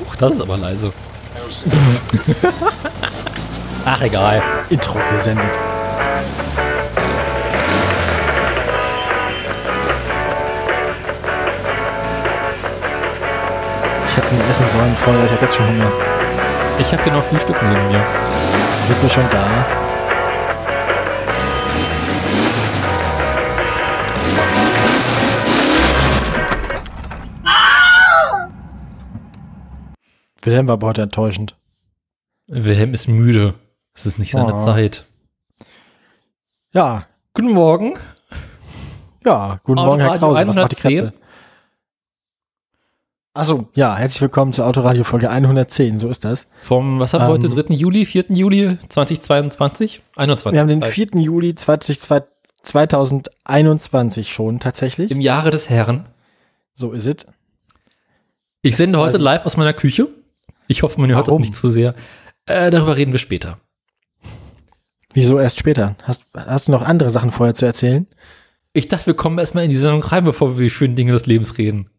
Huch, das ist aber leise. Ach, egal. Intro gesendet. Ich hätte mir essen sollen vorher, ich habe jetzt schon Hunger. Ich habe hier noch Frühstück neben mir. Sind wir schon da? Wilhelm war aber heute enttäuschend. Wilhelm ist müde. Es ist nicht seine Oh. Zeit. Ja, Guten Morgen. ja, guten Morgen, Herr Krause. Was macht die 110? Katze? Achso, ja, herzlich willkommen zur Autoradio Folge 110, so ist das. Vom, was haben wir heute? Ähm. 3. Juli, 4. Juli 2022? 21. Wir haben den Äh, 4. Juli 20, 2021 schon tatsächlich. Im Jahre des Herrn. So ist es. Ich sende heute also- live aus meiner Küche. Ich hoffe, man hört das Warum? nicht zu sehr. Äh, darüber reden wir später. Wieso erst später? Hast, hast du noch andere Sachen vorher zu erzählen? Ich dachte, wir kommen erstmal in die Sendung rein, bevor wir über die schönen Dinge des Lebens reden.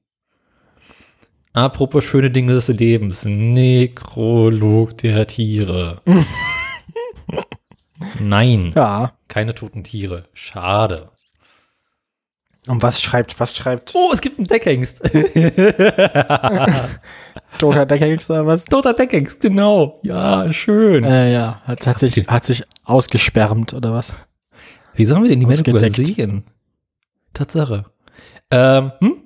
Apropos schöne Dinge des Lebens. Nekrolog der Tiere. Nein, Ja. keine toten Tiere. Schade. Und was schreibt, was schreibt Oh, es gibt einen Deckhengst. Toter Deckhengst oder was? Toter Deckhengst, genau. Ja, schön. Äh, ja, hat, hat, sich, hat sich ausgesperrt oder was? Wieso haben wir denn die Meldung Ausgedeckt. übersehen? Tatsache. Ähm, hm?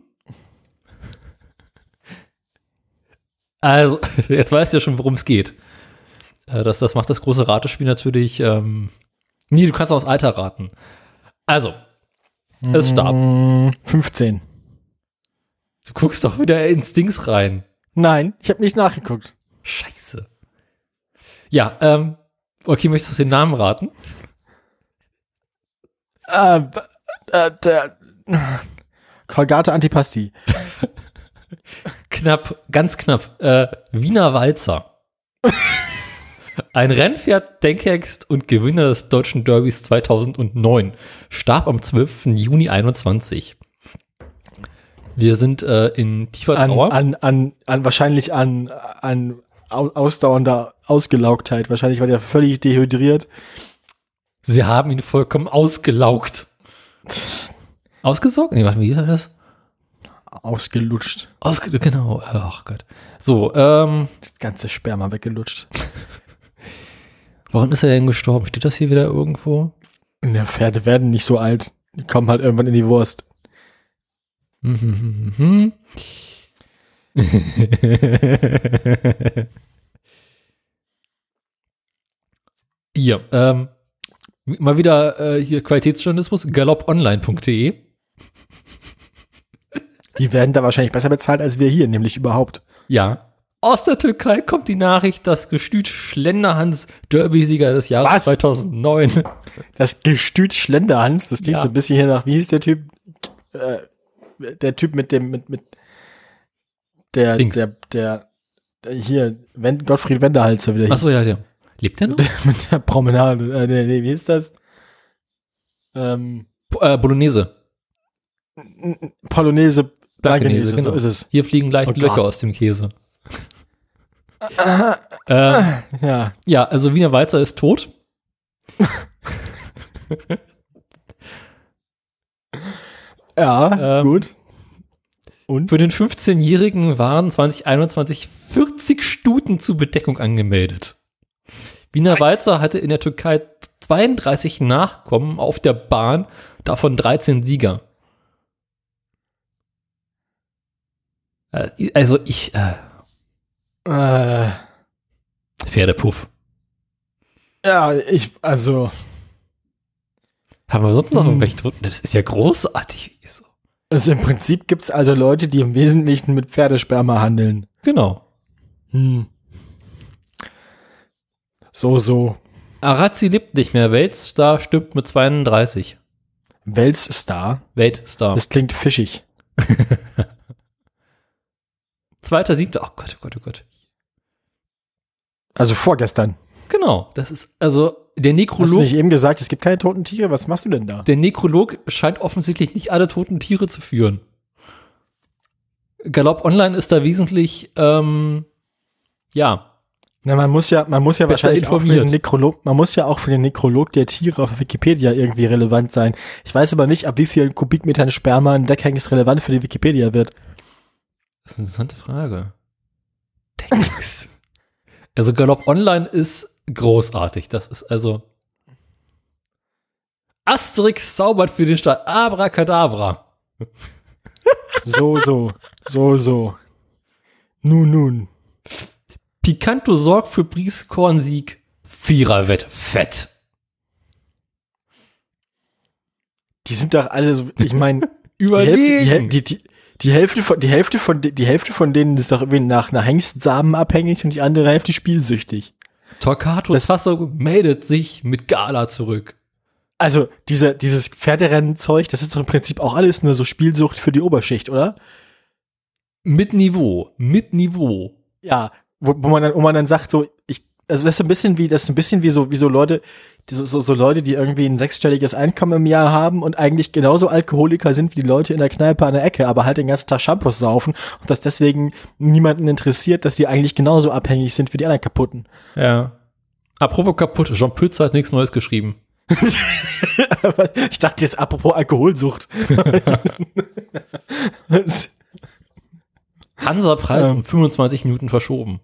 Also, jetzt weißt du ja schon, worum es geht. Äh, das, das macht das große Ratespiel natürlich. Ähm, nee, du kannst auch das Alter raten. Also, es starb. Mm, 15. Du guckst doch wieder ins Dings rein. Nein, ich habe nicht nachgeguckt. Scheiße. Ja, ähm, okay, möchtest du den Namen raten? Äh, äh, der Colgate Antipasti. Knapp, ganz knapp. Äh, Wiener Walzer. Ein Rennpferd, Denkhengst und Gewinner des deutschen Derbys 2009 starb am 12. Juni 21. Wir sind äh, in tiefer An, Trauer. an, an, an wahrscheinlich an, an au- ausdauernder Ausgelaugtheit. Wahrscheinlich war der völlig dehydriert. Sie haben ihn vollkommen ausgelaugt. Ausgesaugt? Nee, warte, wie war das? Ausgelutscht. Ausge genau. Ach Gott. So, ähm, Das ganze Sperma weggelutscht. warum ist er denn gestorben? Steht das hier wieder irgendwo? Ja, Pferde werden nicht so alt. Die kommen halt irgendwann in die Wurst. Hier, ähm, mal wieder äh, hier Qualitätsjournalismus, galopponline.de. Die werden da wahrscheinlich besser bezahlt als wir hier, nämlich überhaupt. Ja. Aus der Türkei kommt die Nachricht, dass Gestüt Schlenderhans Derby-Sieger des Jahres Was? 2009. Das Gestüt Schlenderhans, das klingt Ja. so ein bisschen hier nach, wie hieß der Typ? Äh, der Typ mit dem, mit, mit der, Dings. der, der, der, hier, Wen, Gottfried Wenderhalser wieder hieß. Achso, ja, ja. Lebt der noch? mit der Promenade. Äh, nee, nee, wie ist das? Ähm, äh, Bolognese. Polonaise, Blankenese, Blankenese, so genau. ist es. Hier fliegen leicht Oh Löcher Gott. aus dem Käse. äh, Ja, Ja, also Wiener Walzer ist tot. ja, Ähm, gut. Und? Für den 15-Jährigen waren 2021 40 Stuten zur Bedeckung angemeldet. Wiener Walzer hatte in der Türkei 32 Nachkommen auf der Bahn, davon 13 Sieger. Äh, Also ich, äh, Äh, Pferdepuff. ja, ich, also, Haben wir sonst noch Hm. irgendwelche Toten? Das ist ja großartig. So. also im Prinzip gibt es also Leute, die im Wesentlichen mit Pferdesperma handeln. Genau. Hm. So, so. Arazi lebt nicht mehr. Weltstar stimmt mit 32. Weltstar. Weltstar. Das klingt fischig. Zweiter, siebter. Oh Gott, oh Gott, oh Gott. Also vorgestern. Genau. Das ist, also, der Hast du Nekrolog, nicht eben gesagt, es gibt keine toten Tiere? Was machst du denn da? der Nekrolog scheint offensichtlich nicht alle toten Tiere zu führen. Galopp Online ist da wesentlich ähm, Ja, Na, man muss ja, man muss ja wahrscheinlich auch für den informiert. Nekrolog, man muss ja auch für den Nekrolog der Tiere auf Wikipedia irgendwie relevant sein. Ich weiß aber nicht, ab wie vielen Kubikmetern Sperma ein Deckhengst relevant für die Wikipedia wird. das ist eine interessante Frage. Denkst. also Galopp Online ist großartig. Das ist also Asterix zaubert für den Staat Abracadabra. So, so, so, so. Nun, nun. Picanto sorgt für Brieskorn-Sieg. Viererwette. Fett. Die sind doch alle so, ich meine, die, Überlegen. Hälfte- die, die, die, die Hälfte von, die Hälfte von, die Hälfte von denen ist doch irgendwie nach einer Hengstsamen abhängig und die andere Hälfte spielsüchtig. Torquato Das- Tasso meldet sich mit Gala zurück. Also, diese, dieses Pferderennenzeug, das ist doch im Prinzip auch alles nur so Spielsucht für die Oberschicht, oder? Mit Niveau. Mit Niveau. Ja, wo, wo man dann, wo man dann sagt, so, also das ist ein bisschen wie, das ist ein bisschen wie so, wie so Leute, die, so, so, so Leute, die irgendwie ein sechsstelliges Einkommen im Jahr haben und eigentlich genauso Alkoholiker sind wie die Leute in der Kneipe an der Ecke, aber halt den ganzen Tag Shampoos saufen und das deswegen niemanden interessiert, dass sie eigentlich genauso abhängig sind wie die anderen kaputten. Ja. Apropos kaputt, Jean Pütz hat nichts Neues geschrieben. Ich dachte jetzt apropos Alkoholsucht. Hansa-Preis Ähm. um 25 Minuten verschoben.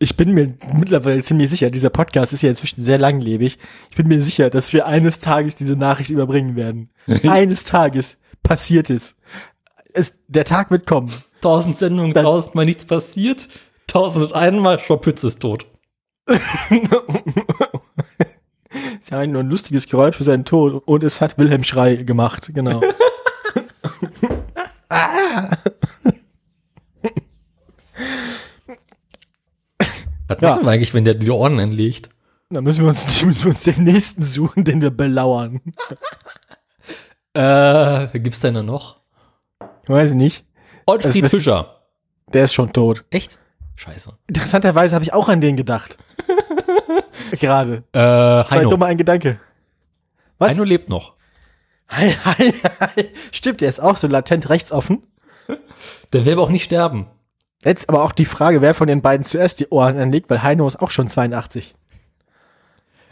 Ich bin mir mittlerweile ziemlich sicher, dieser Podcast ist ja inzwischen sehr langlebig. Ich bin mir sicher, dass wir eines Tages diese Nachricht überbringen werden. eines Tages passiert es. es. Der Tag wird kommen. Tausend Sendungen, Das- tausendmal nichts passiert. Tausend und einmal, Pütz ist tot. Sie haben nur ein lustiges Geräusch für seinen Tod und es hat Wilhelm Schrei gemacht, genau. Was Ja. machen wir eigentlich, wenn der die Ohren anlegt? Dann müssen wir uns, müssen wir uns den nächsten suchen, den wir belauern. Äh, wer gibt's denn da noch? Weiß ich nicht. Ottfried was- Fischer. Der ist schon tot. Echt? Scheiße. Interessanterweise habe ich auch an den gedacht. Gerade. Äh, Zwei Heino. dumme ein Gedanke. Was? Heino lebt noch. Hi, hi, hi. Stimmt, der ist auch so latent rechtsoffen. Der will aber auch nicht sterben. Jetzt aber auch die Frage, wer von den beiden zuerst die Ohren anlegt, weil Heino ist auch schon 82.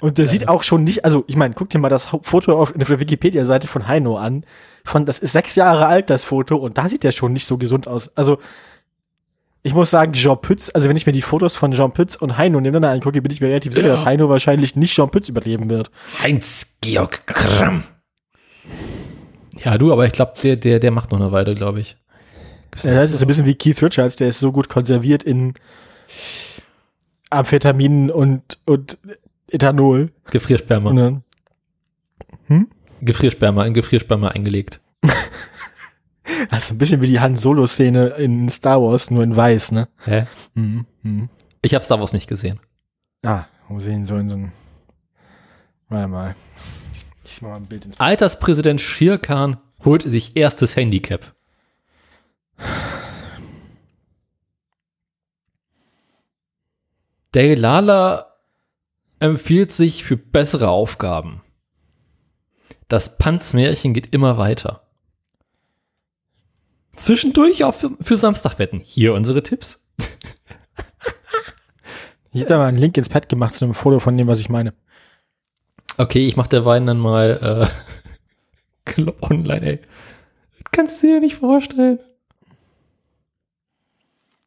Und der sieht auch schon nicht, also ich meine, guck dir mal das Foto auf der Wikipedia-Seite von Heino an. Von, das ist sechs Jahre alt, das Foto, und da sieht der schon nicht so gesund aus. Also, ich muss sagen, Jean Pütz, also wenn ich mir die Fotos von Jean Pütz und Heino nebeneinander angucke, bin ich mir relativ sicher, Ja. dass Heino wahrscheinlich nicht Jean Pütz überleben wird. Heinz-Georg Kramm. Ja, du, aber ich glaube, der, der, der macht noch eine Weile, glaube ich. Ja, das ist ein bisschen wie Keith Richards, der ist so gut konserviert in Amphetaminen und, und Ethanol. Gefriersperma. Ne? Gefriersperma, in Gefriersperma eingelegt. Das ist ein bisschen wie die Han Solo-Szene in Star Wars, nur in weiß, ne? Hä? Mhm. Mhm. Ich habe Star Wars nicht gesehen. Ah, wo sehen so in so einem. Warte mal. Ich mach mal ein Bild ins. Alterspräsident Schirkan holt sich erstes Handicap. Der Lala empfiehlt sich für bessere Aufgaben. Das Panzmärchen geht immer weiter. Zwischendurch auch für, für Samstagwetten. Hier unsere Tipps. Ich da mal einen Link ins Pad gemacht zu einem Foto von dem, was ich meine. Okay, ich mach der Wein dann mal äh, online, ey. Das kannst du dir nicht vorstellen.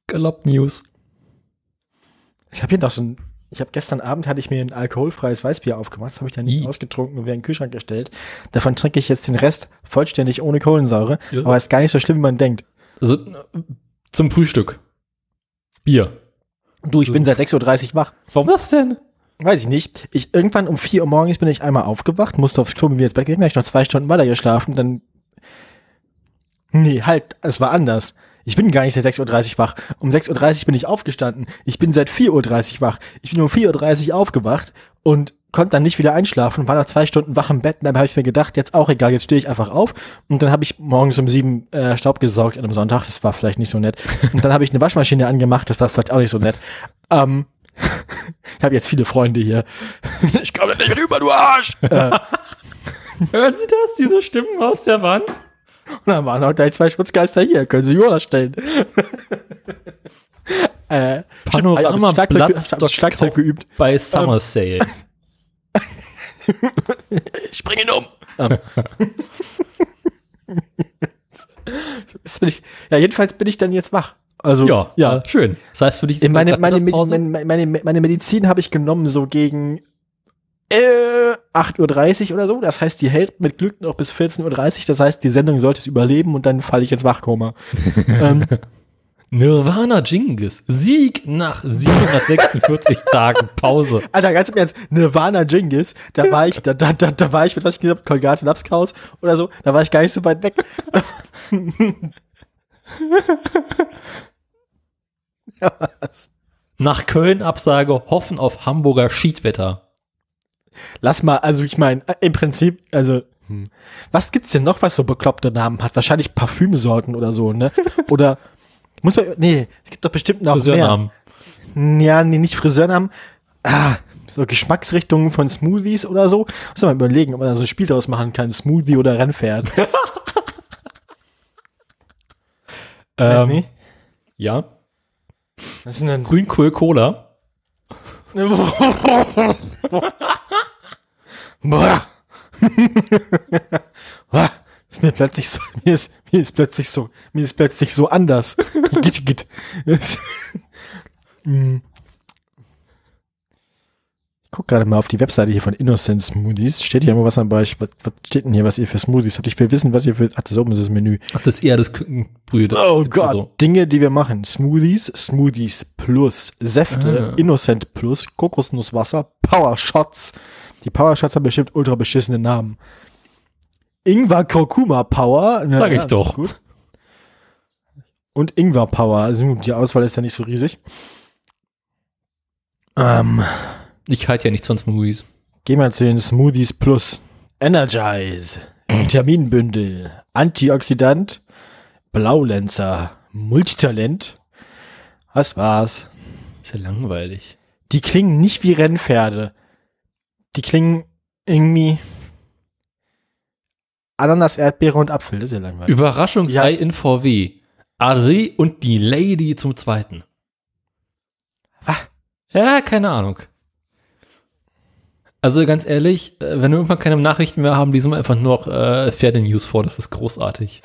Galopp News. Ich habe hier noch so ein. Ich habe gestern Abend hatte ich mir ein alkoholfreies Weißbier aufgemacht, das habe ich dann nicht I. ausgetrunken und wieder in den Kühlschrank gestellt. Davon trinke ich jetzt den Rest vollständig ohne Kohlensäure, Ja. aber ist gar nicht so schlimm, wie man denkt. Also äh, zum Frühstück. Bier. Du, ich bin seit 6.30 Uhr wach. Warum das denn? Weiß ich nicht. Ich, irgendwann um 4 Uhr morgens bin ich einmal aufgewacht, musste aufs Klo und wieder ins Bett hab ich noch zwei Stunden weiter geschlafen, dann. Nee, halt, es war anders. Ich bin gar nicht seit 6.30 Uhr wach. Um 6.30 Uhr bin ich aufgestanden. Ich bin seit 4.30 Uhr wach. Ich bin um 4.30 Uhr aufgewacht und konnte dann nicht wieder einschlafen, war noch zwei Stunden wach im Bett und dann habe ich mir gedacht, jetzt auch egal, jetzt stehe ich einfach auf und dann habe ich morgens um sieben äh, Staub gesaugt an einem Sonntag, das war vielleicht nicht so nett. Und dann habe ich eine Waschmaschine angemacht, das war vielleicht auch nicht so nett. Ähm, ich habe jetzt viele Freunde hier. Ich komme nicht rüber, du Arsch! äh, Hören Sie das? Diese Stimmen aus der Wand? Und dann waren auch gleich zwei Schutzgeister hier, können Sie Jonas stellen. Äh, Panorama Schlagzeug, Schlagzeug geübt. bei Summer Sale. Ich bringe ihn um. Ähm. Jetzt bin ich, ja, jedenfalls bin ich dann jetzt wach. Also, Ja, ja. ja, schön. Das heißt für dich, In meine, meine, meine, meine Medizin habe ich genommen so gegen äh, 8.30 Uhr oder so. Das heißt, die hält mit Glück noch bis 14.30 Uhr. Das heißt, die Sendung sollte es überleben und dann falle ich ins Wachkoma. ähm, Nirvana Jingis. Sieg nach 746 Tagen Pause. Alter, ganz im Ernst, Nirvana Jingis, da war ich, da, da, da, da war ich mit was ich gesagt, Kolgate Lapskaus oder so, da war ich gar nicht so weit weg. ja, was? Nach Köln Absage, hoffen auf Hamburger Schiedwetter. Lass mal, also ich meine, im Prinzip, also, hm. was gibt's denn noch, was so bekloppte Namen hat? Wahrscheinlich Parfümsorten oder so, ne? Oder, muss man, nee, es gibt doch bestimmt noch mehr. Friseurnamen. Ja, nee, nicht Friseurnamen. Ah, so Geschmacksrichtungen von Smoothies oder so. Muss man mal überlegen, ob man da so ein Spiel draus machen kann. Smoothie oder Rennpferd. Ähm, nee. Ja. Was ist denn Grünkohl Cola. Boah. Boah. Ist mir plötzlich so, mir ist, mir ist plötzlich so, mir ist plötzlich so anders. Git, git. Hm. Ich guck gerade mal auf die Webseite hier von Innocent Smoothies. Steht hier immer was am Beispiel. Was, was steht denn hier, was ihr für Smoothies habt? Ich will wissen, was ihr für, ach, das oben ist das Menü. Ach, das ist eher das Kükenbrühe. Oh Gott. also, Dinge, die wir machen. Smoothies, Smoothies Plus, Säfte, Ah. Innocent Plus, Kokosnusswasser, Power Shots. Die Power Shots haben bestimmt ultra beschissene Namen. Ingwer Kurkuma Power. Na, Sag ich doch. Gut. Und Ingwer Power. Also die Auswahl ist ja nicht so riesig. Ähm, Ich halte ja nichts von Smoothies. geh mal zu den Smoothies Plus. Energize, Vitaminbündel, Antioxidant, Blaulenzer, Multitalent. Was war's? Ist ja langweilig. Die klingen nicht wie Rennpferde. Die klingen irgendwie Ananas, Erdbeere und Apfel. Das ist ja langweilig. Überraschungsei in VW. Adri und die Lady zum zweiten. Was? Ja, keine Ahnung. Also ganz ehrlich, äh, wenn wir irgendwann keine Nachrichten mehr haben, lesen wir einfach nur noch äh, Pferde-News vor. Das ist großartig.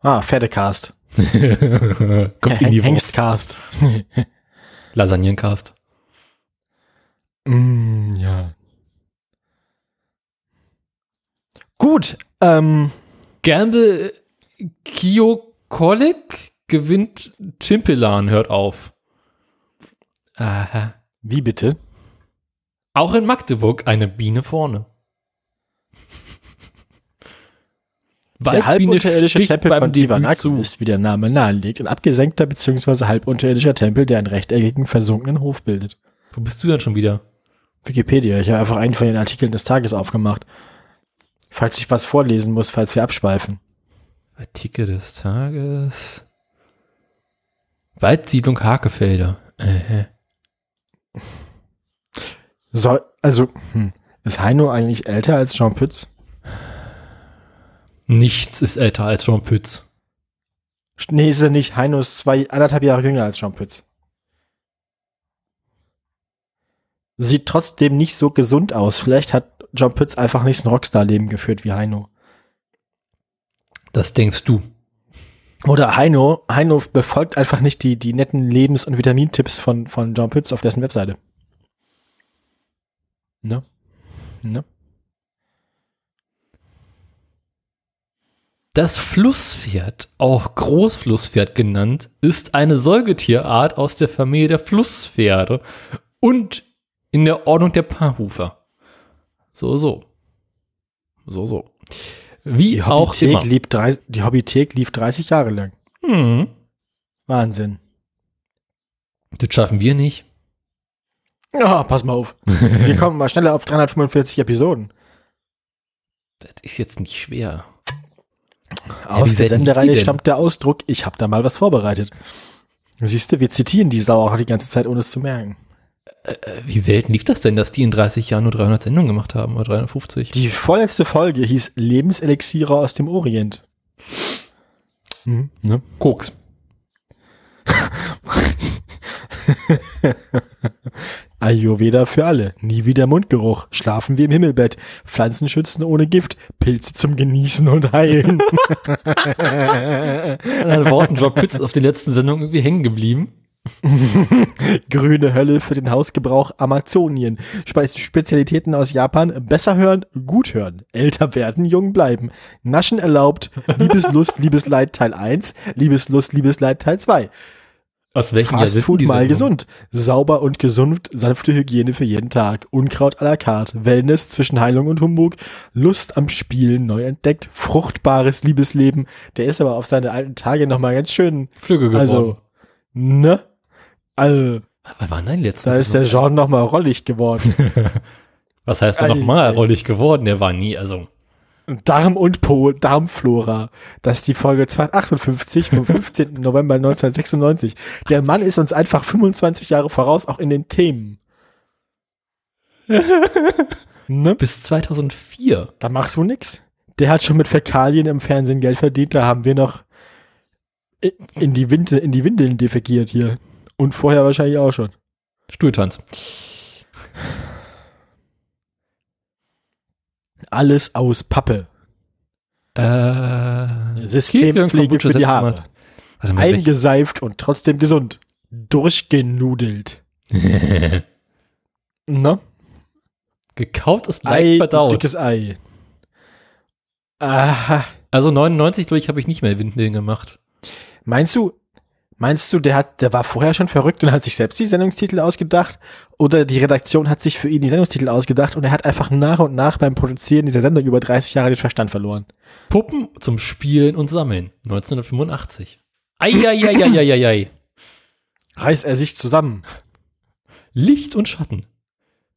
Ah, Pferdecast. Kommt in die. Hengstcast. Lasagnencast. Mm, ja. Gut. Ähm, Gamble Kiokolik gewinnt Chimpelan, hört auf. Aha. wie bitte? Auch in Magdeburg eine Biene vorne. Der halbunterirdische Tempel von zu. ist, wie der Name nahelegt, ein abgesenkter bzw. halbunterirdischer Tempel, der einen rechteckigen, versunkenen Hof bildet. Wo bist du denn schon wieder? Wikipedia. Ich habe einfach einen von den Artikeln des Tages aufgemacht. Falls ich was vorlesen muss, falls wir abschweifen. Artikel des Tages. Waldsiedlung Hakefelder. Äh, So, also, hm, ist Heino eigentlich älter als Jean Pütz? nichts ist älter als Jean Pütz. Nee, ist er nicht. Heino ist zwei, anderthalb Jahre jünger als Jean Pütz. Sieht trotzdem nicht so gesund aus. Vielleicht hat Jean Pütz einfach nicht so ein Rockstar-Leben geführt wie Heino. Das denkst du. Oder Heino, Heino befolgt einfach nicht die, die netten Lebens- und Vitamintipps von, von Jean Pütz auf dessen Webseite. Ne? Ne? Das Flusspferd, auch Großflusspferd genannt, ist eine Säugetierart aus der Familie der Flusspferde und in der Ordnung der Paarhufer. So, so. So, so. Wie Die auch immer. lief drei, die Hobbythek lief 30 Jahre lang. Hm, Wahnsinn. das schaffen wir nicht. Ja, pass mal auf. Wir kommen mal schneller auf 345 Episoden. Das ist jetzt nicht schwer. Aus wie der Sendereihe stammt der Ausdruck, ich habe da mal was vorbereitet. Siehst du, wir zitieren die Sau auch die ganze Zeit, ohne es zu merken. Äh, Wie selten lief das denn, dass die in 30 Jahren nur 300 Sendungen gemacht haben oder 350? Die vorletzte Folge hieß Lebenselixiere aus dem Orient. Hm, ne? Koks. Ayurveda für alle. Nie wieder Mundgeruch. Schlafen wir im Himmelbett. Pflanzen schützen ohne Gift. Pilze zum Genießen und Heilen. An Worten Job Pütz ist auf die letzten Sendung irgendwie hängen geblieben. Grüne Hölle für den Hausgebrauch Amazonien. Spe Spezialitäten aus Japan. Besser hören, gut hören. Älter werden, jung bleiben. Naschen erlaubt. Liebeslust, Liebesleid Teil 1. Liebeslust, Liebesleid Teil 2. Aus welchem Jahr Fast sind Food die mal gesund. Sauber und gesund, sanfte Hygiene für jeden Tag. Unkraut à la carte. Wellness zwischen Heilung und Humbug. Lust am Spielen neu entdeckt. Fruchtbares Liebesleben. Der ist aber auf seine alten Tage noch mal ganz schön. Flügge geworden. Also, ne? Also, Was war denn letzte da ist der Sendung? Jean noch mal rollig geworden. Was heißt er Ei, nochmal rollig geworden? Der war nie, also. Darm und Po, Darmflora. Das ist die Folge 258 vom 15. November 1996. Der Mann ist uns einfach 25 Jahre voraus, auch in den Themen. ne? Bis 2004. Da machst du nix. Der hat schon mit Fäkalien im Fernsehen Geld verdient, da haben wir noch in die, Winde, in die Windeln defekiert hier. Und vorher wahrscheinlich auch schon. Stuhltanz. Alles aus Pappe. Äh, Systempflege für die Haare. Mal, Eingeseift und trotzdem gesund. Durchgenudelt. Ne? Gekaut ist Ei, leicht verdaut. dickes Ei. Aha. Also 99, glaube ich, habe ich nicht mehr Windeln gemacht. Meinst du, meinst du, der hat, der war vorher schon verrückt und hat sich selbst die Sendungstitel ausgedacht? Oder die Redaktion hat sich für ihn die Sendungstitel ausgedacht und er hat einfach nach und nach beim Produzieren dieser Sendung über 30 Jahre den Verstand verloren? Puppen zum Spielen und Sammeln. 1985. Eieieiei. Reißt er sich zusammen. Licht und Schatten.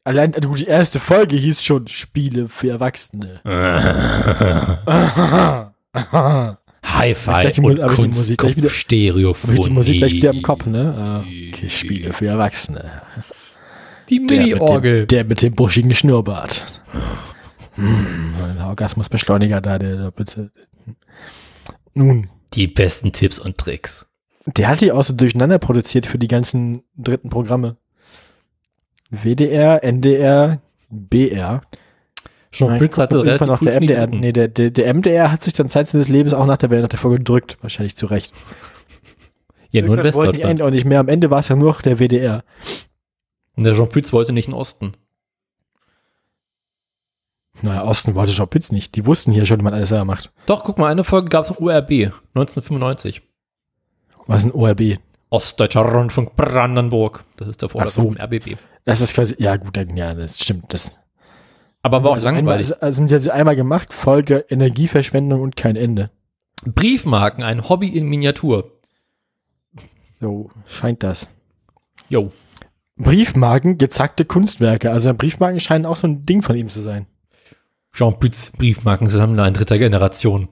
Allein du, die erste Folge hieß schon Spiele für Erwachsene. Hi-Fi Ich dachte, die und ich die Musik gleich wieder- Stereophonie. Die Musik gleich wieder im Kopf, ne? Ah, Okay, Spiele für Erwachsene. Die Der mit, Mini-Orgel. dem, der mit dem buschigen Schnurrbart. Hm, ein Orgasmusbeschleuniger da, der, der bitte. Nun, Die besten Tipps und Tricks. der hat die auch so durcheinander produziert für die ganzen dritten Programme. WDR, NDR, BR. Jean Pütz hatte relativ noch der MDR. Nee, der, der, der MDR hat sich dann Zeit seines Lebens auch nach der, nach der Folge gedrückt. Wahrscheinlich zu Recht. Ja, nur in Irgendwann wollten die Westdeutschland. auch nicht mehr. Am Ende war es ja nur noch der WDR. Und der Jean Pütz wollte nicht in den Osten. Naja, Osten wollte Jean Pütz nicht. Die wussten hier schon, wie man alles selber macht. Doch, guck mal, eine Folge gab es auf URB. 1995. Was ist ein ORB? Ostdeutscher Rundfunk Brandenburg. Das ist der Vorder Ach so. vom RBB. Das ist quasi, ja gut, ja, das stimmt. Das, Aber war auch also einmal, langweilig. also, also sind ja so einmal gemacht, Folge Energieverschwendung und kein Ende. Briefmarken, ein Hobby in Miniatur. So scheint das. Jo. Briefmarken, gezackte Kunstwerke. Also Briefmarken scheinen auch so ein Ding von ihm zu sein. Jean Pütz, Briefmarkensammler in dritter Generation.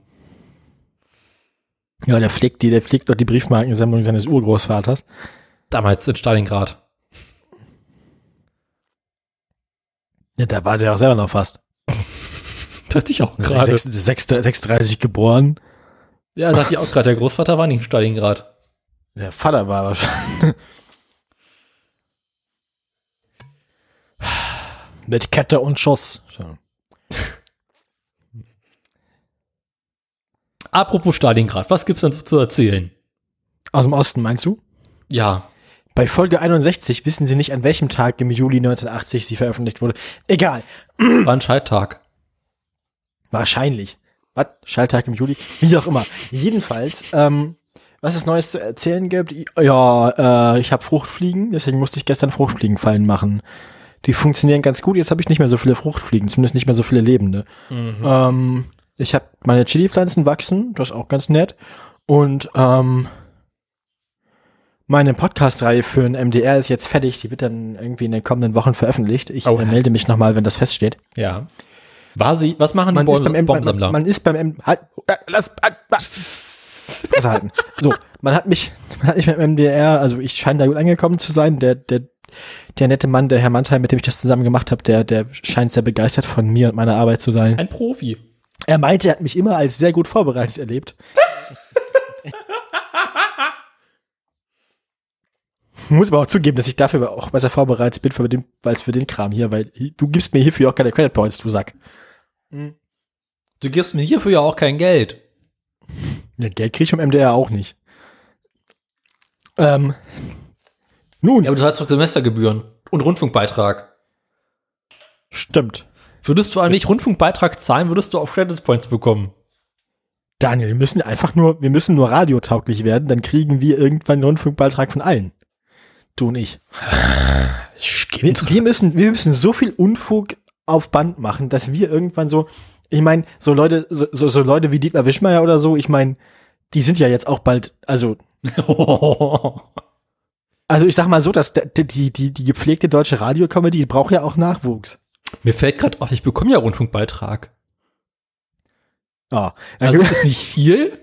Ja, der pflegt die, der pflegt doch die Briefmarkensammlung seines Urgroßvaters. Damals in Stalingrad. Ja, da war der auch selber noch fast. Dachte ich auch gerade. 6, 6, 36 geboren. Ja, dachte ich auch gerade. Der Großvater war nicht in Stalingrad. Der Vater war wahrscheinlich. Mit Kette und Schuss. Apropos Stalingrad, was gibt's denn so zu erzählen? Aus dem Osten, meinst du? Ja, Bei Folge 61 wissen Sie nicht, an welchem Tag im Juli 1980 sie veröffentlicht wurde. Egal. war ein Scheittag. Wahrscheinlich. Was? Schalltag im Juli? Wie auch immer. Jedenfalls, ähm, was es Neues zu erzählen gibt, ja, äh, ich habe Fruchtfliegen, deswegen musste ich gestern Fruchtfliegenfallen machen. Die funktionieren ganz gut, jetzt habe ich nicht mehr so viele Fruchtfliegen, zumindest nicht mehr so viele lebende. Ähm, ich habe meine Chili-Pflanzen wachsen, das ist auch ganz nett. Und ähm, meine Podcast-Reihe für ein MDR ist jetzt fertig, die wird dann irgendwie in den kommenden Wochen veröffentlicht. Ich Oh. äh, melde mich nochmal, wenn das feststeht. Ja. War sie, was machen die Man beim M man, Baumsammler? man ist beim M halt, äh, lass, äh, äh, halten. So, man hat mich, man hat mich beim MDR, also ich scheine da gut angekommen zu sein. Der, der, der nette Mann, der Herr Mantheim, mit dem ich das zusammen gemacht habe, der, der scheint sehr begeistert von mir und meiner Arbeit zu sein. ein Profi. Er meinte, er hat mich immer als sehr gut vorbereitet erlebt. muss aber auch zugeben, dass ich dafür auch besser vorbereitet bin für den, als für den Kram hier, weil du gibst mir hierfür auch keine Credit Points, du Sack. Du gibst mir hierfür ja auch kein Geld. Ja, Geld krieg ich vom MDR auch nicht. Ähm, nun, Ja, aber du hast doch Semestergebühren und Rundfunkbeitrag. stimmt. Würdest du eigentlich Rundfunkbeitrag zahlen, würdest du auch Credit Points bekommen. Daniel, wir müssen einfach nur, wir müssen nur radiotauglich werden, dann kriegen wir irgendwann einen Rundfunkbeitrag von allen. Du und ich. Wir, wir, müssen, wir müssen so viel Unfug auf Band machen, dass wir irgendwann so, ich meine, so Leute, so, so, so Leute wie Dietmar Wischmeier oder so, ich meine, die sind ja jetzt auch bald, also, also ich sag mal so, dass die, die, die gepflegte deutsche Radiokomödie die braucht ja auch Nachwuchs. Mir fällt gerade auf, ich bekomme ja Rundfunkbeitrag. Ja, Also ist nicht viel.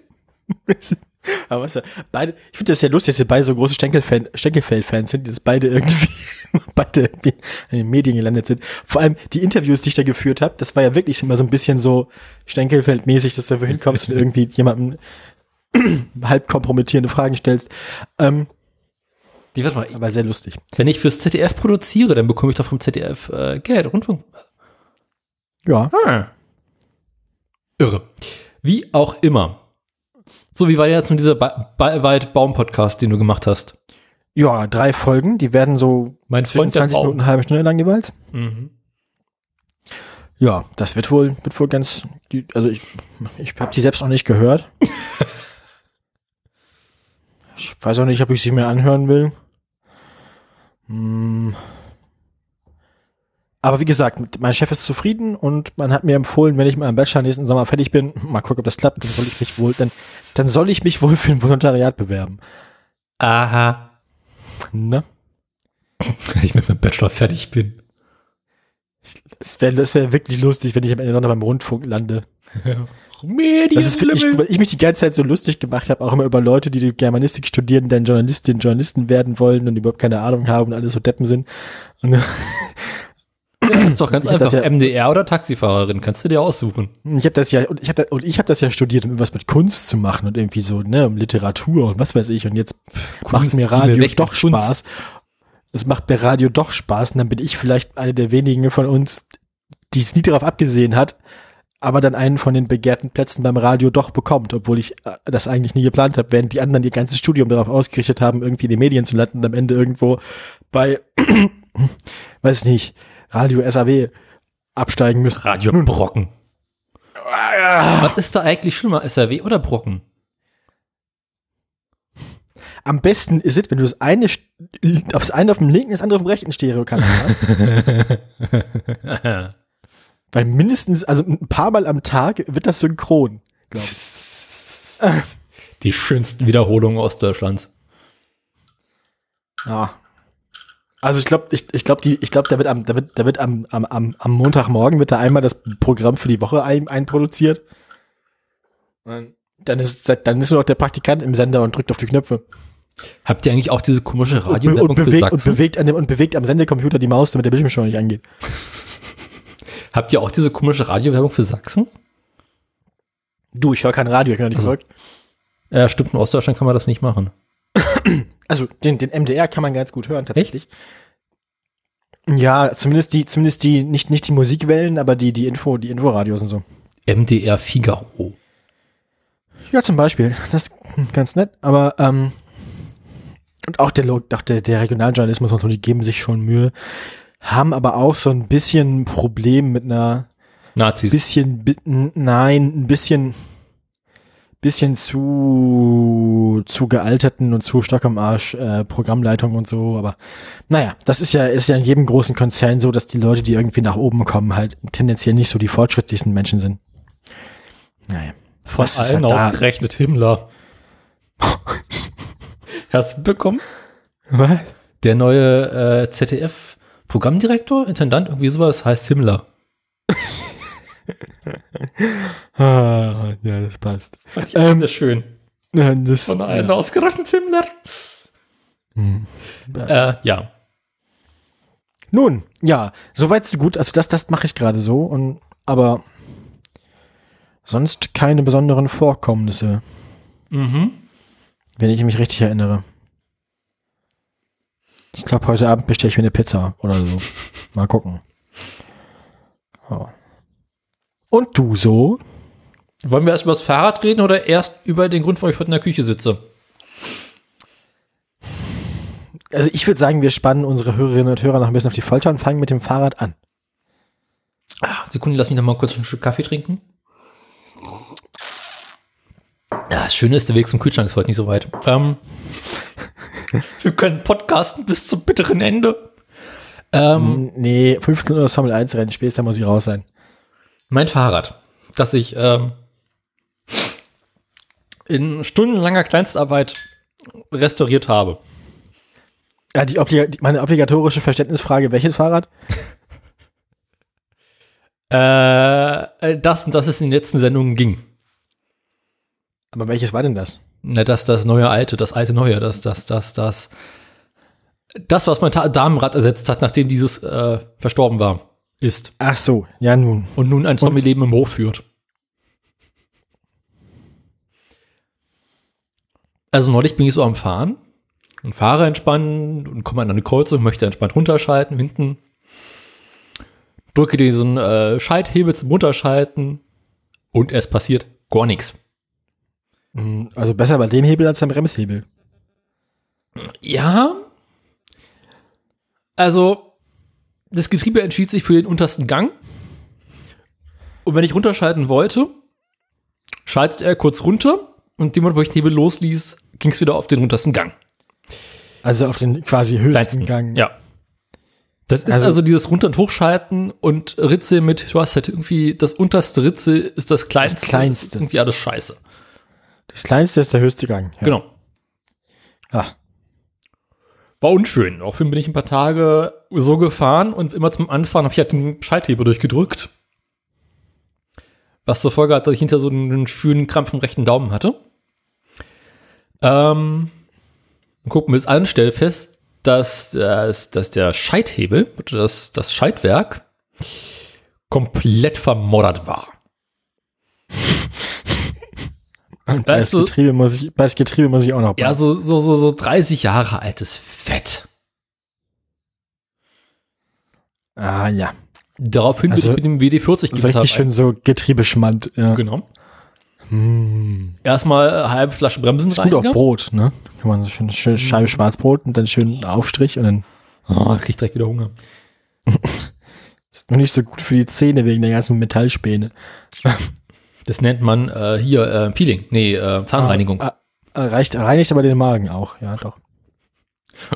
Aber was, beide, ich finde das ja lustig, dass wir beide so große Stenkelfan, Stenkelfeld-Fans sind, dass beide irgendwie, beide irgendwie in den Medien gelandet sind. Vor allem die Interviews, die ich da geführt habe, das war ja wirklich immer so ein bisschen so Stenkelfeld-mäßig, dass du da hinkommst und irgendwie jemandem halb kompromittierende Fragen stellst. Ähm, Nee, warte mal, aber sehr lustig. wenn ich fürs ZDF produziere, dann bekomme ich doch vom ZDF äh, Geld, Rundfunk. Ja. Ah. Irre. Wie auch immer. So, wie war jetzt mit dieser ba ba Wald-Baum-Podcast, den du gemacht hast? Ja, drei Folgen, die werden so Mein zwischen Freund der 20 Minuten, eine halbe Stunde lang jeweils. Mhm. Ja, das wird wohl, wird wohl ganz, also ich, ich habe die selbst noch nicht gehört. ich weiß auch nicht, ob ich sie mir anhören will. Hm. Aber wie gesagt, mein Chef ist zufrieden und man hat mir empfohlen, wenn ich mit meinem Bachelor nächsten Sommer fertig bin, mal gucken, ob das klappt, dann soll ich mich wohl, dann, dann soll ich mich wohl für ein Volontariat bewerben. Aha. Ne? Ich mit meinem Bachelor fertig bin. Das wäre das wär wirklich lustig, wenn ich am Ende noch beim Rundfunk lande. Medien. Das ist wirklich, weil ich mich die ganze Zeit so lustig gemacht habe, auch immer über Leute, die die Germanistik studieren, dann Journalistinnen, Journalisten werden wollen und überhaupt keine Ahnung haben und alles so Deppen sind. Und, das ist doch ganz Ich einfach. ja- MDR oder Taxifahrerin, kannst du dir aussuchen. ich habe das ja und ich habe und ich habe das ja studiert, um irgendwas mit Kunst zu machen und irgendwie so, ne, um Literatur und was weiß ich und jetzt macht Kunst, mir Liebe, Radio und doch Kunst. Spaß. Es macht mir Radio doch Spaß und dann bin ich vielleicht eine der wenigen von uns, die es nie darauf abgesehen hat, aber dann einen von den begehrten Plätzen beim Radio doch bekommt, obwohl ich äh, das eigentlich nie geplant habe, während die anderen ihr ganzes Studium darauf ausgerichtet haben, irgendwie in den Medien zu landen und am Ende irgendwo bei, weiß ich nicht, Radio SAW absteigen müssen. Radio Brocken. Was ist da eigentlich schlimmer, SRW oder Brocken? Am besten ist es, wenn du das eine, aufs eine auf dem linken, das andere auf dem rechten Stereokanal hast. Weil mindestens, also ein paar Mal am Tag wird das synchron, glaube ich. Die schönsten Wiederholungen Ostdeutschlands. Ja. Also ich glaube, ich, ich glaube, die, ich glaube, da wird am, da wird, da wird am, am, am, am Montagmorgen wird da einmal das Programm für die Woche ein, einproduziert. Und Dann ist, dann ist nur noch der Praktikant im Sender und drückt auf die Knöpfe. Habt ihr eigentlich auch diese komische Und, be- Radiowerbung und, für bewegt, und, Sachsen? bewegt an dem, und bewegt am Sendecomputer die Maus, damit der Bildschirm nicht angeht. Habt ihr auch diese komische Radiowerbung für Sachsen? Du, ich höre kein Radio, ich bin noch nicht Also. verrückt. Ja, stimmt, in Ostdeutschland kann man das nicht machen. Also den, den MDR kann man ganz gut hören, tatsächlich. Ja, zumindest die, zumindest die, nicht, nicht die Musikwellen, aber die, die Info, die Inforadios und so. MDR Figaro. Ja, zum Beispiel. Das ist ganz nett, aber ähm, und auch der, auch der, der Regionaljournalismus und so, die geben sich schon Mühe, haben aber auch so ein bisschen ein Problem mit einer Nazis. bisschen, nein, ein bisschen, bisschen zu, zu gealterten und zu stark am Arsch äh, Programmleitung und so, aber naja, das ist ja, ist ja in jedem großen Konzern so, dass die Leute, die irgendwie nach oben kommen, halt tendenziell nicht so die fortschrittlichsten Menschen sind. Naja. Von allen halt ausgerechnet Himmler. Hast du bekommen? Was? Der neue äh, ZDF-Programmdirektor, Intendant, irgendwie sowas, heißt Himmler. Ah, ja, das passt. Fand ich Ähm, das schön. Ja, das, Von allen ja. ausgerechnet Himmler. Hm. Äh, ja. Nun, ja, soweit so gut. Also das, das mache ich gerade so und aber sonst keine besonderen Vorkommnisse, Mhm. wenn ich mich richtig erinnere. Ich glaube, heute Abend bestelle ich mir eine Pizza oder so. Mal gucken. Ja. Und du so? Wollen wir erst über das Fahrrad reden oder erst über den Grund, warum ich heute in der Küche sitze? Also ich würde sagen, wir spannen unsere Hörerinnen und Hörer noch ein bisschen auf die Folter und fangen mit dem Fahrrad an. Ah, Sekunde, lass mich noch mal kurz ein Stück Kaffee trinken. Ja, das Schöne ist, der Weg zum Kühlschrank ist heute nicht so weit. Ähm, wir können podcasten bis zum bitteren Ende. Ähm, Nee, 15 Uhr das Formel 1 Rennen, spätestens muss ich raus sein. Mein Fahrrad, das ich ähm, in stundenlanger Kleinstarbeit restauriert habe. Ja, die, die meine obligatorische Verständnisfrage, welches Fahrrad? Äh, das und das es in den letzten Sendungen ging. Aber welches war denn das? Na, das, das neue alte, das alte neue, das, das, das, das. Das, was mein Ta Damenrad ersetzt hat, nachdem dieses äh, verstorben war, ist. Ach so, ja nun. Und nun ein Zombie-Leben im Hof führt. Also neulich bin ich so am Fahren und fahre entspannt und komme an eine Kreuzung, möchte entspannt runterschalten, hinten drücke diesen äh, Schalthebel zum Runterschalten und es passiert gar nichts. Hm, Also besser bei dem Hebel als beim Bremshebel. Ja. Also, das Getriebe entschied sich für den untersten Gang. Und wenn ich runterschalten wollte, schaltet er kurz runter und dem Moment, wo ich den Hebel losließ, ging es wieder auf den untersten Gang. Also auf den quasi höchsten Kleinsten. Gang. Ja. Das ist Also- also, dieses Runter- und Hochschalten und Ritze mit, du hast halt irgendwie, das unterste Ritze ist das kleinste. Das kleinste. Irgendwie alles scheiße. Das kleinste ist der höchste Gang. Ja. Genau. Ah, War unschön. Daraufhin bin ich ein paar Tage so gefahren und immer zum Anfahren habe ich halt den Schalthebel durchgedrückt. Was zur Folge hat, dass ich hinter so einen schönen Krampf im rechten Daumen hatte. Ähm, gucken wir jetzt an, stell fest, dass, dass, dass der Schalthebel, oder das, das Schaltwerk, komplett vermoddert war. Und bei, das Also- Getriebe muss ich, bei das Getriebe muss ich auch noch. Ja, bauen. so, so, so, so 30 Jahre altes Fett. Ah, ja. Daraufhin Also, bin ich mit dem WD-40 So richtig schön so Getriebeschmand. Ja. Genau. Hm. Erstmal eine halbe Flasche Bremsen Ist gut auf. Brot, ne? Kann man so schön, schön Scheibe Schwarzbrot und dann schön Aufstrich und dann Oh, krieg direkt wieder Hunger. ist noch nicht so gut für die Zähne wegen der ganzen Metallspäne. Das nennt man äh, hier äh, Peeling. Nee, äh, Zahnreinigung. Ah, ah, reicht, reinigt aber den Magen auch, ja doch.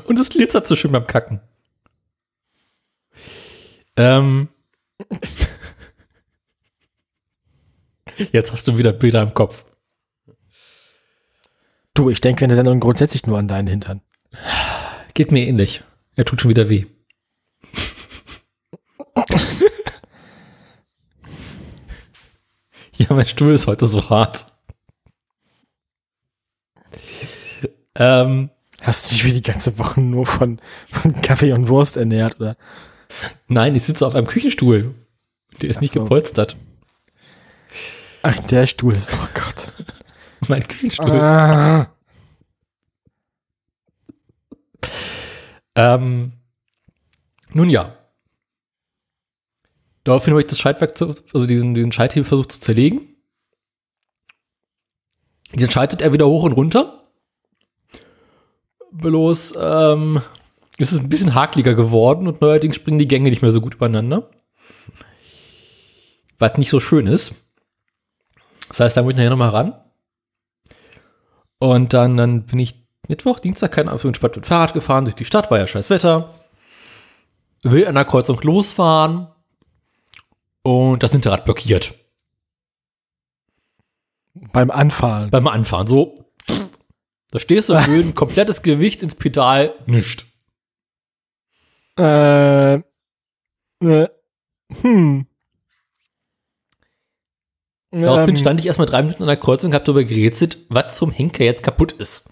Und es glitzert so schön beim Kacken. Ähm. Jetzt hast du wieder Bilder im Kopf. Du, ich denke in der Sendung grundsätzlich nur an deinen Hintern. Geht mir ähnlich. Er tut schon wieder weh. ja, mein Stuhl ist heute so hart. Ähm, Hast du dich wie die ganze Woche nur von, von Kaffee und Wurst ernährt, oder? nein, ich sitze auf einem Küchenstuhl. Der ist Ach nicht so. gepolstert. Ach, der Stuhl ist, oh Gott. Mein Küchenstuhl. Ah. Ähm, nun ja. Daraufhin habe ich das Schaltwerk, zu, also diesen, diesen Schalthebel versucht zu zerlegen. Jetzt schaltet er wieder hoch und runter. Bloß, ähm, es ist ein bisschen hakliger geworden und neuerdings springen die Gänge nicht mehr so gut übereinander. Was nicht so schön ist. Das heißt, da muss ich nachher nochmal ran. Und dann, dann bin ich Mittwoch, Dienstag, keine Ahnung, entspannt mit Fahrrad gefahren durch die Stadt, war ja scheiß Wetter. Will an der Kreuzung losfahren. Und das Hinterrad blockiert. Beim Anfahren. Beim Anfahren. So. Da stehst du Böden, komplettes Gewicht ins Pedal, nischt. Äh, äh, hm. Daraufhin Ähm, stand ich erstmal drei Minuten an der Kreuzung und hab darüber gerätselt, was zum Henker jetzt kaputt ist.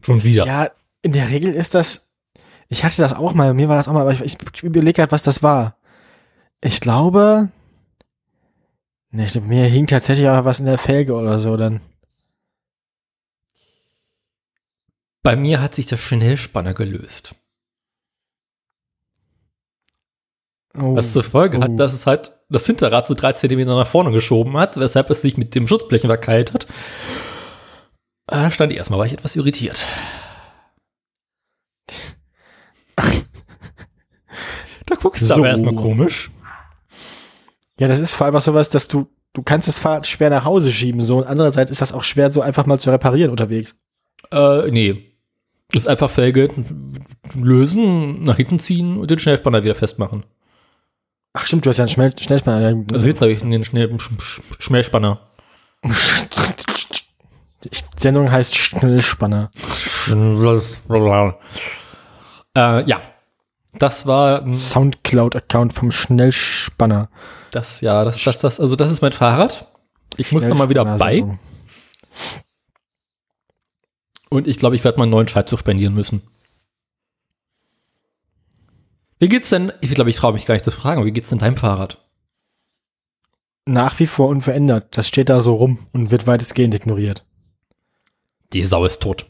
Schon wieder. Ja, in der Regel ist das. Ich hatte das auch mal, mir war das auch mal, aber ich, ich überlege gerade, was das war. Ich glaube. Ne, ich glaube, mir hing tatsächlich auch was in der Felge oder so dann. Bei mir hat sich der Schnellspanner gelöst. Oh. Was zur Folge Oh. hat, dass es halt das Hinterrad so drei Zentimeter nach vorne geschoben hat, weshalb es sich mit dem Schutzblechen verkeilt hat. Äh, stand ich erstmal, war ich etwas irritiert. da guckst du So. aber erstmal komisch. Ja, das ist vor allem auch sowas, dass du, du kannst das Fahrrad schwer nach Hause schieben, so. Und andererseits ist das auch schwer, so einfach mal zu reparieren unterwegs. Äh, nee. Das ist einfach Felge lösen, nach hinten ziehen und den Schnellspanner wieder festmachen. Ach stimmt, du hast ja einen Schnell Schnellspanner. Also hinten habe ich den Schnell Sch- Sch- Schnellspanner. Die Sendung heißt Schnellspanner. äh, ja. Das war Soundcloud-Account vom Schnellspanner. Das, ja, das, das, das, also das ist mein Fahrrad. Ich muss da mal wieder bei und ich glaube, ich werde mal einen neuen Schaltzug suspendieren müssen. Wie geht's denn? Ich glaube, ich traue mich gar nicht zu fragen, wie geht's denn deinem Fahrrad? Nach wie vor unverändert. Das steht da so rum und wird weitestgehend ignoriert. Die Sau ist tot.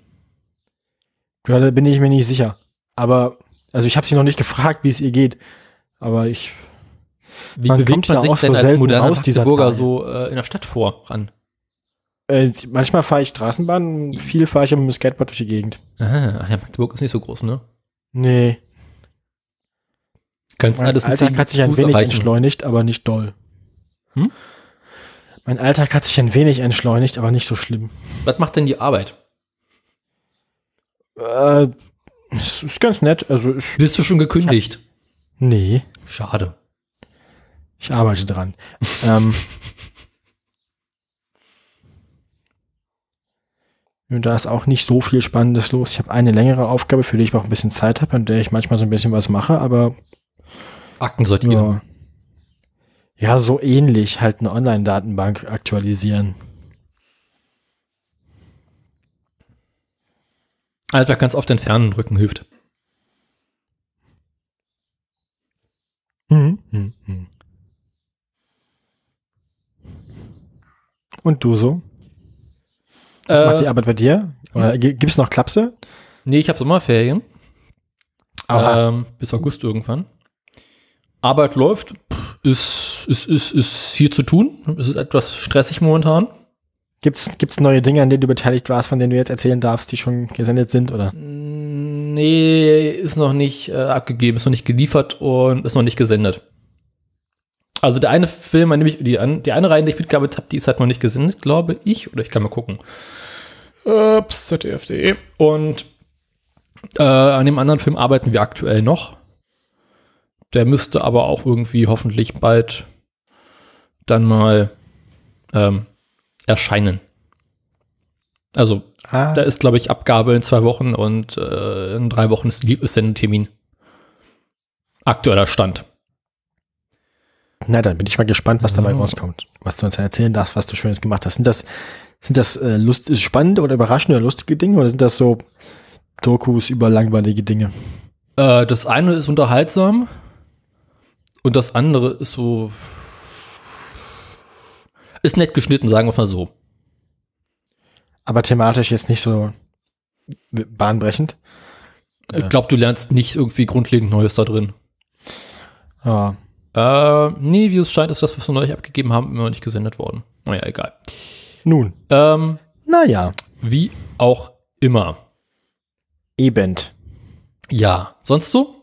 Ja, da bin ich mir nicht sicher. Aber, also ich habe sie noch nicht gefragt, wie es ihr geht. Aber ich, Wie Man bewegt man ja sich auch so denn als selten moderner Magdeburger so äh, in der Stadt vor ran? äh, manchmal fahre ich Straßenbahn, viel fahre ich mit dem Skateboard durch die Gegend. Ah, ja, Magdeburg ist nicht so groß, ne? Nee, Kannst mein alles Alltag hat sich ein Fuß wenig erreichen. entschleunigt, aber nicht doll. Hm? Mein Alltag hat sich ein wenig entschleunigt, aber nicht so schlimm. Was macht denn die Arbeit? Äh, es ist ganz nett. Also, ich, Bist du schon gekündigt? nee, Schade. Ich arbeite dran. ähm, und da ist auch nicht so viel Spannendes los. Ich habe eine längere Aufgabe, für die ich auch ein bisschen Zeit habe, an der ich manchmal so ein bisschen was mache, aber Akten sortieren. ja, ja so ähnlich halt eine Online-Datenbank aktualisieren. Einfach ganz oft entfernen drücken hilft. Mhm. Mhm. Und du so? Was macht die Äh, Arbeit bei dir? Oder gibt es noch Klapse? nee, ich habe Sommerferien. Ähm, bis August irgendwann. Arbeit läuft, ist, ist, ist, ist viel zu tun. Es ist etwas stressig momentan. Gibt's gibt's neue Dinge, an denen du beteiligt warst, von denen du jetzt erzählen darfst, die schon gesendet sind? Oder? Nee, ist noch nicht äh, abgegeben, ist noch nicht geliefert und ist noch nicht gesendet. Also der eine Film, an dem ich, die, an, die eine Reihe, die ich mitgearbeitet habe, die ist halt noch nicht gesendet, glaube ich. Oder ich kann mal gucken. Ups, ZDF.de. Und äh, an dem anderen Film arbeiten wir aktuell noch. Der müsste aber auch irgendwie hoffentlich bald dann mal ähm, erscheinen. Also Ah, da ist, glaube ich, Abgabe in zwei Wochen und äh, in drei Wochen ist, ist ein Termin. Aktueller Stand. Na, dann bin ich mal gespannt, was dabei Ja. rauskommt. Was du uns dann erzählen darfst, was du Schönes gemacht hast. Sind das, sind das äh, lust spannende oder überraschende oder lustige Dinge oder sind das so Dokus über langweilige Dinge? Äh, das eine ist unterhaltsam und das andere ist so. Ist nett geschnitten, sagen wir mal so. Aber thematisch jetzt nicht so bahnbrechend. Ich glaube, du lernst nicht irgendwie grundlegend Neues da drin. Ja. Äh, nee, wie es scheint, ist das, was wir neulich abgegeben haben, immer noch nicht gesendet worden. Naja, egal. Nun, Ähm, naja, wie auch immer. eben. Ja, sonst so?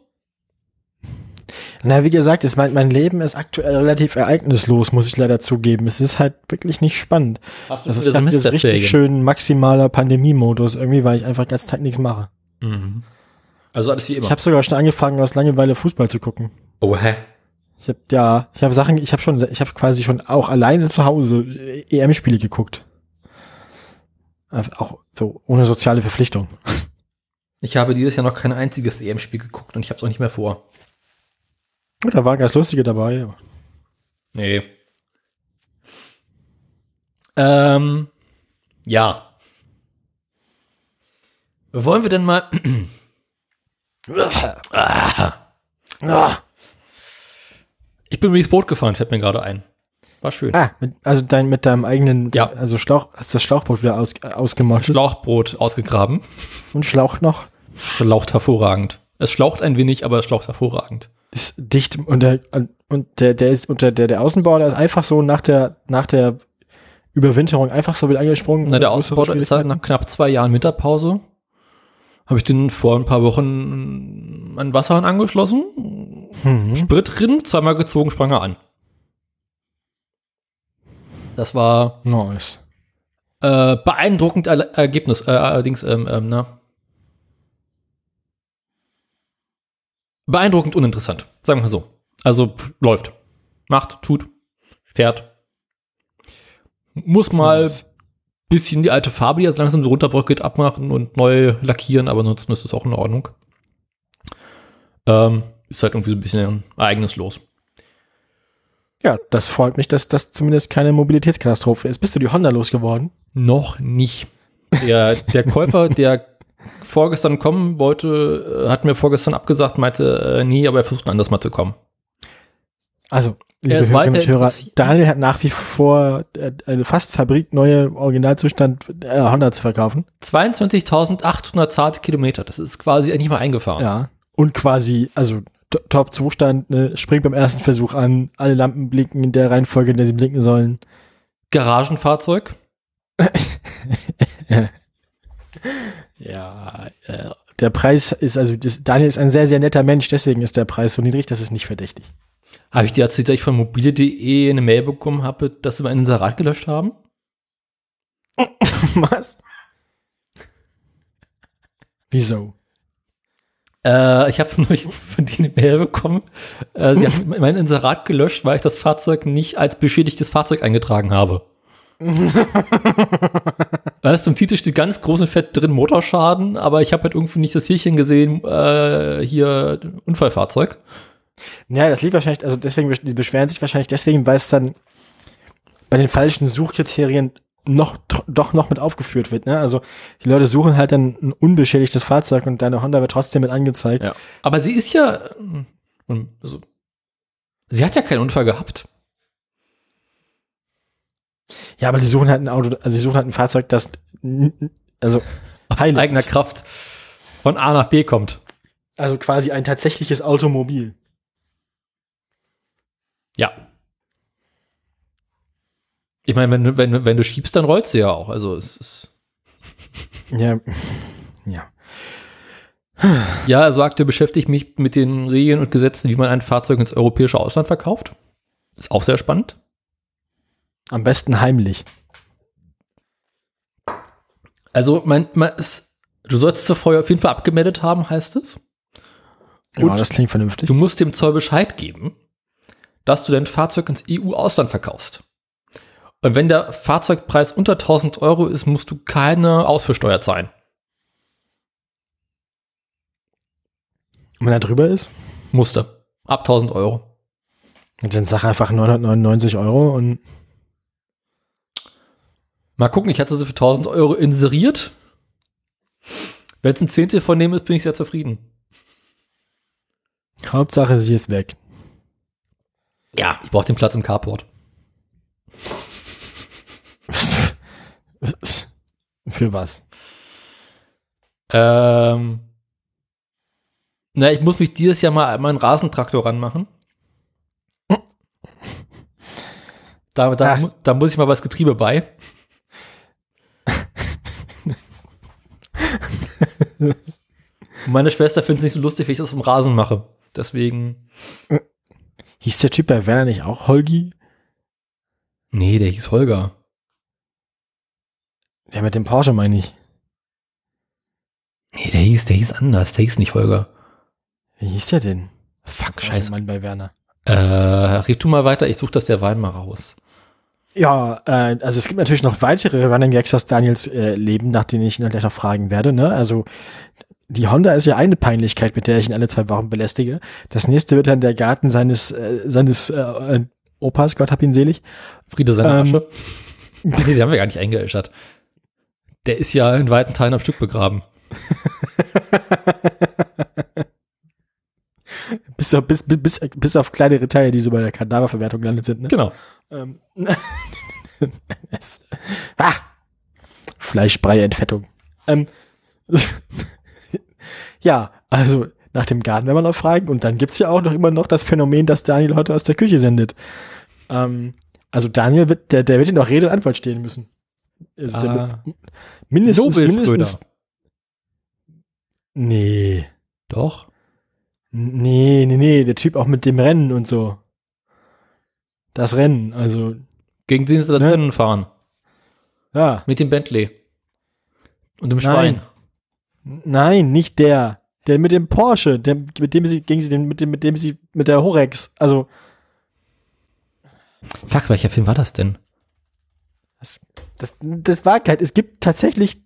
Na, wie gesagt, ist mein, mein Leben ist aktuell relativ ereignislos, muss ich leider zugeben. Es ist halt wirklich nicht spannend. Hast Das ist so richtig schön maximaler Pandemie-Modus, irgendwie, weil ich einfach den ganzen Tag nichts mache. Mhm. Also alles wie immer. Ich habe sogar schon angefangen, aus Langeweile Fußball zu gucken. oh, hä? Ich habe ja, ich habe Sachen, ich habe schon, ich habe quasi schon auch alleine zu Hause äh, EM-Spiele geguckt. Äh, Auch so ohne soziale Verpflichtung. Ich habe dieses Jahr noch kein einziges EM-Spiel geguckt und ich habe es auch nicht mehr vor. Da war ganz lustige dabei. Nee. Ähm, ja. Wollen wir denn mal. Ah. Ah, Ich bin übrigens Boot gefahren, fällt mir gerade ein. War schön. ah mit, also dein mit deinem eigenen, Ja. also Schlauch, hast das Schlauchboot wieder aus, ausgemottet Schlauchbrot ausgegraben. und Schlauch noch. Schlaucht hervorragend. Es schlaucht ein wenig, aber es schlaucht hervorragend. ist dicht und der, und der, der ist unter der, der Außenbau, der ist einfach so nach der, nach der Überwinterung einfach so wieder angesprungen. Na, der Außenbau ist halt nach knapp zwei Jahren Winterpause. Habe ich den vor ein paar Wochen an Wasserhahn angeschlossen. Mhm. Sprit drin, zweimal gezogen, sprang er an. Das war Nice. äh, beeindruckend Erle- Ergebnis. Äh, allerdings, ähm, ähm, na. Beeindruckend uninteressant. Sagen wir mal so. Also läuft. Macht, tut, fährt. Muss mal Nice. bisschen die alte Farbe, die jetzt langsam so runterbröckelt, abmachen und neu lackieren, aber ansonsten ist das auch in Ordnung. Ähm, ist halt irgendwie so ein bisschen ereignislos. Ja, das freut mich, dass das zumindest keine Mobilitätskatastrophe ist. Bist du die Honda losgeworden? Noch nicht. Der, der Käufer, der vorgestern kommen wollte, äh, hat mir vorgestern abgesagt, meinte, äh, nee, aber er versucht anders mal zu kommen. Also, ist Hörerinnen und weiter Hörer. Daniel hat nach wie vor äh, eine fast fabrikneue Originalzustand äh, Honda zu verkaufen. 22.800 zarte Kilometer, das ist quasi nicht mal eingefahren. Ja. Und quasi, also Top-Zustand, ne, springt beim ersten Versuch an, alle Lampen blinken in der Reihenfolge, in der sie blinken sollen. Garagenfahrzeug, Ja, äh, der Preis ist, also das, Daniel ist ein sehr, sehr netter Mensch, deswegen ist der Preis so niedrig, das ist nicht verdächtig. habe ich dir erzählt, dass ich von mobile.de eine Mail bekommen habe, dass sie mein Inserat gelöscht haben? Was? Wieso? Äh, ich habe von euch von denen eine Mail bekommen. Äh, sie haben mein Inserat gelöscht, weil ich das Fahrzeug nicht als beschädigtes Fahrzeug eingetragen habe. Weißt du, im Titel steht ganz groß und fett drin Motorschaden, aber ich habe halt irgendwie nicht das Tierchen gesehen, äh, hier Unfallfahrzeug. Ja, das liegt wahrscheinlich, also deswegen, die beschweren sich wahrscheinlich deswegen, weil es dann bei den falschen Suchkriterien noch, doch noch mit aufgeführt wird, ne? Also, die Leute suchen halt dann ein unbeschädigtes Fahrzeug und deine Honda wird trotzdem mit angezeigt. Ja. Aber sie ist ja, ähm, also, sie hat ja keinen Unfall gehabt. Ja, aber die suchen halt ein Auto, also sie suchen halt ein Fahrzeug, das, also, Hilux. Eigener Kraft von A nach B kommt. also quasi ein tatsächliches Automobil. Ja. Ich meine, wenn, du- wenn, wenn du schiebst, dann rollst du ja auch. Also es ist. Ja, ja. Ja, er sagte, beschäftigt mich mit den Regeln und Gesetzen, wie man ein Fahrzeug ins europäische Ausland verkauft. Ist auch sehr spannend. Am besten heimlich. Also, mein, mein, es, du sollst zuvor auf jeden Fall abgemeldet haben, heißt es. Ja, Und das klingt vernünftig. Du musst dem Zoll Bescheid geben, dass du dein Fahrzeug ins EU-Ausland verkaufst. Und wenn der Fahrzeugpreis unter 1000 Euro ist, musst du keine Ausfuhrsteuer zahlen. Und wenn er drüber ist, Musste. Ab 1000 Euro. dann sag einfach 999 Euro und Mal gucken, ich hatte sie für 1000 Euro inseriert. Wenn es ein Zehntel von dem ist, bin ich sehr zufrieden. Hauptsache sie ist weg. Ja. Ich brauche den Platz im Carport. Für was? Ähm, na, ich muss mich dieses Jahr mal meinen Rasentraktor ranmachen. Da, da, Ach. da muss ich mal was Getriebe bei. Meine Schwester findet es nicht so lustig, wenn ich das vom Rasen mache. Deswegen. Hieß der Typ bei Werner nicht auch Holgi? Nee, der hieß Holger. Der mit dem Porsche meine ich. Nee, der hieß, der hieß anders. Der hieß nicht Holger. Wie hieß der denn? Fuck, scheiße. Mann bei Werner. Äh, red du mal weiter, ich suche das der Wein mal raus. Ja, äh, also es gibt natürlich noch weitere Running Gags aus Daniels äh, Leben, nach denen ich ihn dann gleich noch fragen werde. Ne? Also die Honda ist ja eine Peinlichkeit, mit der ich ihn alle zwei Wochen belästige. Das nächste wird dann der Garten seines äh, seines äh, Opas, Gott hab ihn selig. Friede seine Ähm. Asche. nee, den haben wir gar nicht eingeäschert. Der ist ja in weiten Teilen am Stück begraben. Bis auf, bis, bis, bis, auf kleinere Teile, die so bei der Kadaververwertung gelandet sind. Ne? Genau. Ähm, es, ah, Fleischbrei-Entfettung. Ähm, ja, also nach dem Garten, wenn man noch fragen. Und dann gibt's ja auch noch immer noch das Phänomen, dass Daniel heute aus der Küche sendet. Ähm, also Daniel wird, der, der wird ihn auch Rede und Antwort stehen müssen. Also Ah. mindestens, Nobel mindestens. Nee. Doch. Nee, nee, nee, der Typ auch mit dem Rennen und so. Das Rennen, also, Gegen den sie das Ne? Rennen fahren. ja. Mit dem Bentley. Und dem Nein. Schwein. Nein, nicht der. Der mit dem Porsche, der, mit dem sie, gegen sie mit dem, mit dem sie, mit der Horex, also, Fuck, welcher Film war das denn? das, das, das war kein, es gibt tatsächlich,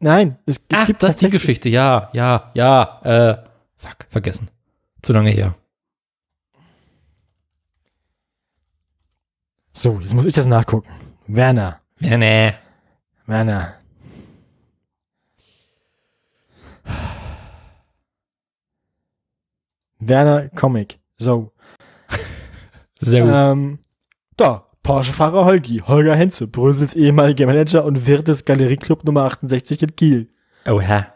nein, es, es Ach, gibt das ist die Geschichte. Ja, ja, ja. Äh, fuck, vergessen. Zu lange her. So, jetzt muss ich das nachgucken. Werner, nee. Werner. Werner Comic. So. Sehr gut. Ähm, da, Porsche-Fahrer Holgi, Holger Henze, Brösels ehemaliger Manager und Wirt des Galerieclub Nummer 68 in Kiel. oh, hä?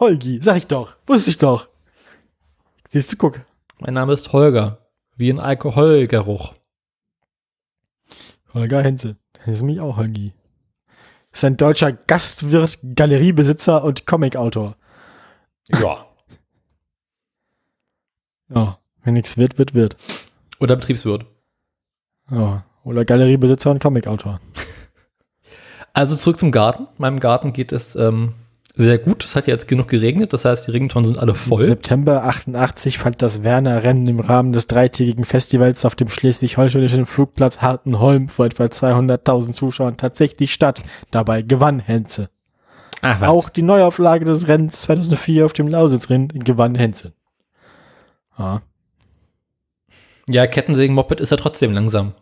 Holgi, sag ich doch, wusste ich doch. Siehst du, guck. Mein Name ist Holger. Wie ein Alkoholgeruch. Holger Henze. Das ist mich auch Holgi. Ist ein deutscher Gastwirt, Galeriebesitzer und Comicautor. Ja. Ja, wenn nichts wird, wird, wird. Oder Betriebswirt. Ja, oder Galeriebesitzer und Comicautor. Also zurück zum Garten. Meinem Garten geht es ähm, sehr gut. Es hat ja jetzt genug geregnet. Das heißt, die Regentonnen sind alle Im voll. September 88 fand das Werner-Rennen im Rahmen des dreitägigen Festivals auf dem schleswig-holsteinischen Flugplatz Hartenholm vor etwa 200.000 Zuschauern tatsächlich statt. Dabei gewann Henze. Ach, was? Auch die Neuauflage des Rennens 2004 auf dem Lausitzring gewann Henze. Ja. Ja, Kettensägen-Moped ist ja trotzdem langsam.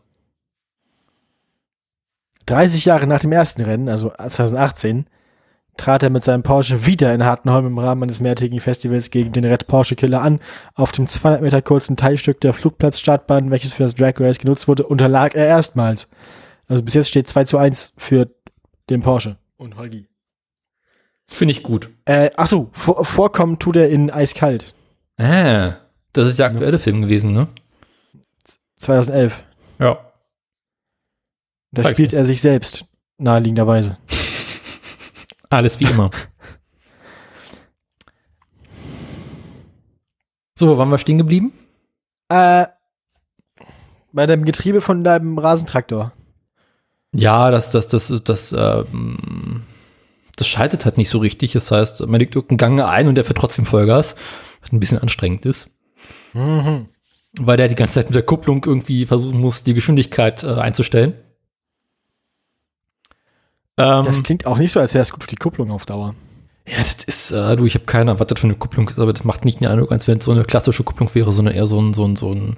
30 Jahre nach dem ersten Rennen, also 2018, trat er mit seinem Porsche wieder in Hartenholm im Rahmen eines mehrtägigen Festivals gegen den Red Porsche Killer an. Auf dem 200 Meter kurzen Teilstück der Flugplatzstartbahn, welches für das Drag Race genutzt wurde, unterlag er erstmals. Also bis jetzt steht 2 zu 1 für den Porsche und Holgi. Finde ich gut. Äh, achso, vor, vorkommen tut er in Eiskalt. Ah, das ist der aktuelle Film gewesen, ne? 2011. Ja. Da Zeig spielt er sich selbst, naheliegenderweise. Alles wie immer. so, wo waren wir stehen geblieben? Äh, bei dem Getriebe von deinem Rasentraktor. Ja, das, das, das, das, ähm, das schaltet halt nicht so richtig. Das heißt, man legt irgendeinen Gang ein und der fährt trotzdem Vollgas, was ein bisschen anstrengend ist. Mhm. Weil der die ganze Zeit mit der Kupplung irgendwie versuchen muss, die Geschwindigkeit äh, einzustellen. Ähm, Das klingt auch nicht so, als wäre es gut für die Kupplung auf Dauer. ja, das ist, äh, du, ich habe keine Ahnung, was das für eine Kupplung ist, aber das macht nicht den Eindruck, als wenn es so eine klassische Kupplung wäre, sondern eher so ein, so ein, so ein,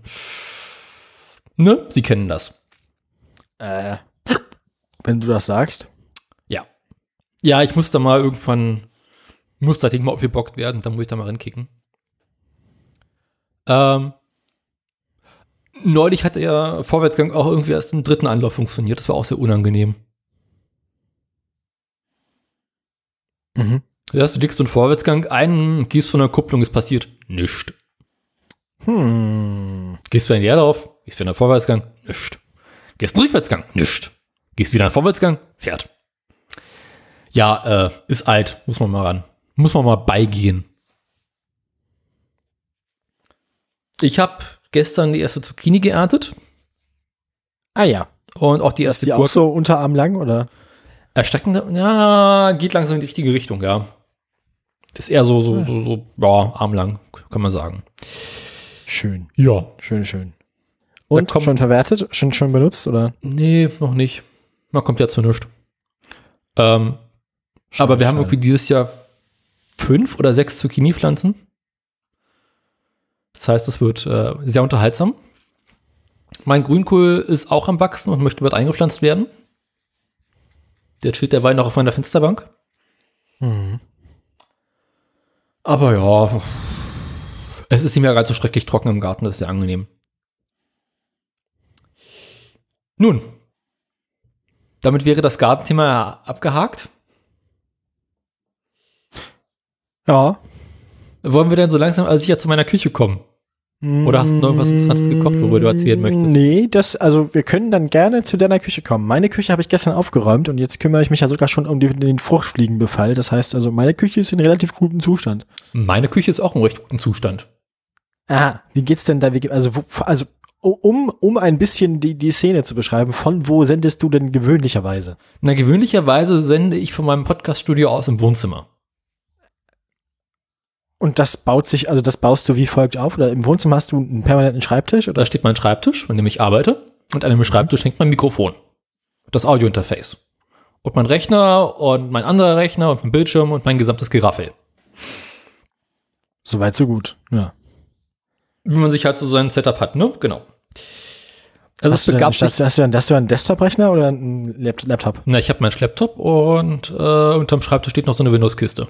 ne? Sie kennen das. Äh, wenn du das sagst. Ja. Ja, ich muss da mal irgendwann, muss das Ding mal aufgebockt werden, dann muss ich da mal rankicken. Ähm, neulich hat der Vorwärtsgang auch irgendwie erst im dritten Anlauf funktioniert. Das war auch sehr unangenehm. Mhm. Ja, du legst so einen Vorwärtsgang ein, gehst von der Kupplung, es passiert nichts. Hm. Gehst wieder in die Erde auf, gehst wieder in den Vorwärtsgang, nichts. Gehst in den Rückwärtsgang, nichts. Gehst wieder in den Vorwärtsgang, fährt. Ja, äh, ist alt, muss man mal ran. Muss man mal beigehen. Ich habe gestern die erste Zucchini geerntet Ah ja. und auch die Ist erste die auch Gurke. so unterarm lang, oder? Erstreckend, ja, geht langsam in die richtige Richtung, ja. Das ist eher so, so, so, so, ja, armlang, kann man sagen. Schön. Ja. Schön, schön. Und kommt- schon verwertet? Schon, schon benutzt, oder? Nee, noch nicht. Man kommt ja zu nichts. Ähm, aber wir haben schade. irgendwie dieses Jahr fünf oder sechs Zucchini-Pflanzen. Das heißt, es wird äh, sehr unterhaltsam. Mein Grünkohl ist auch am Wachsen und möchte bald eingepflanzt werden. Der chillt derweil noch auf meiner Fensterbank. Mhm. Aber ja, es ist nicht mehr ganz so schrecklich trocken im Garten, das ist sehr angenehm. Nun, damit wäre das Gartenthema abgehakt. Ja. Wollen wir denn so langsam also sicher zu meiner Küche kommen? Oder hast du noch irgendwas Interessantes gekocht, worüber du erzählen möchtest? Nee, das, also wir können dann gerne zu deiner Küche kommen. Meine Küche habe ich gestern aufgeräumt und jetzt kümmere ich mich ja sogar schon um die, den Fruchtfliegenbefall. Das heißt also, meine Küche ist in relativ gutem Zustand. Meine Küche ist auch im recht guten Zustand. Aha, wie geht's denn da? Also, wo, also um, um ein bisschen die, die Szene zu beschreiben, von wo sendest du denn gewöhnlicherweise? Na, gewöhnlicherweise sende ich von meinem Podcaststudio aus im Wohnzimmer. Und das baut sich, also das baust du wie folgt auf? Oder im Wohnzimmer hast du einen permanenten Schreibtisch? Oder? Da steht mein Schreibtisch, an dem ich arbeite. Und an dem Schreibtisch hängt mein Mikrofon. Das Audiointerface. Und mein Rechner und mein anderer Rechner und mein Bildschirm und mein gesamtes Geraffel. Soweit so gut, ja. Wie man sich halt so sein Setup hat, ne? Genau. Also hast, es du statt- sich, hast du dann hast du einen Desktop-Rechner oder einen Lapt- Laptop? na, ich habe meinen Laptop und äh, unterm Schreibtisch steht noch so eine Windows-Kiste.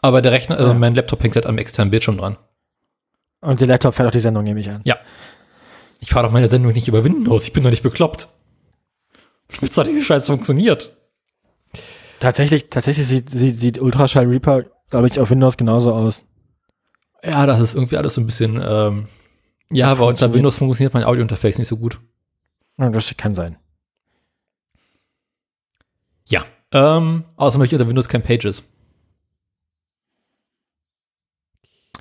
Aber der Rechner, also Ja. mein Laptop hängt halt am externen Bildschirm dran. Und der Laptop fährt auch die Sendung, nehme ich an. Ja. Ich fahre doch meine Sendung nicht über Windows, ich bin doch nicht bekloppt. Wie doch diese Scheiße funktioniert. Tatsächlich, tatsächlich sieht, sieht, sieht Ultraschall Reaper, glaube ich, auf Windows genauso aus. Ja, das ist irgendwie alles so ein bisschen, ähm, ja, aber unter. Windows funktioniert mein Audiointerface nicht so gut. Ja, Das kann sein. Ja. Ähm, außerdem habe ich unter Windows kein Pages.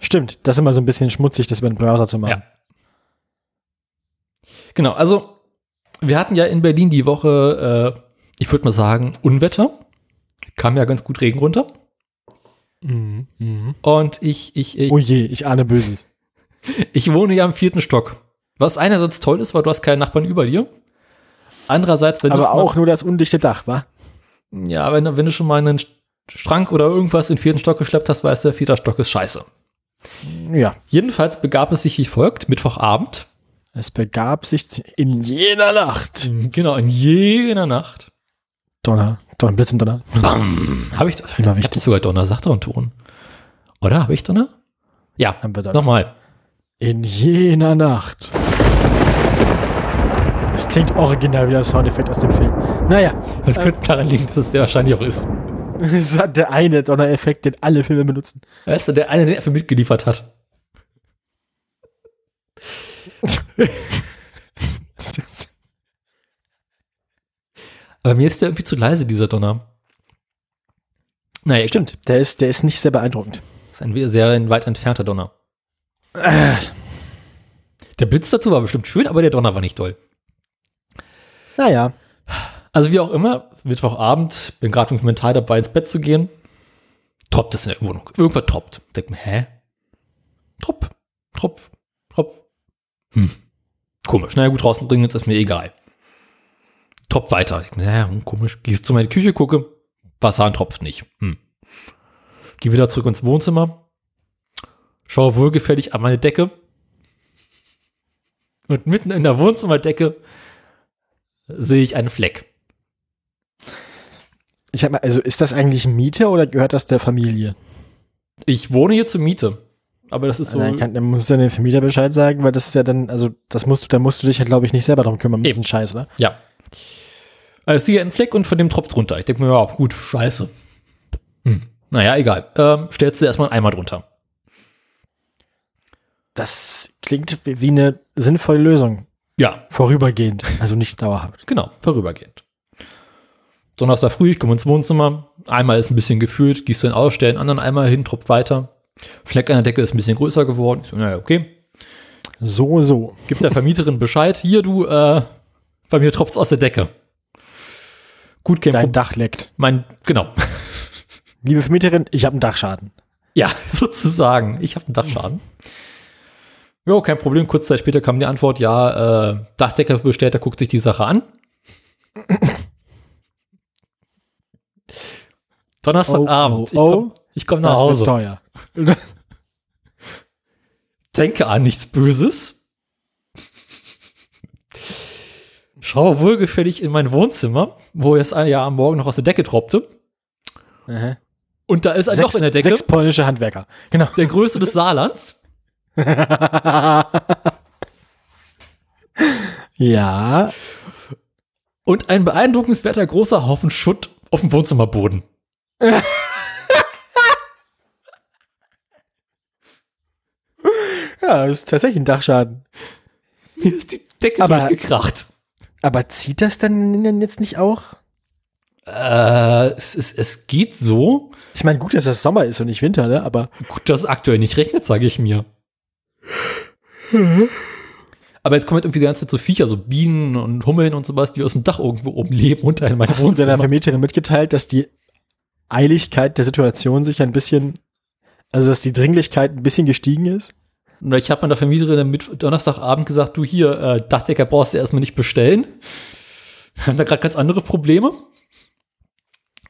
Stimmt, das ist immer so ein bisschen schmutzig, das über den Browser zu machen. Ja. Genau, also wir hatten ja in Berlin die Woche, äh, ich würde mal sagen, Unwetter. Kam ja ganz gut Regen runter. Mhm. Mhm. Und ich, ich, ich, Oh je, ich ahne Böses. ich wohne ja im vierten Stock. Was einerseits toll ist, weil du hast keinen Nachbarn über dir. Andererseits, wenn du Aber schon mal- auch nur das undichte Dach, wa? Ja, wenn, wenn du schon mal einen Schrank oder irgendwas in den vierten Stock geschleppt hast, weißt du, der vierte Stock ist scheiße. Ja. Jedenfalls begab es sich wie folgt, Mittwochabend. Es begab sich in jener Nacht. Genau, in jener Nacht. Donner, Donner, Blitz und Donner. Bam. Habe ich, Immer ich wichtig. sogar Donner, sagt doch ein Ton. Oder? Habe ich Donner? Ja, Haben wir Donner. nochmal. In jener Nacht. Das klingt original wie der Soundeffekt aus dem Film. Naja, Das könnte daran liegen, dass es der wahrscheinlich auch ist. das ist der eine Donner-Effekt, den alle Filme benutzen. Weißt du, der eine, der dafür mitgeliefert hat. Aber mir ist der irgendwie zu leise, dieser Donner. Naja. Stimmt, der ist, der ist nicht sehr beeindruckend. Das ist ein sehr weit entfernter Donner. Äh, Der Blitz dazu war bestimmt schön, aber der Donner war nicht toll. naja, Also wie auch immer, Mittwochabend, bin gerade Kommentar dabei, ins Bett zu gehen. Tropft es in der Wohnung. Irgendwas tropft. Denk mir, hä? Tropf, Tropf, Tropf. Hm. Komisch. Naja, gut, draußen dringend ist mir egal. Tropft weiter. Ich ja, hm, komisch. Gehst zu meiner Küche, gucke. Wasser tropft nicht. Hm. Geh wieder zurück ins Wohnzimmer. Schaue wohlgefällig an meine Decke. Und mitten in der Wohnzimmerdecke sehe ich einen Fleck. Ich hab mal, also ist das eigentlich Miete oder gehört das der Familie? Ich wohne hier zur Miete. Aber das ist so. dann, kann, dann musst du ja dem Vermieter Bescheid sagen, weil das ist ja dann, also das musst du, da musst du dich ja, glaube ich, nicht selber drum kümmern mit Eben. diesem Scheiß, ne? Ja. Also ich sehe einen Fleck und von dem tropft runter. Ich denke mir, ja, gut, scheiße. Hm. Naja, egal. Ähm, stellst du erstmal einen Eimer drunter. Das klingt wie eine sinnvolle Lösung. Ja, Vorübergehend, also nicht dauerhaft. genau, vorübergehend. Donnerstag früh, ich komme ins Wohnzimmer. Einmal ist ein bisschen gefühlt, gehst du den aus, stell einen anderen Eimer hin, tropft weiter. Fleck an der Decke ist ein bisschen größer geworden. Ich so, naja, okay. So, so. Gib der Vermieterin Bescheid. Hier, du, äh, bei mir tropft's aus der Decke. Gut, kein Dein Problem. Dach leckt. Mein, genau. Liebe Vermieterin, ich habe einen Dachschaden. Ja, sozusagen. Ich habe einen Dachschaden. Jo, kein Problem. Kurz Zeit später kam die Antwort, ja, äh, Dachdecker bestellt, der guckt sich die Sache an. Donnerstagabend. Oh, oh, oh. ich komme komm nach Hause. teuer. Denke an nichts Böses. Schaue wohlgefällig in mein Wohnzimmer, wo es ja am Morgen noch aus der Decke tropfte. Aha. Und da ist ein Sechs, Loch in der Decke, sechs polnische Handwerker. Genau. der Größe des Saarlands. ja. Und ein beeindruckenswerter großer Haufen Schutt auf dem Wohnzimmerboden. Ja, das ist tatsächlich ein Dachschaden. Mir ist die Decke Aber- durchgekracht. Aber zieht das dann jetzt nicht auch? Äh, es, es, es geht so. Ich meine, gut, dass das Sommer ist und nicht Winter, ne? Aber Gut, dass es aktuell nicht regnet, sage ich mir. Aber jetzt kommen halt irgendwie die ganze Zeit so Viecher, so Bienen und Hummeln und sowas, die aus dem Dach irgendwo oben leben unter in meinem hast du deiner. Vermieterin mitgeteilt, dass die Eiligkeit der Situation sich ein bisschen, also dass die Dringlichkeit ein bisschen gestiegen ist? Und ich habe meiner Vermieterin mit Donnerstagabend gesagt, du hier, äh, Dachdecker brauchst du erstmal nicht bestellen. Wir haben da gerade ganz andere Probleme.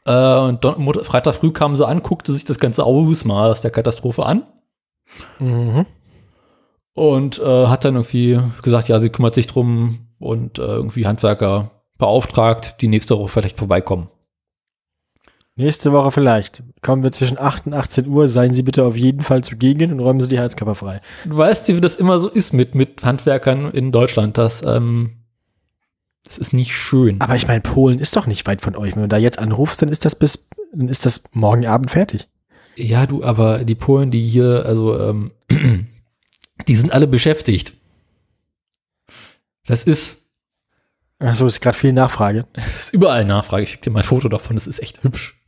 Äh, und Don Freitag früh kam sie an, guckte sich das ganze Ausmaß der Katastrophe an Mhm. und äh, hat dann irgendwie gesagt, ja, sie kümmert sich drum und äh, irgendwie Handwerker beauftragt, die nächste Woche vielleicht vorbeikommen. Nächste Woche vielleicht. Kommen wir zwischen 8 und 18 Uhr. Seien Sie bitte auf jeden Fall zugegen und räumen Sie die Heizkörper frei. Du weißt, wie das immer so ist mit, mit Handwerkern in Deutschland, dass ähm, das ist nicht schön. Aber ich meine, Polen ist doch nicht weit von euch. Wenn du da jetzt anrufst, dann ist das bis, dann ist das morgen Abend fertig. Ja, du, aber die Polen, die hier, also, ähm, die sind alle beschäftigt. Das ist, Achso, ist gerade viel Nachfrage. das ist überall Nachfrage. Ich schicke dir mal ein Foto davon, das ist echt hübsch.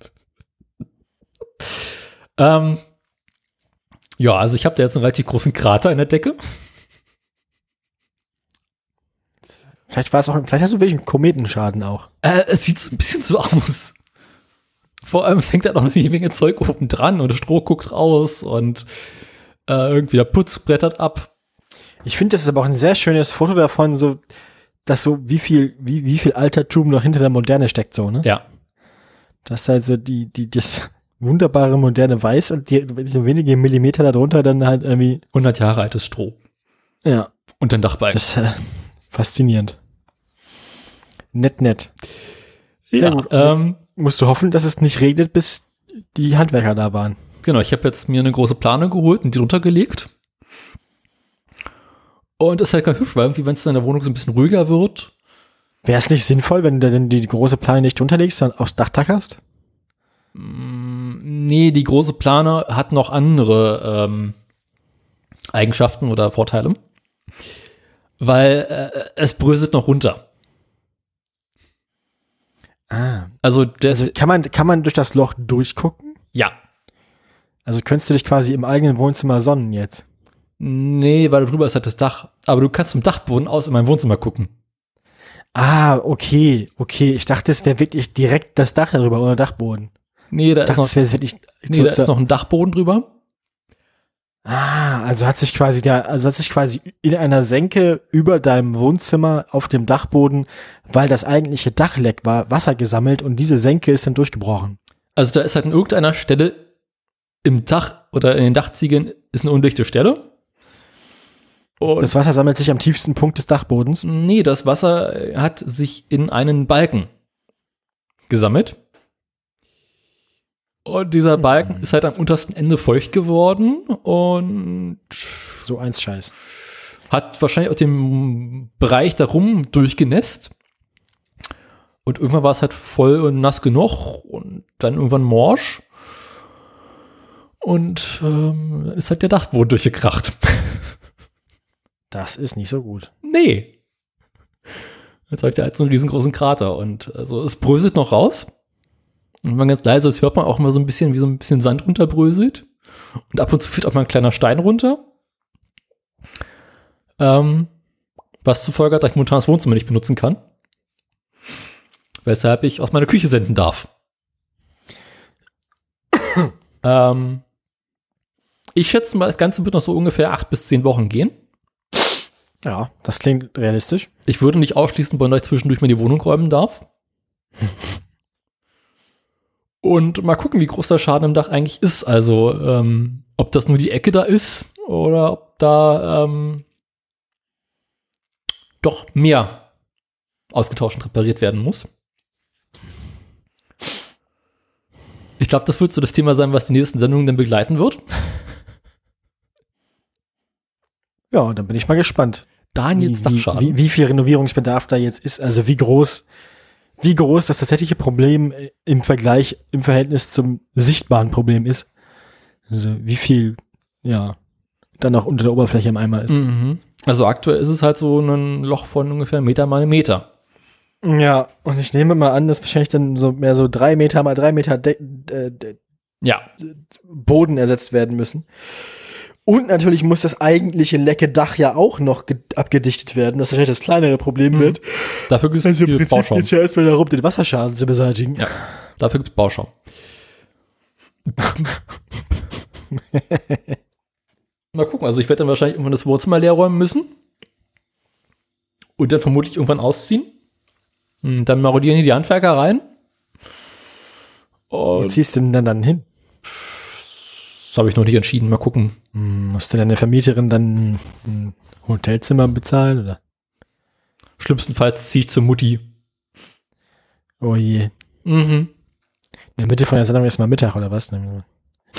ähm, ja, also ich habe da jetzt einen relativ großen Krater in der Decke. Vielleicht war es auch, vielleicht hast du wirklich einen Kometenschaden auch. Äh, es sieht so ein bisschen so aus. Vor allem, es hängt da noch eine Menge Zeug oben dran und der Stroh guckt raus und äh, irgendwie der Putz brettert ab. Ich finde, das ist aber auch ein sehr schönes Foto davon, so, dass so, wie viel, wie, wie viel Altertum noch hinter der Moderne steckt, so, ne? Ja. Das ist also die, die, das wunderbare moderne Weiß und die, so wenige Millimeter darunter dann halt irgendwie, 100 Jahre altes Stroh. ja, Und dann Dachbalken. das ist äh, faszinierend. Nett, nett. ja, gut, ähm, Musst du hoffen, dass es nicht regnet, bis die Handwerker da waren. genau. Ich habe jetzt mir eine große Plane geholt und die drunter gelegt. Und das ist halt ganz hübsch, weil irgendwie, wenn es in der Wohnung so ein bisschen ruhiger wird, Wäre es nicht sinnvoll, wenn du denn die große Plane nicht drunter legst, dann aufs Dach tackerst? nee, die große Plane hat noch andere ähm, Eigenschaften oder Vorteile. Weil äh, es bröselt noch runter. Ah. Also, Also kann man, kann man durch das Loch durchgucken? ja. Also könntest du dich quasi im eigenen Wohnzimmer sonnen jetzt? Nee, weil drüber ist halt das Dach. Aber du kannst zum Dachboden aus in mein Wohnzimmer gucken. Ah, okay, okay. Ich dachte, es wäre wirklich direkt das Dach darüber oder Dachboden. Nee, da Ich ist dachte, noch, es wäre wirklich. nee, so- da ist noch ein Dachboden drüber. ah, also hat sich quasi da, also hat sich quasi in einer Senke über deinem Wohnzimmer auf dem Dachboden, weil das eigentliche Dachleck war, Wasser gesammelt und diese Senke ist dann durchgebrochen. Also da ist halt an irgendeiner Stelle im Dach oder in den Dachziegeln ist eine undichte Stelle. Und Das Wasser sammelt sich am tiefsten Punkt des Dachbodens. nee, das Wasser äh, hat sich in einen Balken gesammelt. Und dieser Balken ist halt am untersten Ende feucht geworden und So eins Scheiß. hat wahrscheinlich auch den Bereich darum durchgenässt. Und irgendwann war es halt voll und nass genug und dann irgendwann morsch. Und ähm, dann ist halt der Dachboden durchgekracht. Das ist nicht so gut. nee. Jetzt habe ich da jetzt einen riesengroßen Krater und also es bröselt noch raus. Und wenn man ganz leise ist, hört man auch mal so ein bisschen, wie so ein bisschen Sand runterbröselt. Und ab und zu führt auch mal ein kleiner Stein runter. Ähm, was zur Folge hat, dass ich momentan das Wohnzimmer nicht benutzen kann. Weshalb ich aus meiner Küche senden darf. ähm, ich schätze mal, das Ganze wird noch so ungefähr acht bis zehn Wochen gehen. Ja, das klingt realistisch. Ich würde nicht ausschließen, wollen, dass ich zwischendurch mal die Wohnung räumen darf. Und mal gucken, wie groß der Schaden im Dach eigentlich ist. Also, ähm, ob das nur die Ecke da ist oder ob da ähm, doch mehr ausgetauscht und repariert werden muss. Ich glaube, das wird so das Thema sein, was die nächsten Sendungen dann begleiten wird. Ja, dann bin ich mal gespannt. Daniels wie, Dachschaden. wie, wie viel Renovierungsbedarf da jetzt ist, also wie groß, wie groß das tatsächliche Problem äh, im Vergleich, im Verhältnis zum sichtbaren Problem ist. Also wie viel, ja, dann auch unter der Oberfläche im Eimer ist. Mhm. Also aktuell ist es halt so ein Loch von ungefähr Meter mal einen Meter. Ja, und ich nehme mal an, dass wahrscheinlich dann so mehr so drei Meter mal drei Meter De äh, De Ja. Boden ersetzt werden müssen. Und natürlich muss das eigentliche lecke Dach ja auch noch ge- abgedichtet werden, was wahrscheinlich das kleinere Problem Mhm. wird. Dafür gibt es Also im Bauschaum. ja erstmal darum, den Wasserschaden zu beseitigen. Ja, dafür gibt es Bauschaum. Mal gucken, also ich werde dann wahrscheinlich irgendwann das Wohnzimmer leer räumen müssen. Und dann vermutlich irgendwann ausziehen. Und dann marodieren hier die Handwerker rein. Wo Und ziehst du denn dann, dann hin? Habe ich noch nicht entschieden. Mal gucken. Hm, Musst du deine Vermieterin dann ein Hotelzimmer bezahlen? Oder? Schlimmstenfalls ziehe ich zur Mutti. Oh je. Mhm. In der Mitte von der Sendung ist mal Mittag oder was?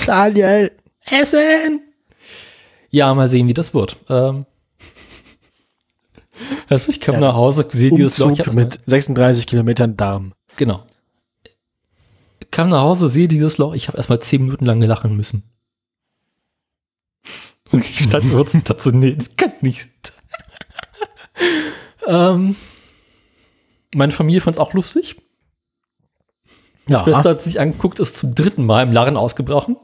Daniel! Essen! Ja, mal sehen, wie das wird. Ähm. Also ich kam Ja, nach Hause, sehe dieses Loch. ich mit 36 Kilometern Darm. Genau. Kam nach Hause, sehe dieses Loch. Ich habe erstmal zehn Minuten lang lachen müssen. Und ich stand kurz und dachte, nee, das kann nicht. ähm, meine Familie fand es auch lustig. Ja, Schwester hat sich angeguckt, ist zum dritten Mal im Lachen ausgebrochen.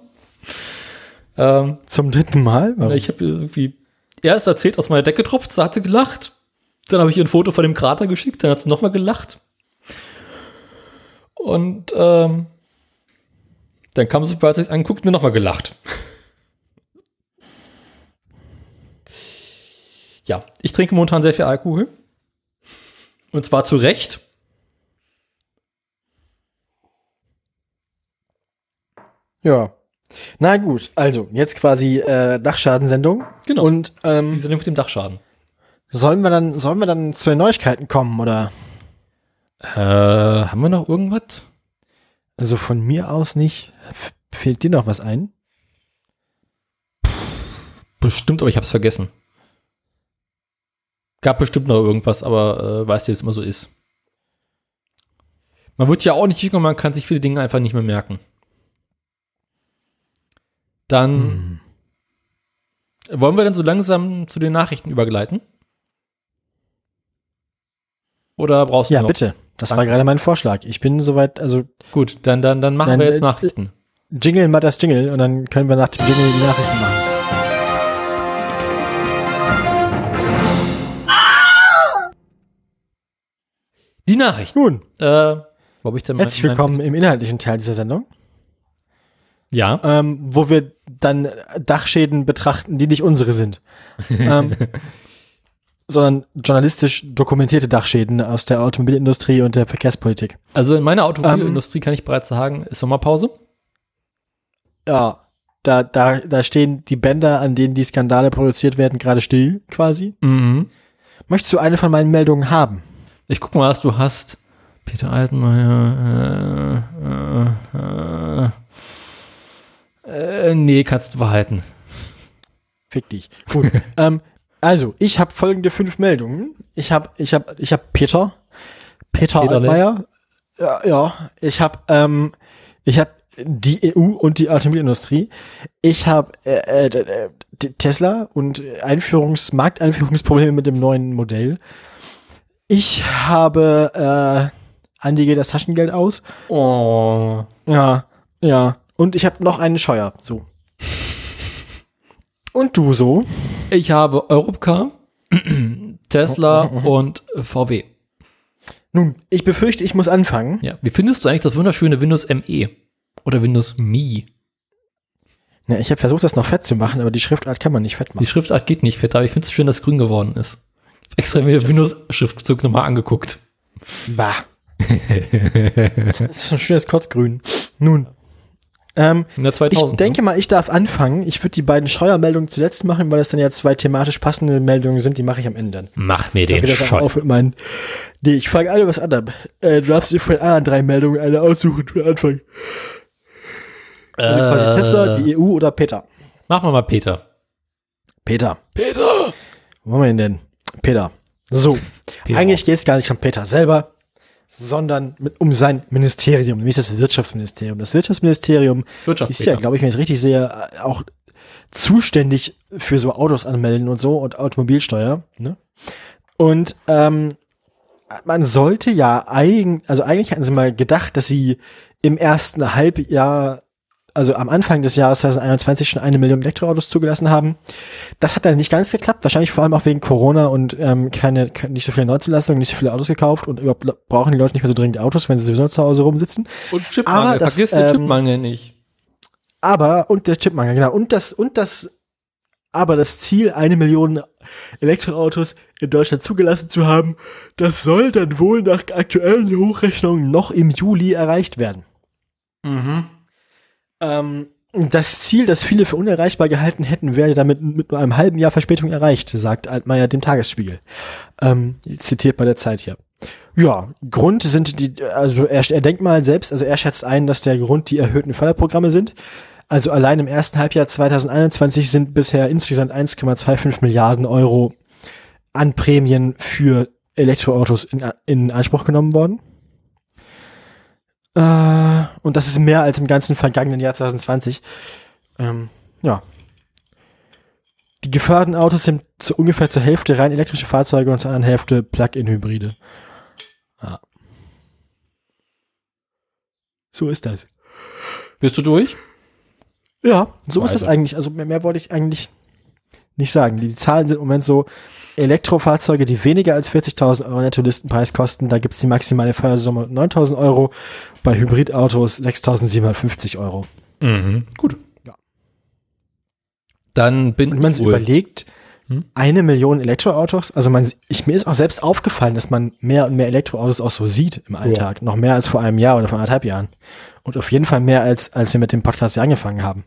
Ähm, zum dritten Mal? Warum? ich habe irgendwie erst erzählt, aus meiner Decke tropft, da hat sie gelacht. Dann habe ich ihr ein Foto von dem Krater geschickt, dann hat sie nochmal gelacht. Und ähm, dann kam sie, als ich es anguckt, mir nochmal gelacht. Ja, ich trinke momentan sehr viel Alkohol. Und zwar zu Recht. Ja. Na gut, also jetzt quasi äh, Dachschadensendung. Genau. Und ähm, Die sind mit dem Dachschaden. sollen wir dann sollen wir dann zu den Neuigkeiten kommen oder? Äh, haben wir noch irgendwas? Also von mir aus nicht. F fehlt dir noch was ein? Bestimmt, aber ich hab's vergessen. Gab bestimmt noch irgendwas, aber äh, weißt du, wie es immer so ist. Man wird ja auch nicht jünger, man kann sich viele Dinge einfach nicht mehr merken. Dann Hm. wollen wir dann so langsam zu den Nachrichten übergleiten? Oder brauchst du Ja, noch? bitte. Das war Danke. gerade mein Vorschlag. Ich bin soweit, also Gut, dann, dann, dann machen Dann, wir jetzt äh, Nachrichten. Jingle mal das Jingle und dann können wir nach dem Jingle die Nachrichten machen. Die Nachrichten. Nun, Äh, wo ich denn herzlich willkommen im inhaltlichen Teil dieser Sendung, Ja. ähm, wo wir dann Dachschäden betrachten, die nicht unsere sind. ähm, sondern journalistisch dokumentierte Dachschäden aus der Automobilindustrie und der Verkehrspolitik. Also in meiner Ähm, Automobilindustrie kann ich bereits sagen, ist Sommerpause. Ja, da, da, da stehen die Bänder, an denen die Skandale produziert werden, gerade still quasi. Mhm. Möchtest du eine von meinen Meldungen haben? Ich guck mal, was du hast. Peter Altmaier. Äh, äh, äh, äh, nee, kannst du behalten. Fick dich. Gut. ähm, also, ich habe folgende fünf Meldungen. Ich habe ich hab, ich hab Peter. Peter Peterle. Altmaier. Ja, ja. Ich habe ähm, ich habe die EU und die Automobilindustrie. Ich habe äh, äh, Tesla und Einführungs Markteinführungsprobleme mit dem neuen Modell. Ich habe äh, Andi geht das Taschengeld aus. Oh. Ja, ja. Und ich habe noch einen Scheuer. So. Und du so? Ich habe Europcar, Tesla und VW. Nun, ich befürchte, ich muss anfangen. Ja. Wie findest du eigentlich das wunderschöne Windows ME? Oder Windows Me? Ja, ich habe versucht, das noch fett zu machen, aber die Schriftart kann man nicht fett Die machen. Schriftart geht nicht fett, aber ich finde es schön, dass grün geworden ist. Extra mir Windows-Schriftzug nochmal angeguckt. Bah. das ist ein schönes Kotzgrün. Nun. Ähm, In der ich 2000. denke mal, ich darf anfangen. Ich würde die beiden Scheuermeldungen zuletzt machen, weil das dann ja zwei thematisch passende Meldungen sind. Die mache ich am Ende dann. Mach mir den Scheu. auf mit meinen. Nee, ich fange alle was an. Äh, du darfst dir von den anderen drei Meldungen eine aussuchen für Anfang. Also quasi Tesla, die EU oder Peter. Mach mal mal Peter. Peter. Peter! Wo haben wir ihn denn? Peter. So. Peter. Eigentlich geht es gar nicht um Peter selber, sondern mit, um sein Ministerium, nämlich das Wirtschaftsministerium. Das Wirtschaftsministerium ist ja, glaube ich, wenn ich es richtig sehe, auch zuständig für so Autos anmelden und so und Automobilsteuer. Ne? Und ähm, man sollte ja eigentlich, also eigentlich hatten sie mal gedacht, dass sie im ersten Halbjahr, also am Anfang des Jahres 2021 schon eine Million Elektroautos zugelassen haben. Das hat dann nicht ganz geklappt, wahrscheinlich vor allem auch wegen Corona und ähm, keine, nicht so viele Neuzulassungen, nicht so viele Autos gekauft und überhaupt brauchen die Leute nicht mehr so dringend Autos, wenn sie sowieso zu Hause rumsitzen. Und Chipmangel, Aber das, vergiss den ähm, Chipmangel nicht. Aber, und der Chipmangel, genau, und das, und das, aber das Ziel, eine Million Elektroautos in Deutschland zugelassen zu haben, das soll dann wohl nach aktuellen Hochrechnungen noch im Juli erreicht werden. Mhm. Ähm, das Ziel, das viele für unerreichbar gehalten hätten, wäre damit mit nur einem halben Jahr Verspätung erreicht, sagt Altmaier dem Tagesspiegel. Ähm, zitiert bei der Zeit hier. Ja, Grund sind die, also er, er denkt mal selbst, also er schätzt ein, dass der Grund die erhöhten Förderprogramme sind. Also allein im ersten Halbjahr 2021 sind bisher insgesamt 1,25 Milliarden Euro an Prämien für Elektroautos in, in Anspruch genommen worden. Äh, und das ist mehr als im ganzen vergangenen Jahr 2020. Ähm, ja. Die geförderten Autos sind zu ungefähr zur Hälfte rein elektrische Fahrzeuge und zur anderen Hälfte Plug-in-Hybride. Ja. So ist das. Bist du durch? Ja, so ist das Weise. eigentlich. Also mehr, mehr wollte ich eigentlich nicht sagen. Die, die Zahlen sind im Moment so, Elektrofahrzeuge, die weniger als 40.000 Euro Netto-Listenpreis kosten, da gibt's die maximale Fördersumme 9.000 Euro, bei Hybridautos 6.750 Euro. Mhm. Gut. Ja. Dann bin Und wenn man ich sich überlegt, Hm? eine Million Elektroautos, also man, ich, mir ist auch selbst aufgefallen, dass man mehr und mehr Elektroautos auch so sieht im Alltag. Noch mehr als vor einem Jahr oder vor anderthalb Jahren. Und auf jeden Fall mehr als, als wir mit dem Podcast hier angefangen haben.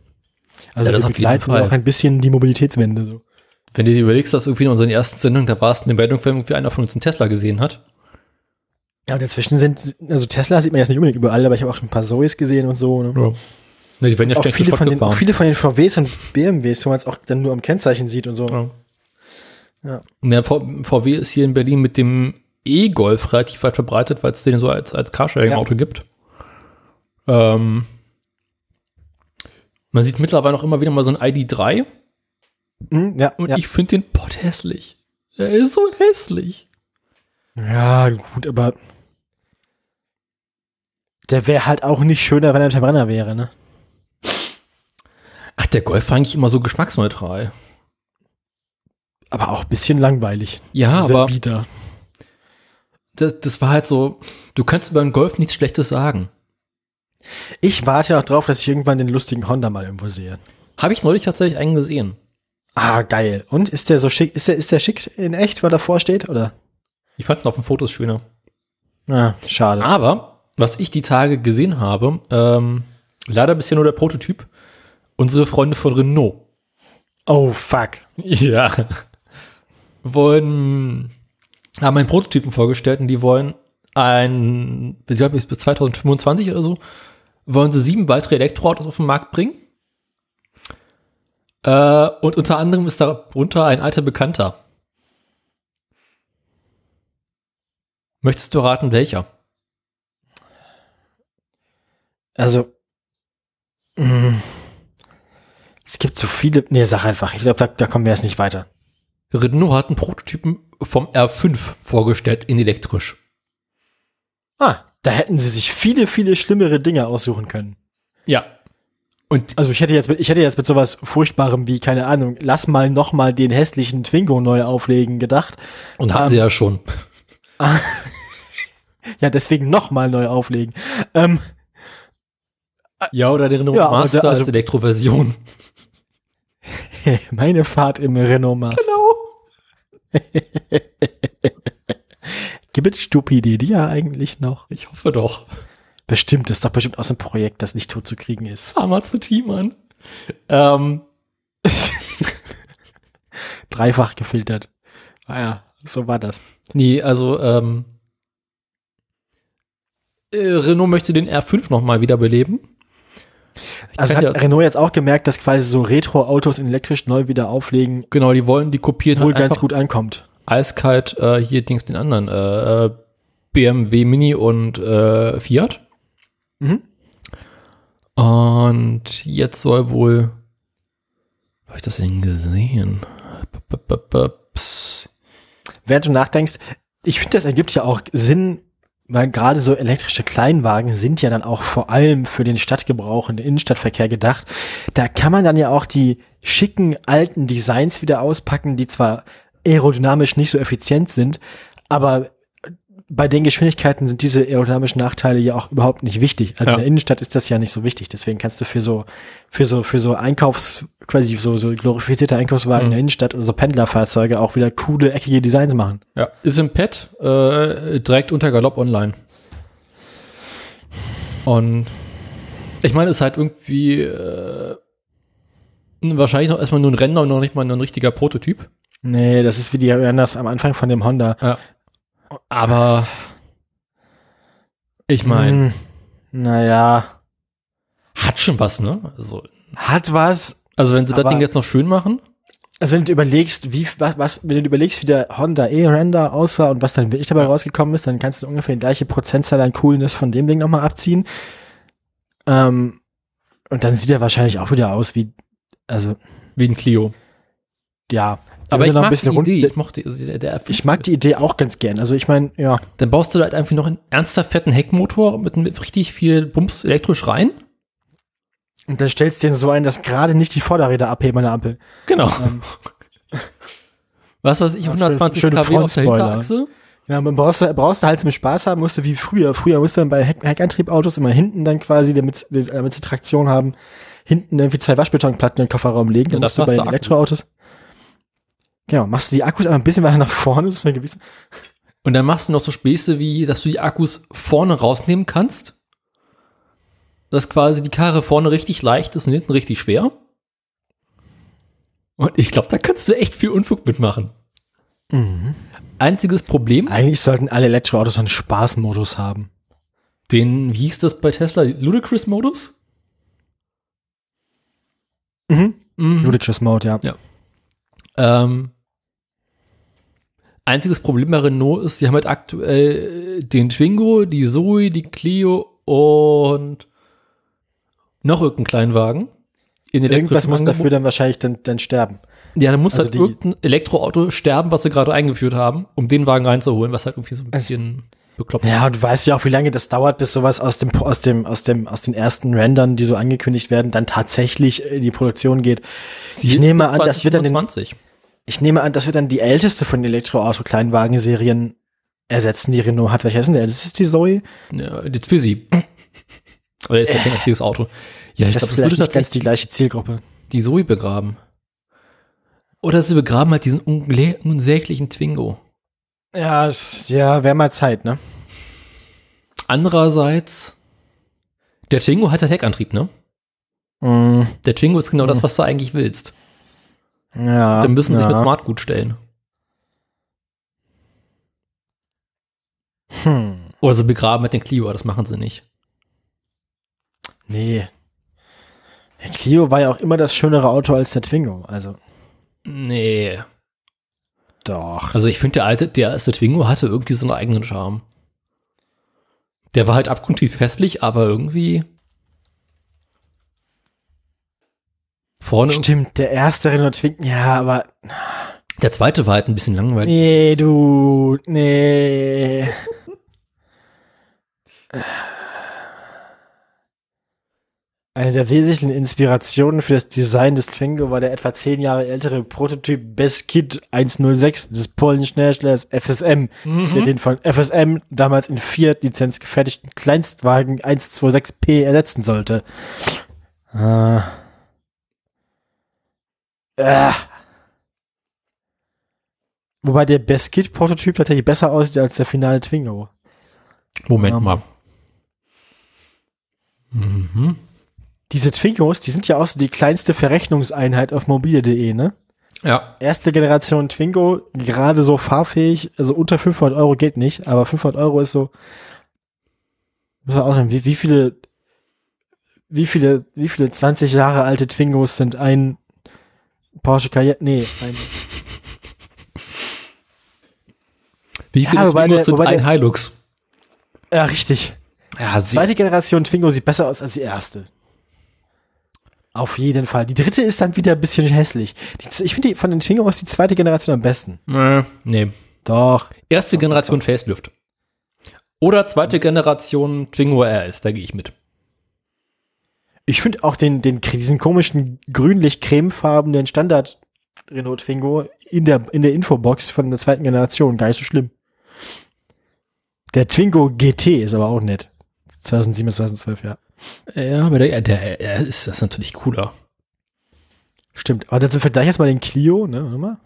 Also Ja, das wir begleiten auch ein bisschen die Mobilitätswende so. Wenn du dir überlegst, dass irgendwie in unseren ersten Sendungen, da war es eine Meldung, wenn irgendwie einer von uns einen Tesla gesehen hat. Ja, und dazwischen sind, also Tesla sieht man jetzt nicht unbedingt überall, aber ich habe auch schon ein paar Zoes gesehen und so. Ne? Ja. Ne, die werden ja auch, ständig viele von den, auch viele von den VWs und BMWs, wo man es auch dann nur am Kennzeichen sieht und so. Ja. Ja. Ja, VW ist hier in Berlin mit dem E-Golf relativ weit verbreitet, weil es den so als, als Carsharing-Auto gibt. Ähm, man sieht mittlerweile auch immer wieder mal so ein ID3 Hm, ja, und ja. ich finde den Pott hässlich. Er ist so hässlich. ja, gut, aber der wäre halt auch nicht schöner, wenn er ein Verbrenner wäre, ne? Ach, der Golf war eigentlich immer so geschmacksneutral. Aber auch ein bisschen langweilig. Ja, Sehr aber bieder. das, das war halt so, du kannst über einen Golf nichts Schlechtes sagen. Ich warte auch drauf, dass ich irgendwann den lustigen Honda mal irgendwo sehe. Habe ich neulich tatsächlich einen gesehen. Ah, geil. Und ist der so schick? Ist der, ist der schick in echt, weil davor steht, oder? Ich fand ihn auf den Fotos schöner. Ah, schade. Aber, was ich die Tage gesehen habe, ähm, leider bisher nur der Prototyp, unsere Freunde von Renault. Oh, fuck. Ja. Wollen, haben einen Prototypen vorgestellt und die wollen ein, ich glaube, bis 2025 oder so, wollen sie sieben weitere Elektroautos auf den Markt bringen. Äh, und unter anderem ist darunter ein alter Bekannter. Möchtest du raten, welcher? Also, mh, es gibt so viele. Nee, sag einfach. Ich glaube, da, da kommen wir jetzt nicht weiter. Renault hat einen Prototypen vom R5 vorgestellt in elektrisch. Ah, da hätten sie sich viele, viele schlimmere Dinge aussuchen können. Ja. Und Also ich hätte jetzt, mit, ich hätte jetzt mit sowas Furchtbarem wie, keine Ahnung, lass mal noch mal den hässlichen Twingo neu auflegen gedacht. Und haben Ähm, sie ja schon. Ja, deswegen noch mal neu auflegen. Ähm, Ja, oder den Renault Ja, Master also- als Elektroversion. meine Fahrt im Renault Master. Genau. Gibt es Stupidedia eigentlich noch? Ich hoffe doch. Bestimmt, das ist doch bestimmt aus einem Projekt, das nicht tot zu kriegen ist. Fahr mal zu Team an. Ähm, Dreifach gefiltert. Ah ja, so war das. nee, also ähm, äh, Renault möchte den R5 nochmal wiederbeleben. Also kann hat ja- Renault jetzt auch gemerkt, dass quasi so Retro-Autos in elektrisch neu wieder auflegen Genau, die wollen, die kopieren wohl halt ganz gut ankommt. eiskalt äh, hier Dings den anderen. Äh, äh, BMW Mini und äh, Fiat. Mhm. Und jetzt soll wohl, Habe ich das denn gesehen? Während du nachdenkst, ich finde, das ergibt ja auch Sinn, weil gerade so elektrische Kleinwagen sind ja dann auch vor allem für den Stadtgebrauch und den Innenstadtverkehr gedacht. Da kann man dann ja auch die schicken alten Designs wieder auspacken, die zwar aerodynamisch nicht so effizient sind, aber bei den Geschwindigkeiten sind diese aerodynamischen Nachteile ja auch überhaupt nicht wichtig. Also Ja. in der Innenstadt ist das ja nicht so wichtig. Deswegen kannst du für so, für so, für so Einkaufs, quasi so, so glorifizierte Einkaufswagen in der Innenstadt oder so Pendlerfahrzeuge auch wieder coole, eckige Designs machen. Ja, ist im Pad, äh, direkt unter Galopp online. Und ich meine, es ist halt irgendwie äh, wahrscheinlich noch erstmal nur ein Render und noch nicht mal ein richtiger Prototyp. Nee, das ist wie die das am Anfang von dem Honda. Ja. Aber ich meine, Hm, naja, hat schon was, ne? Also, hat was. also wenn sie das Ding jetzt noch schön machen, Also wenn du überlegst, wie, was, was, wenn du überlegst, wie der Honda E-Render aussah und was dann wirklich dabei rausgekommen ist, dann kannst du ungefähr die gleiche Prozentzahl an Coolness von dem Ding nochmal abziehen. Ähm, und dann sieht er wahrscheinlich auch wieder aus wie, also, wie ein Clio. ja. Aber ich mag ein bisschen die Idee, ich mochte der, der Ich mag die Idee auch ganz gern. Also ich meine, ja. Dann baust du halt einfach noch einen ernsthaft fetten Heckmotor mit, mit richtig viel Bums elektrisch rein. Und dann stellst du den so ein, dass gerade nicht die Vorderräder abheben an der Ampel. Genau. Ähm, Was weiß ich, Ja, 120 schöne- schöne kW auf der. Hinterachse. Ja, man brauchst du, brauchst du halt zum Spaß haben, musst du wie früher. Früher musst du dann bei Heck, Heckantriebautos immer hinten dann quasi, damit, damit sie Traktion haben, hinten irgendwie zwei Waschbetonplatten in den Kofferraum legen. Ja, Dann das musst du bei den Akku. Genau, machst du die Akkus einfach ein bisschen weiter nach vorne, das ist eine gewisse. Und dann machst du noch so Späße wie, dass du die Akkus vorne rausnehmen kannst. Dass quasi die Karre vorne richtig leicht ist und hinten richtig schwer. Und ich glaube, da kannst du echt viel Unfug mitmachen. Einziges Problem, Eigentlich sollten alle Elektroautos einen Spaßmodus haben. den, wie hieß das bei Tesla? Ludicrous-Modus? Mhm. Mhm. Ludicrous Mode, ja. Ja. Ähm, einziges Problem bei Renault ist, sie haben halt aktuell den Twingo, die Zoe, die Clio und noch irgendeinen Kleinwagen. In Irgendwas muss Angebot. dafür dann wahrscheinlich dann, dann sterben. Ja, dann muss also halt irgendein Elektroauto sterben, was sie gerade eingeführt haben, um den Wagen reinzuholen, was halt irgendwie so ein bisschen bekloppt Ja, und du weißt ja auch, wie lange das dauert, bis sowas aus dem, aus dem, aus dem, aus den ersten Rendern, die so angekündigt werden, dann tatsächlich in die Produktion geht. Ich nehme an, das wird dann den, 20. ich nehme an, das wird dann die älteste von den Elektroauto-Kleinwagen-Serien ersetzen, die Renault hat. Welcher ist denn der? Das ist die Zoe. Ja, die Twizy. Oder ist das kein richtiges Auto? Ja, ich Das glaube, ist das würde nicht ganz die gleiche Zielgruppe. die Zoe begraben. Oder sie begraben halt diesen unsäglichen Twingo. Ja, das- ja, wäre mal Zeit, ne? Andererseits, der Twingo hat halt Heckantrieb, ne? Mm, Der Twingo ist genau das, was du eigentlich willst. Ja. Dann müssen sie ja. sich mit Smart gut stellen. Hm. Oder sie begraben mit den Clio, das machen sie nicht. Nee. Der Clio war ja auch immer das schönere Auto als der Twingo. Also, Nee. doch. Also ich finde, der alte, der erste Twingo hatte irgendwie so einen eigenen Charme. Der war halt abgrundtief hässlich, aber irgendwie vorne. Stimmt, der erste Renault Twingo, ja, aber Der zweite war halt ein bisschen langweilig. nee, du, nee. Eine der wesentlichen Inspirationen für das Design des Twingo war der etwa zehn Jahre ältere Prototyp Beskid 106 des polnischen Herstellers FSM, der den von FSM damals in Fiat-Lizenz gefertigten Kleinstwagen 126P ersetzen sollte. Ah. Ah. Wobei der Beskid-Prototyp tatsächlich besser aussieht als der finale Twingo. Moment Ja. mal. Mhm. Diese Twingos, die sind ja auch so die kleinste Verrechnungseinheit auf mobile.de, ne? Ja. Erste Generation Twingo, gerade so fahrfähig, also unter 500 Euro geht nicht, aber 500 Euro ist so, muss man auch sagen, wie, wie viele, wie viele, wie viele 20 Jahre alte Twingos sind ein Porsche Cayenne, nee, ein, Wie viele Ja, wobei Twingos der- sind wobei ein der- Hilux? ja, richtig. Ja, sie, Zweite Generation Twingo sieht besser aus als die erste. Auf jeden Fall. Die dritte ist dann wieder ein bisschen hässlich. Die, ich finde die von den Twingo ist die zweite Generation am besten. Äh, nee. Doch. Erste Generation Facelift. Oder zweite Generation Twingo RS, da gehe ich mit. Ich finde auch den, den, diesen komischen grünlich-cremefarbenen Standard Renault Twingo in der, in der Infobox von der zweiten Generation gar nicht so schlimm. Der Twingo GT ist aber auch nett. 2007 bis 2012, ja. Ja, aber der, der, der ist das ist natürlich cooler. Stimmt. Aber dann zum Vergleich jetzt mal den Clio, ne? Warte mal.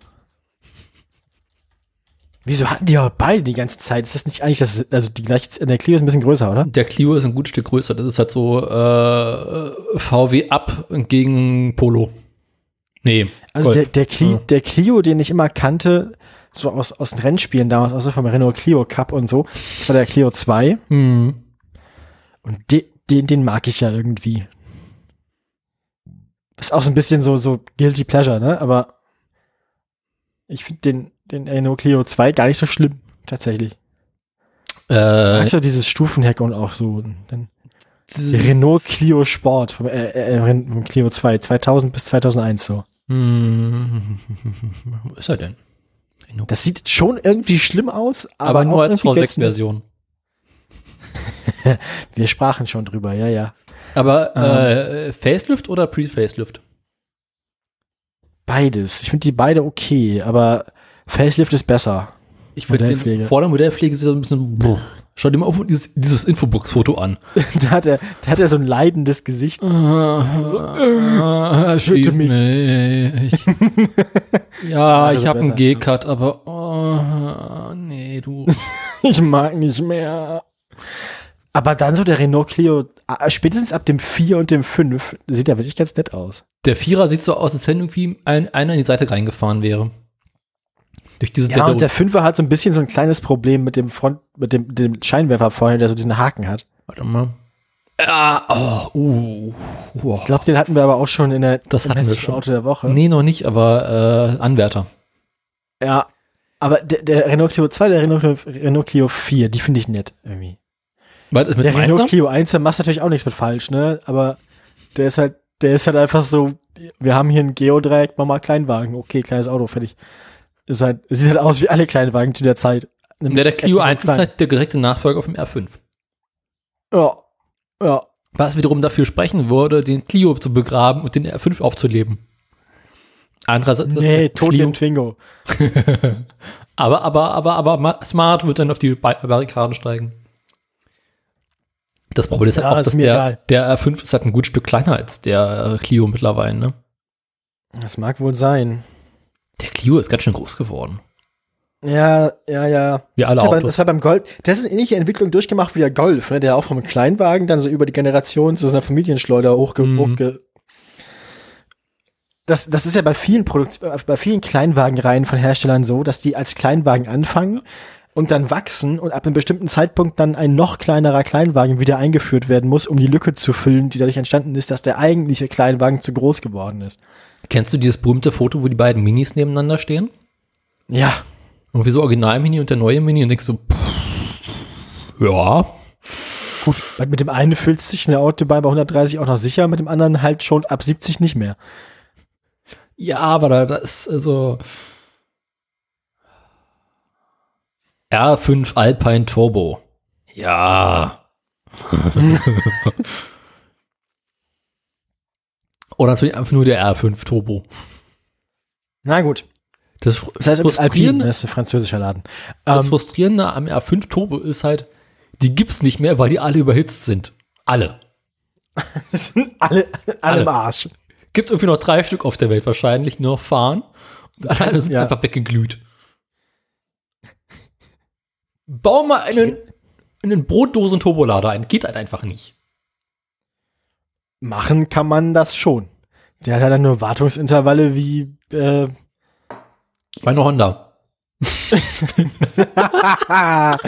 Wieso hatten die ja beide die ganze Zeit? Ist das nicht eigentlich das, also die gleiche, der Clio ist ein bisschen größer, oder? Der Clio ist ein gutes Stück größer. Das ist halt so äh, VW Up gegen Polo. Nee. Also Golf. der, der, Clio, Ja. der Clio, den ich immer kannte, so aus, aus den Rennspielen damals, außer vom Renault Clio Cup und so, das war der Clio 2. Hm. Und de, den, den mag ich ja irgendwie. Das ist auch so ein bisschen so, so Guilty Pleasure, ne? Aber ich finde den, den Renault Clio 2 gar nicht so schlimm, tatsächlich. Ich Äh, mag so dieses Stufenheck und auch so. Dann Renault Clio Sport vom, äh, äh, vom Clio 2, 2000 bis 2001 so. Hm. Wo ist er denn? Das sieht schon irgendwie schlimm aus, aber, aber, nur als irgendwie ganz nett. V6-Version. Wir sprachen schon drüber, ja, ja. Aber Ähm. äh, Facelift oder Pre-Facelift? Beides. Ich finde die beide okay, aber Facelift ist besser. Ich finde vor der Modellpflege so ein bisschen. Bruch. Schau dir mal auf dieses, dieses Infobox-Foto an. da hat er, da hat er so ein leidendes Gesicht. so, äh, schieß mich. mich. ja, ich habe einen. G-Cut, aber oh, nee, du. Ich mag nicht mehr. Aber dann so der Renault Clio, ah, spätestens ab dem 4 und dem 5, sieht ja wirklich ganz nett aus. Der Vierer sieht so aus, als wenn irgendwie ein, einer in die Seite reingefahren wäre. Durch diese Ja, und der 5er hat so ein bisschen so ein kleines Problem mit dem Front, mit dem, dem Scheinwerfer vorne, der so diesen Haken hat. Warte mal. Ja, oh, uh, wow. Ich glaube, den hatten wir aber auch schon in der Das hatten wir schon. Auto der Woche. Nee, noch nicht, aber äh, Anwärter. Ja. Aber der, der Renault Clio 2, der Renault, Renault Clio 4, die finde ich nett irgendwie. Was ist mit Der Renault? Clio 1, der macht natürlich auch nichts mit falsch, ne? Aber der ist halt, der ist halt einfach so, wir haben hier ein Geodreieck, mach mal Kleinwagen. Okay, kleines Auto, fertig. Ist halt, sieht halt aus wie alle Kleinwagen zu der Zeit. Ja, der Clio Etwas 1 ist klein. halt der direkte Nachfolger auf dem R5. Ja. Ja. Was wiederum dafür sprechen würde, den Clio zu begraben und den R5 aufzuleben. Andererseits ist Nee, tot Clio, den Twingo. aber, aber, aber, aber Ma- Smart wird dann auf die Ba- Barrikaden steigen. Das Problem ist halt Ja, auch, ist dass mir der, egal. der R5 ist halt ein gut Stück kleiner als der äh, Clio mittlerweile, ne? Das mag wohl sein. Der Clio ist ganz schön groß geworden. Ja, ja, ja. Wie das alle ist ja beim, das war beim Golf. Der hat eine ähnliche Entwicklung durchgemacht wie der Golf, ne? Der auch vom Kleinwagen dann so über die Generation zu so einer Familienschleuder hochge, Mhm. hochge das, das ist ja bei vielen Produkt bei vielen Kleinwagenreihen von Herstellern so, dass die als Kleinwagen anfangen und dann wachsen und ab einem bestimmten Zeitpunkt dann ein noch kleinerer Kleinwagen wieder eingeführt werden muss, um die Lücke zu füllen, die dadurch entstanden ist, dass der eigentliche Kleinwagen zu groß geworden ist. Kennst du dieses berühmte Foto, wo die beiden Minis nebeneinander stehen? Ja, Irgendwie so Original-Mini und der neue Mini und denkst so, pff, ja, Gut, weil mit dem einen fühlt sich eine Autobahn bei 130 auch noch sicher, mit dem anderen halt schon ab 70 nicht mehr. Ja, aber da ist also R5 Alpine Turbo. Ja. Oder natürlich einfach nur der R5 Turbo. Na gut. Das, Das heißt, ist Alpine, Frustrierende, das ist ein französischer Laden. das Ähm, Frustrierende am R5 Turbo ist halt, die gibt's nicht mehr, weil die alle überhitzt sind. Alle. sind alle, alle, Alle. im Arsch. Gibt irgendwie noch drei Stück auf der Welt wahrscheinlich, noch fahren. Und alle sind Ja. einfach weggeglüht. Bau mal einen, einen Brotdosen-Turbolader ein. Geht halt einfach nicht. Machen kann man das schon. Der hat ja dann nur Wartungsintervalle wie, äh, Meine Honda.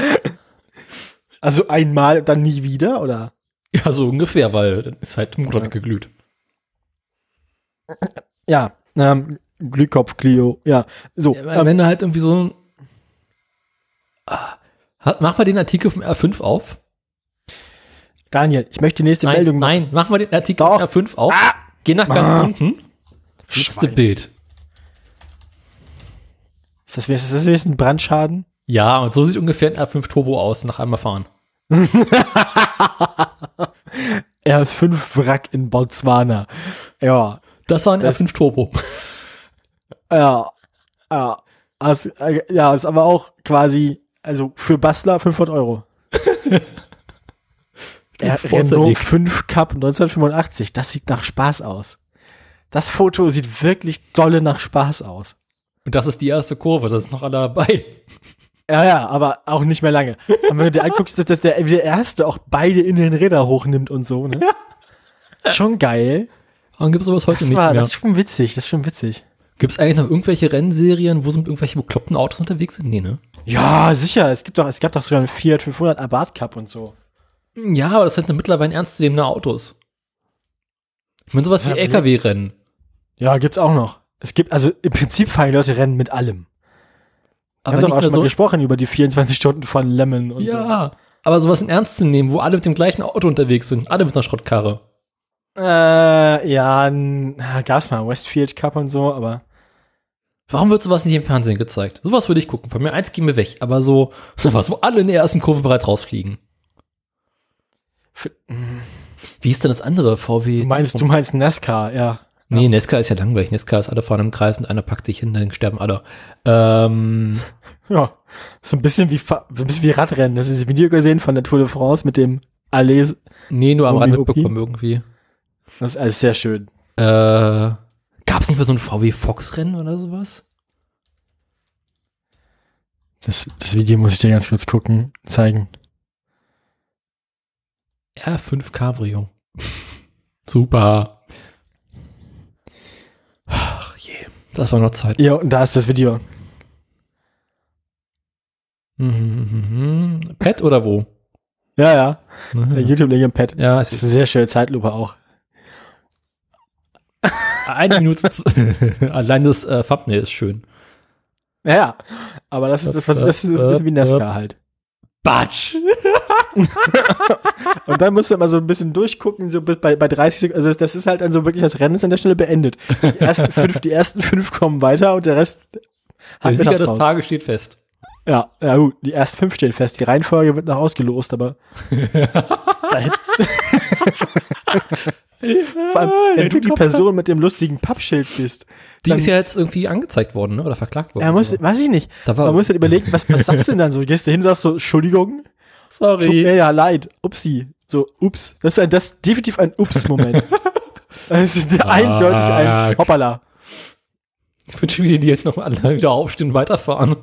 also einmal und dann nie wieder, oder? Ja, so ungefähr, weil dann ist halt Motor Ja. weggeglüht. Ja, ähm, Glühkopf Clio, ja. So, Ja, weil ähm, wenn du halt irgendwie so ein. Ah, mach mal den Artikel vom R5 auf. Daniel, ich möchte die nächste Nein, Meldung nein, mach mal den Artikel Doch. vom R5 auf. Geh nach ganz Ah. unten. Letzte. Bild. Ist das, ist das ein Brandschaden? Ja, und so sieht ungefähr ein R5 Turbo aus, nach einmal fahren. R5 Wrack in Botswana. Ja, Das war ein Das- R5 Turbo. ja, ja. Also, äh, ja, ist aber auch quasi, also für Bastler 500 Euro. Der Renault Vorzerlegt. 5 Cup 1985, das sieht nach Spaß aus. Das Foto sieht wirklich dolle nach Spaß aus. Und das ist die erste Kurve, das ist noch alle dabei. Ja, ja, aber auch nicht mehr lange. Und wenn du dir anguckst, dass, der, der Erste auch beide Innenräder hochnimmt und so, ne? Schon geil. Warum gibt es sowas heute Das, nicht war, mehr? das ist schon witzig, das ist schon witzig. Gibt es eigentlich noch irgendwelche Rennserien, wo sie mit irgendwelchen bekloppten Autos unterwegs sind? Nee, ne? Ja, sicher. Es gibt doch, es gab doch sogar einen Fiat 500 Abarth Cup und so. Ja, aber das sind mittlerweile ernstzunehmende Autos. Ich meine, sowas wie Ja, LKW-Rennen. Ja, gibt's auch noch. Es gibt, also im Prinzip fahren die Leute Rennen mit allem. Wir Aber haben doch auch schon mal so. gesprochen über die 24 Stunden von Lemon und so. Ja, aber sowas in Ernst zu nehmen, wo alle mit dem gleichen Auto unterwegs sind, alle mit einer Schrottkarre. Äh, ja, gab's mal Westfield Cup und so, aber Warum wird sowas nicht im Fernsehen gezeigt? Sowas würde ich gucken. Von mir eins gehen wir weg, aber so sowas, wo alle in der ersten Kurve bereits rausfliegen. F- Wie ist denn das andere VW? du meinst, du meinst NASCAR, ja. Nee, Nesca ist ja langweilig. Nesca ist alle fahren im Kreis und einer packt sich hin, dann sterben alle. Ähm, Ja, so ein bisschen wie, ein bisschen wie Radrennen. Das ist das Video gesehen von der Tour de France mit dem Allez. nee, nur am Rand mitbekommen irgendwie. Das ist alles sehr schön. Äh, Gab es nicht mal so ein VW Fox-Rennen oder sowas? Das, das Video muss ich dir ganz kurz gucken, zeigen. R5 Cabrio. Super. Ach je, das war noch Zeit. Ja, und da ist das Video. Mhm, Pet oder wo? Ja, ja. Mhm. YouTube-Link im Pad. Ja, Das es ist ist eine sehr schöne Zeitlupe auch. Eine Minute. zu- Allein das äh, Thumbnail ist schön. Ja. Aber das ist das, was das ist, das ist ein bisschen wie NASCAR halt. Batsch! Und dann musst du immer so ein bisschen durchgucken, so bis bei, bei 30 Sekunden. Also das- ist halt dann so wirklich, das Rennen ist an der Stelle beendet. Die ersten fünf, die ersten fünf kommen weiter und der Rest Der hat Sieger des. Tages steht fest. Ja, ja gut, die ersten fünf stehen fest. Die Reihenfolge wird noch ausgelost, aber vor allem, wenn du die Person mit dem lustigen Pappschild bist, Die ist ja jetzt irgendwie angezeigt worden, ne? Oder verklagt worden. er muss, weiß ich nicht, Da war- man muss halt überlegen, was, was sagst du denn dann so? Gehst du hin, sagst so, Entschuldigung, tut mir ja leid, upsi, so, ups. Das ist, ein, das ist definitiv ein Ups-Moment. Das ist eindeutig ein Hoppala. Ich wünsche mir, die jetzt noch alle wieder aufstehen und weiterfahren.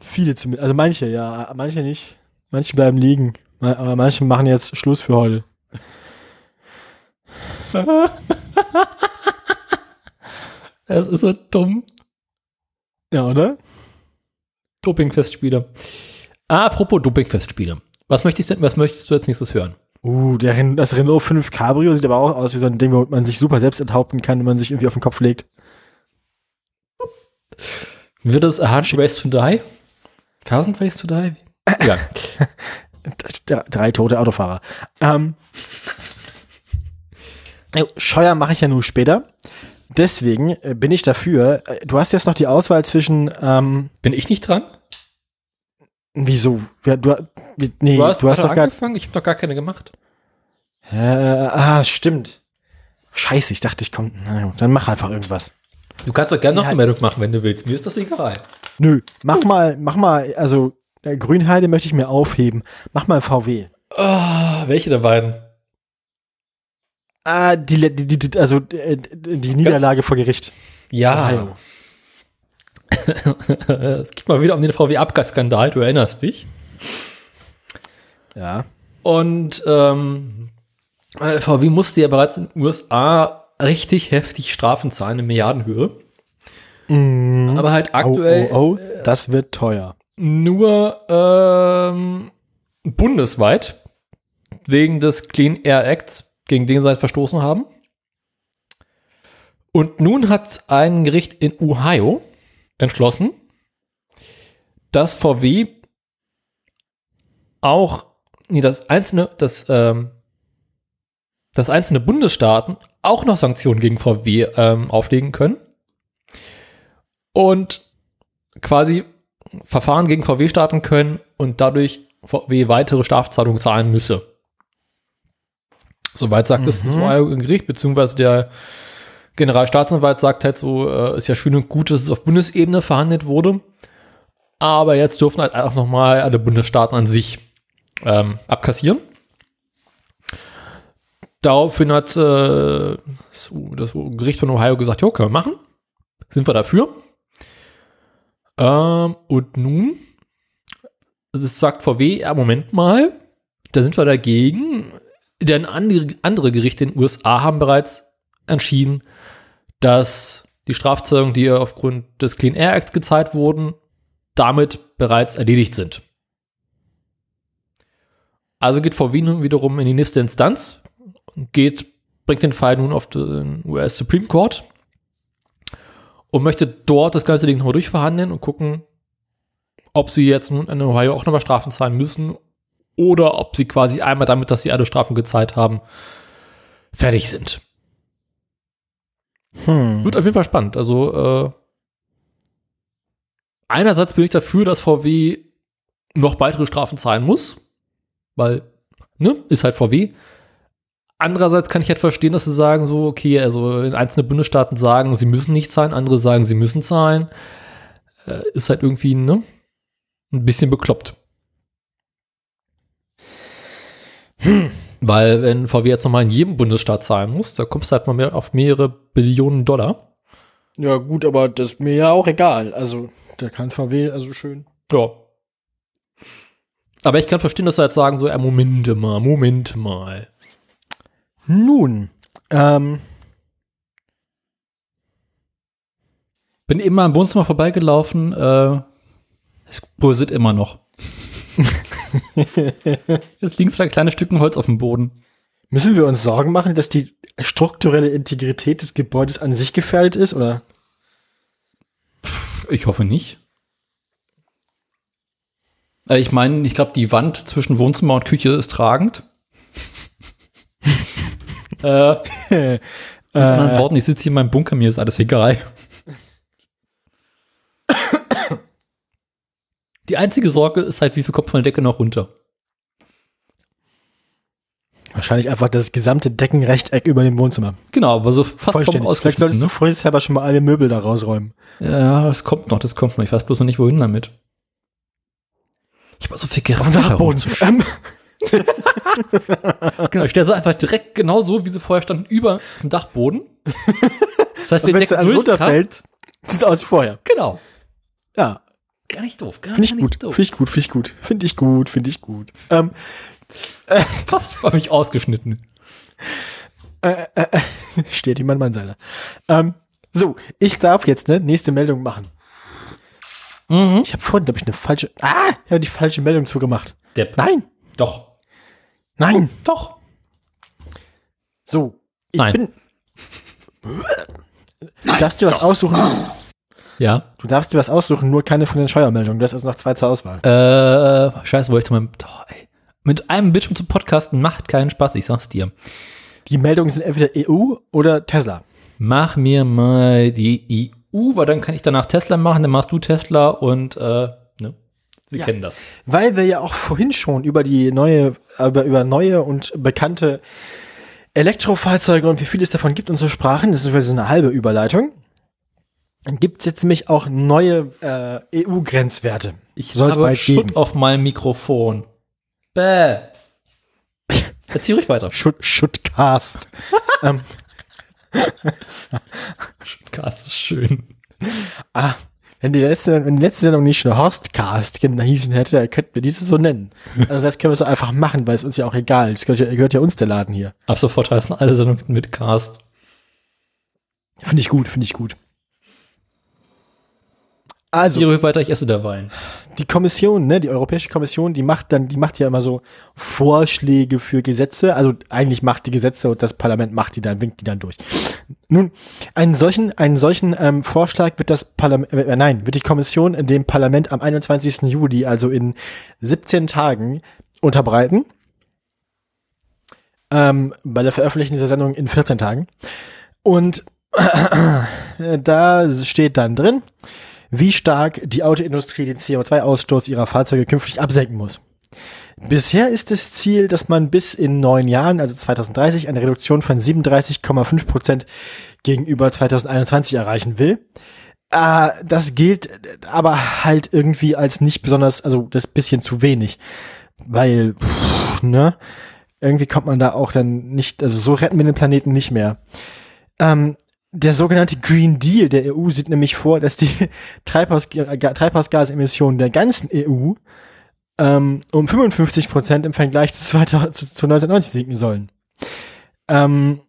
Viele zumindest, also manche, ja, manche nicht. Manche bleiben liegen, aber manche machen jetzt Schluss für heute. Das ist so dumm. Ja, oder? Dopingfestspiele. Apropos Dopingfestspiele. Was möchtest, du, was möchtest du als nächstes hören? Uh, der das Renault 5 Cabrio sieht aber auch aus wie so ein Ding, womit man sich super selbst enthaupten kann, wenn man sich irgendwie auf den Kopf legt. Wird es A Hard Race to Die? Thousand Ways to Die? Ja. Drei, tote Autofahrer. Ähm, jo, Scheuer mache ich ja nur später. Deswegen äh, bin ich dafür. äh, Du hast jetzt noch die Auswahl zwischen, ähm, Bin ich nicht dran? wieso? Ja, du, nee, Du hast, du hast doch gar, angefangen? Ich habe doch gar keine gemacht. äh, ah, stimmt. Scheiße, ich dachte, ich komm, na, gut, dann mach einfach irgendwas. Du kannst doch gerne noch Ja. eine Meldung machen, wenn du willst. Mir ist das egal. Nö, mach mal, mach mal, also, äh, Grünheide möchte ich mir aufheben. Mach mal VW. Ah, welche der beiden? Ah, die, die, die, also, äh, die Niederlage vor Gericht. Ja. Ohio. es geht mal wieder um den VW-Abgasskandal, du erinnerst dich. Ja. Und ähm, äh, VW musste ja bereits in den USA richtig heftig Strafen zahlen in Milliardenhöhe. Mhm. Aber halt Oh, aktuell oh, oh, das wird teuer. nur ähm, bundesweit wegen des Clean Air Acts, gegen den sie halt verstoßen haben. Und nun hat ein Gericht in Ohio entschlossen, dass VW auch, nee, das einzelne, das, ähm, dass einzelne Bundesstaaten auch noch Sanktionen gegen VW ähm, auflegen können und quasi Verfahren gegen VW starten können und dadurch VW weitere Strafzahlungen zahlen müsse. Soweit sagt es das Ohio Gericht, beziehungsweise der Generalstaatsanwalt sagt halt so, äh, ist ja schön und gut, dass es auf Bundesebene verhandelt wurde, aber jetzt dürfen halt auch nochmal alle Bundesstaaten an sich ähm, abkassieren. Daraufhin hat äh, das, das Gericht von Ohio gesagt, jo, können wir machen. Sind wir dafür. Ähm, und nun es sagt VW, ja, Moment mal, da sind wir dagegen. Denn andere, Gerichte in den USA haben bereits entschieden, dass die Strafzahlungen, die aufgrund des Clean Air Acts gezahlt wurden, damit bereits erledigt sind. Also geht VW nun wiederum in die nächste Instanz, geht, bringt den Fall nun auf den US Supreme Court und möchte dort das ganze Ding nochmal durchverhandeln und gucken, ob sie jetzt nun in Ohio auch nochmal Strafen zahlen müssen oder ob sie quasi einmal damit, dass sie alle Strafen gezahlt haben, fertig sind. Hm. Wird auf jeden Fall spannend. Also, äh, einerseits bin ich dafür, dass VW noch weitere Strafen zahlen muss, weil, ne, ist halt VW. Andererseits kann ich halt verstehen, dass sie sagen so, okay, also in einzelnen Bundesstaaten sagen, sie müssen nicht zahlen, andere sagen, sie müssen zahlen. Äh, ist halt irgendwie, ne, ein bisschen bekloppt. Weil wenn VW jetzt nochmal in jedem Bundesstaat zahlen muss, da kommst du halt mal mehr auf mehrere Billionen Dollar. Ja, gut, aber das ist mir ja auch egal. Also, der kann VW, also schön. Ja. Aber ich kann verstehen, dass sie halt sagen, so, ja, Moment mal, Moment mal. Nun, ähm, Bin immer im Wohnzimmer vorbeigelaufen, äh, es pulsiert immer noch. Jetzt liegen zwei kleine Stücken Holz auf dem Boden. müssen wir uns Sorgen machen, dass die strukturelle Integrität des Gebäudes an sich gefährdet ist, oder? Ich hoffe nicht. Äh, Ich meine, ich glaube, die Wand zwischen Wohnzimmer und Küche ist tragend. äh, mit anderen Worten, ich sitze hier in meinem Bunker, mir ist alles egal. Die einzige Sorge ist halt, wie viel kommt von der Decke noch runter. Wahrscheinlich einfach das gesamte Deckenrechteck über dem Wohnzimmer. Genau, aber so fast Vollständig. Vielleicht solltest du Ne? vorsichtshalber schon mal alle Möbel da rausräumen. Ja, das kommt noch, das kommt noch. Ich weiß bloß noch nicht, wohin damit. Ich habe so viel Auf Gerät Dachboden. Ähm, Genau, ich stelle sie einfach direkt genau so, wie sie vorher standen, über dem Dachboden. Das heißt, wenn es runterfällt, sieht es aus wie vorher. Genau. Ja, Gar nicht doof. Gar finde ich nicht gut. doof. Finde ich gut, finde ich gut. Finde ich gut, finde ich gut. Ähm, Fast für mich ausgeschnitten. steht jemand Mann seiner. Ähm, so, ich darf jetzt ne nächste Meldung machen. Mhm. Ich habe vorhin, glaube ich, eine falsche. Ah, ich habe die falsche Meldung zugemacht. Depp. Nein, Doch. nein. Doch. So, ich Nein. bin. Darfst dir was aussuchen. Ja. Du darfst dir was aussuchen, nur keine von den Scheuermeldungen. Du hast also noch zwei zur Auswahl. Äh, scheiße, wo ich mal. Oh, ey. Mit einem Bildschirm zu podcasten macht keinen Spaß, ich sag's dir. Die Meldungen sind entweder EU oder Tesla. Mach mir mal die EU, weil dann kann ich danach Tesla machen, dann machst du Tesla und äh, ne? Sie Ja. kennen das. Weil wir ja auch vorhin schon über die neue, über, über neue und bekannte Elektrofahrzeuge und wie viel es davon gibt und so sprachen, das ist so eine halbe Überleitung. Dann gibt es jetzt nämlich auch neue äh, EU-Grenzwerte. Ich Soll's habe Schutt geben. auf meinem Mikrofon. Bäh. Erzähl ruhig weiter. Schutt, Schuttcast. ähm, Das ist schön. ah, wenn die letzte, wenn die letzte Sendung nicht schon Horstcast hießen hätte, dann könnten wir diese so nennen. Also das können wir so einfach machen, weil es uns ja auch egal ist. Gehört ja, gehört ja uns der Laden hier. Ab sofort heißen alle Sendungen mit Cast. Finde ich gut, finde ich gut. Also, ruhig weiter, ich esse der Wein. die Kommission, ne, die Europäische Kommission, die macht dann, die macht ja immer so Vorschläge für Gesetze. Also eigentlich macht die Gesetze und das Parlament macht die dann, winkt die dann durch. Nun, einen solchen, einen solchen ähm, Vorschlag wird das Parlament, äh, nein, wird die Kommission in dem Parlament am 21. Juli, also in 17 Tagen, unterbreiten. ähm, bei der Veröffentlichung dieser Sendung in 14 Tagen. Und da steht dann drin, wie stark die Autoindustrie den CO2-Ausstoß ihrer Fahrzeuge künftig absenken muss. Bisher ist das Ziel, dass man bis in neun Jahren, also 2030, eine Reduktion von 37,5 Prozent gegenüber 2021 erreichen will. Äh, das gilt aber halt irgendwie als nicht besonders, also das bisschen zu wenig. Weil, pff, ne, irgendwie kommt man da auch dann nicht, also so retten wir den Planeten nicht mehr. Ähm, der sogenannte Green Deal der EU sieht nämlich vor, dass die Treibhaus, Treibhausgasemissionen der ganzen EU ähm, um 55 Prozent im Vergleich zu, 2000, zu, zu 1990 sinken sollen. Ähm,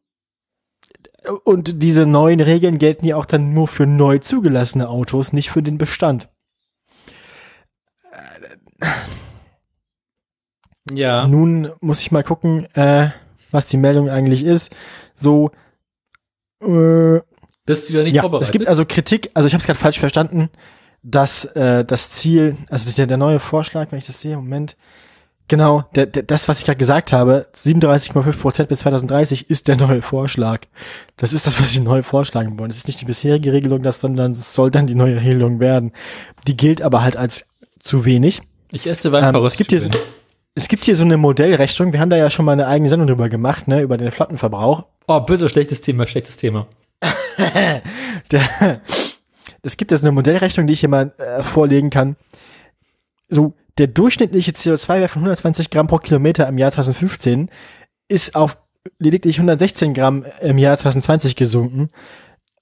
und diese neuen Regeln gelten ja auch dann nur für neu zugelassene Autos, nicht für den Bestand. Ja. Nun muss ich mal gucken, äh, was die Meldung eigentlich ist. So, äh, Bist du ja nicht ja, vorbereitet? es gibt also Kritik, also ich habe es gerade falsch verstanden, dass äh, das Ziel, also der, der neue Vorschlag, wenn ich das sehe, Moment, genau, der, der, das, was ich gerade gesagt habe, 37,5 Prozent bis 2030 ist der neue Vorschlag. Das ist das, was sie neu vorschlagen wollen. Das ist nicht die bisherige Regelung, das, sondern es soll dann die neue Regelung werden. Die gilt aber halt als zu wenig. ich esse Ähm, Weinparost. es gibt hier so, es gibt hier so eine Modellrechnung. Wir haben da ja schon mal eine eigene Sendung drüber gemacht, ne, über den Flottenverbrauch. Oh, bitte, schlechtes Thema, schlechtes Thema. Der, es gibt jetzt eine Modellrechnung, die ich hier mal äh, vorlegen kann. So, der durchschnittliche CO2-Wert von 120 Gramm pro Kilometer im Jahr 2015 ist auf lediglich 116 Gramm im Jahr 2020 gesunken,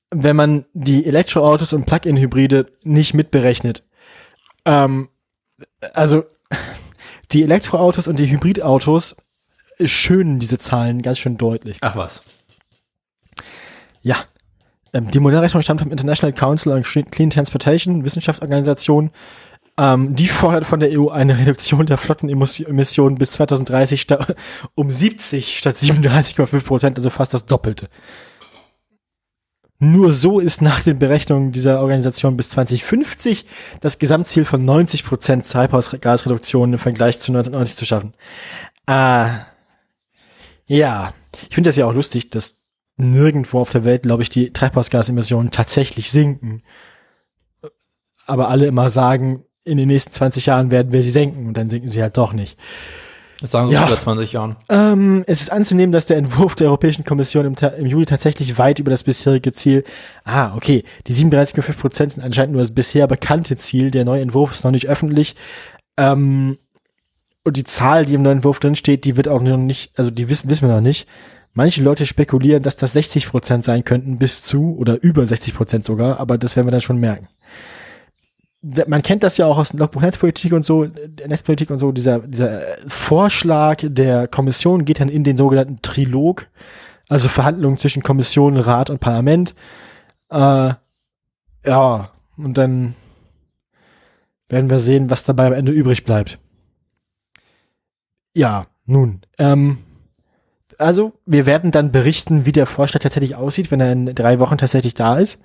wenn man die Elektroautos und Plug-in-Hybride nicht mitberechnet. Ähm, also, die Elektroautos und die Hybridautos schönen diese Zahlen ganz schön deutlich. Ach was. Ja. Ähm, die Modellrechnung stammt vom International Council on Clean Transportation, Wissenschaftsorganisation. Ähm, die fordert von der EU eine Reduktion der Flottenemissionen bis 2030 sta- um 70 statt 37,5 Prozent, also fast das Doppelte. Nur so ist nach den Berechnungen dieser Organisation bis 2050 das Gesamtziel von 90 Prozent Treibhausgasreduktion im Vergleich zu 1990 zu schaffen. Ah, ja, ich finde das ja auch lustig, dass nirgendwo auf der Welt, glaube ich, die Treibhausgasemissionen tatsächlich sinken. Aber alle immer sagen, in den nächsten 20 Jahren werden wir sie senken und dann sinken sie halt doch nicht. Das sagen sie Ja. seit 20 Jahren. Ähm, es ist anzunehmen, dass der Entwurf der Europäischen Kommission im, im Juli tatsächlich weit über das bisherige Ziel, ah, okay, die 37,5 Prozent sind anscheinend nur das bisher bekannte Ziel, der neue Entwurf ist noch nicht öffentlich. Ähm, und die Zahl, die im neuen Entwurf drin steht, die wird auch noch nicht, also die wissen, wissen wir noch nicht. Manche Leute spekulieren, dass das 60 Prozent sein könnten, bis zu oder über 60 Prozent sogar, aber das werden wir dann schon merken. Man kennt das ja auch aus Netzpolitik und so, äh, Netzpolitik und so, dieser, dieser äh, Vorschlag der Kommission geht dann in den sogenannten Trilog, also Verhandlungen zwischen Kommission, Rat und Parlament. Äh, ja, und dann werden wir sehen, was dabei am Ende übrig bleibt. Ja, nun, ähm, also wir werden dann berichten, wie der Vorschlag tatsächlich aussieht, wenn er in drei Wochen tatsächlich da ist.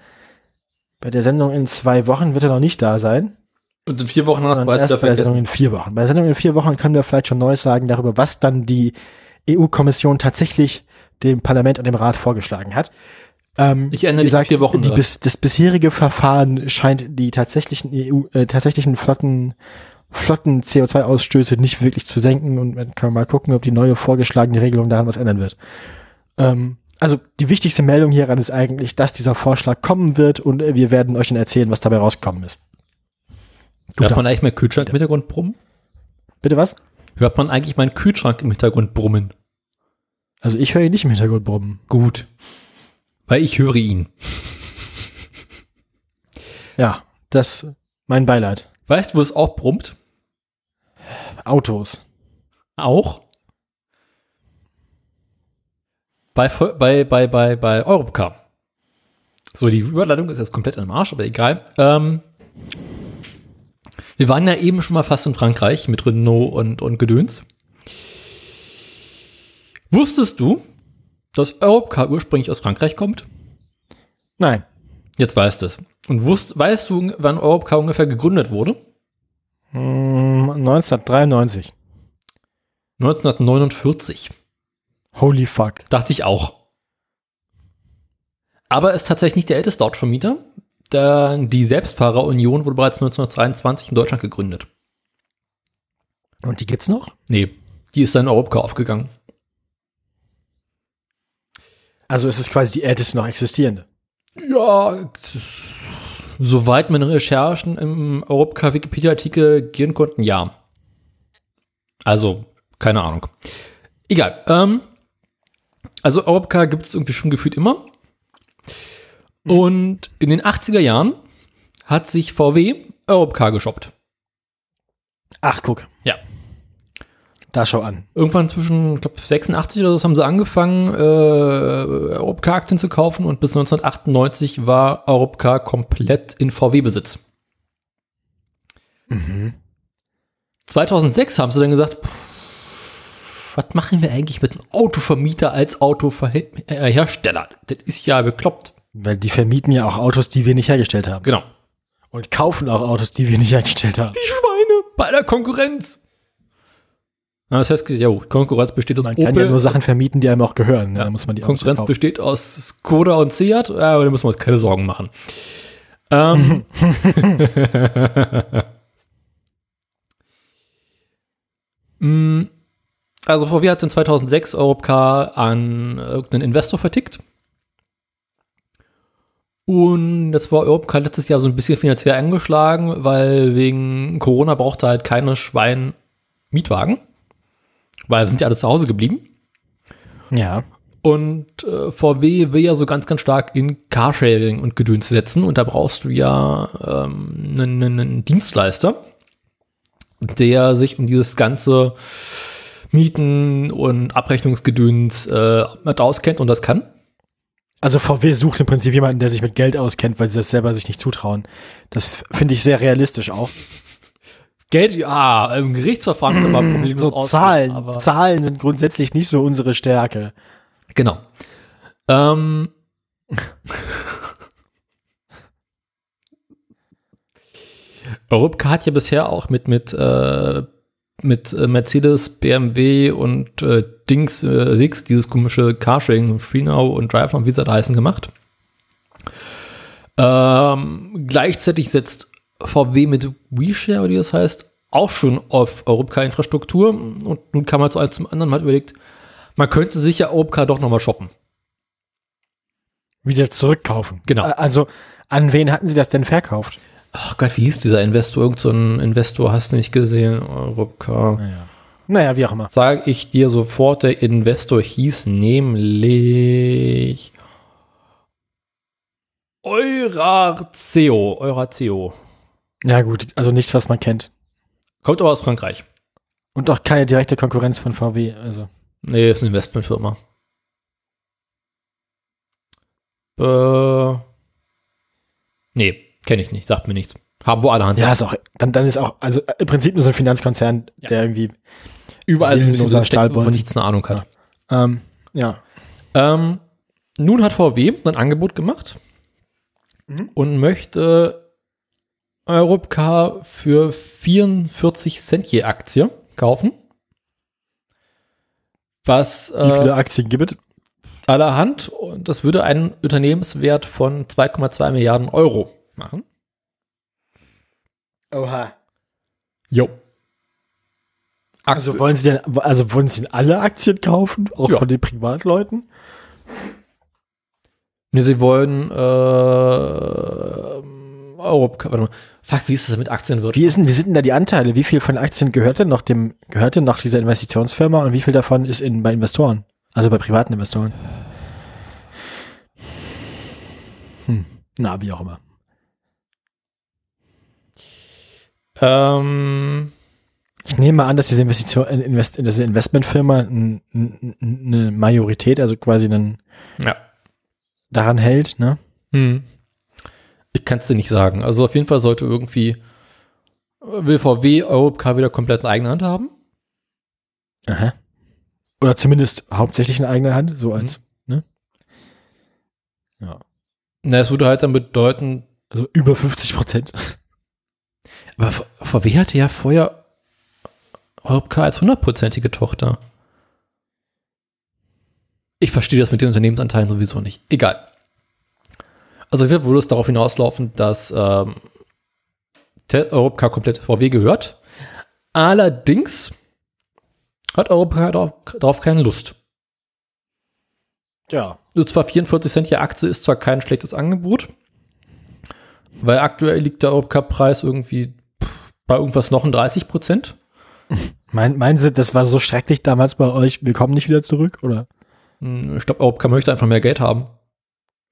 Bei der Sendung in zwei Wochen wird er noch nicht da sein. Und in vier Wochen hast du erst wieder bei der Sendung in vier Wochen. Bei der Sendung in vier Wochen können wir vielleicht schon Neues sagen darüber, was dann die EU-Kommission tatsächlich dem Parlament und dem Rat vorgeschlagen hat. Ähm, Ich erinnere wie gesagt, vier Wochen die bis, das bisherige Verfahren scheint die tatsächlichen EU, äh, tatsächlichen Flotten, Flotten CO2-Ausstöße nicht wirklich zu senken und man kann mal gucken, ob die neue vorgeschlagene Regelung daran was ändern wird. Ähm, also die wichtigste Meldung hieran ist eigentlich, dass dieser Vorschlag kommen wird und äh, wir werden euch dann erzählen, was dabei rausgekommen ist. Du Hört man eigentlich meinen Kühlschrank im Hintergrund brummen? Bitte was? Hört man eigentlich meinen Kühlschrank im Hintergrund brummen? Also ich höre ihn nicht im Hintergrund brummen. Gut. Weil ich höre ihn. Ja, das mein Beileid. Weißt du, wo es auch brummt? Autos. Auch? Bei, bei, bei, bei, bei Europcar. So, die Überleitung ist jetzt komplett im Arsch, aber egal. Ähm, wir waren ja eben schon mal fast in Frankreich mit Renault und, und Gedöns. Wusstest du, dass Europcar ursprünglich aus Frankreich kommt? Nein. Jetzt weißt du es. Und wusst, weißt du, wann Europcar ungefähr gegründet wurde? Hm, 1993. 1949. Holy fuck. Dachte ich auch. Aber ist tatsächlich nicht der älteste Autovermieter. Der, die Selbstfahrerunion wurde bereits 1923 in Deutschland gegründet. Und die gibt's noch? Nee, die ist dann in Europa aufgegangen. Also es ist quasi die älteste noch existierende. Ja, soweit meine Recherchen im Europcar-Wikipedia-Artikel gehen konnten, ja. Also, keine Ahnung. Egal. Ähm, also Europcar gibt es irgendwie schon gefühlt immer. Und in den 80er Jahren hat sich VW Europcar geshoppt. Ach, guck. Ja. Da schau an. Irgendwann zwischen, ich glaube, 86 oder so haben sie angefangen, äh, Europcar-Aktien zu kaufen und bis 1998 war Europcar komplett in VW-Besitz. Mhm. 2006 haben sie dann gesagt, pff, was machen wir eigentlich mit einem Autovermieter als Autohersteller? Das ist ja bekloppt. Weil die vermieten ja auch Autos, die wir nicht hergestellt haben. Genau. Und kaufen auch Autos, die wir nicht hergestellt haben. Die Schweine bei der Konkurrenz. Na, das heißt, ja, Konkurrenz besteht aus Man kann ja nur Sachen vermieten, die einem auch gehören. Ja, Da muss man die Konkurrenz besteht aus Skoda und Seat, aber da müssen wir uns keine Sorgen machen. Ähm, Mm, also VW hat in 2006 Europcar an irgendeinen Investor vertickt. Und das war Europcar letztes Jahr so ein bisschen finanziell angeschlagen, weil wegen Corona brauchte halt keine Schwein Mietwagen, weil sind ja alle zu Hause geblieben. Ja. Und äh, VW will ja so ganz, ganz stark in Carsharing und Gedöns setzen. Und da brauchst du ja ähm, einen, einen Dienstleister, der sich um dieses ganze Mieten und Abrechnungsgedöns äh, mit auskennt und das kann. Also VW sucht im Prinzip jemanden, der sich mit Geld auskennt, weil sie das selber sich nicht zutrauen. Das finde ich sehr realistisch auch. Geld, ja, im Gerichtsverfahren man problemlos So Zahlen. aber- Zahlen sind grundsätzlich nicht so unsere Stärke. Genau. Ähm, Europcar hat ja bisher auch mit, mit, äh, mit äh, Mercedes, BMW und äh, Dings äh, Six dieses komische Carsharing, FreeNow und DriveNow, wie sie da heißen, gemacht. Ähm, gleichzeitig setzt VW mit WeShare, oder wie das heißt, auch schon auf Europcar-Infrastruktur. Und nun kam man zu einem zum anderen, man hat überlegt, man könnte sich ja Europcar doch nochmal shoppen. Wieder zurückkaufen. Genau. Ä- Also, an wen hatten sie das denn verkauft? Ach Gott, wie hieß dieser Investor? Irgend so ein Investor, hast du nicht gesehen? Europcar. Naja. Naja, wie auch immer. Sag ich dir sofort, der Investor hieß nämlich Euraceo. Euraceo. Ja, gut. Also nichts, was man kennt. Kommt aber aus Frankreich. Und auch keine direkte Konkurrenz von VW. Also. Nee, ist eine Investmentfirma. Äh, nee, kenne ich nicht, sagt mir nichts. Haben wo alle Hand. Ja, ist auch, dann, dann ist auch, also äh, im Prinzip nur so ein Finanzkonzern, Ja. der irgendwie, überall wo man Stahlbolzen. nichts eine Ahnung hat. ähm, ja. Ähm, nun hat VW ein Angebot gemacht Mhm. und möchte Europcar für 44 Cent je Aktie kaufen. Was Wie viele äh, Aktien gibt es? allerhand und das würde einen Unternehmenswert von 2,2 Milliarden Euro machen. Oha. Jo. Also wollen sie denn, also wollen sie denn alle Aktien kaufen? Auch Ja. von den Privatleuten? Ne, sie wollen äh, Europcar, warte mal. Fuck, wie ist das mit Aktienwirtschaft? Wie, ist denn, wie sind denn da die Anteile? Wie viel von Aktien gehört denn noch dem, gehört denn noch dieser Investitionsfirma und wie viel davon ist in, bei Investoren? Also bei privaten Investoren? Hm. Na, wie auch immer. Ähm, Ich nehme mal an, dass diese Investition, Invest, diese Investmentfirma eine Majorität, also quasi einen ja. daran hält, ne? Hm. Ich kann es dir nicht sagen. Also auf jeden Fall sollte irgendwie äh, will VW Europcar wieder komplett in eigener Hand haben. Aha. Oder zumindest hauptsächlich in eigener Hand, so als, ne? Ja. Na, es würde halt dann bedeuten, Also über 50 Prozent. Aber VW hatte ja vorher Europcar als hundertprozentige Tochter. Ich verstehe das mit den Unternehmensanteilen sowieso nicht. Egal. Also wird würde es darauf hinauslaufen, dass ähm, Europcar komplett VW gehört. Allerdings hat Europcar darauf, darauf keine Lust. Ja. Also zwar 44 Cent je Aktie ist zwar kein schlechtes Angebot, weil aktuell liegt der Europcar-Preis irgendwie bei irgendwas noch ein 30 Prozent. Mein, meinen Sie, das war so schrecklich damals bei euch, wir kommen nicht wieder zurück, oder? Hm, Ich glaube, Europcar möchte einfach mehr Geld haben.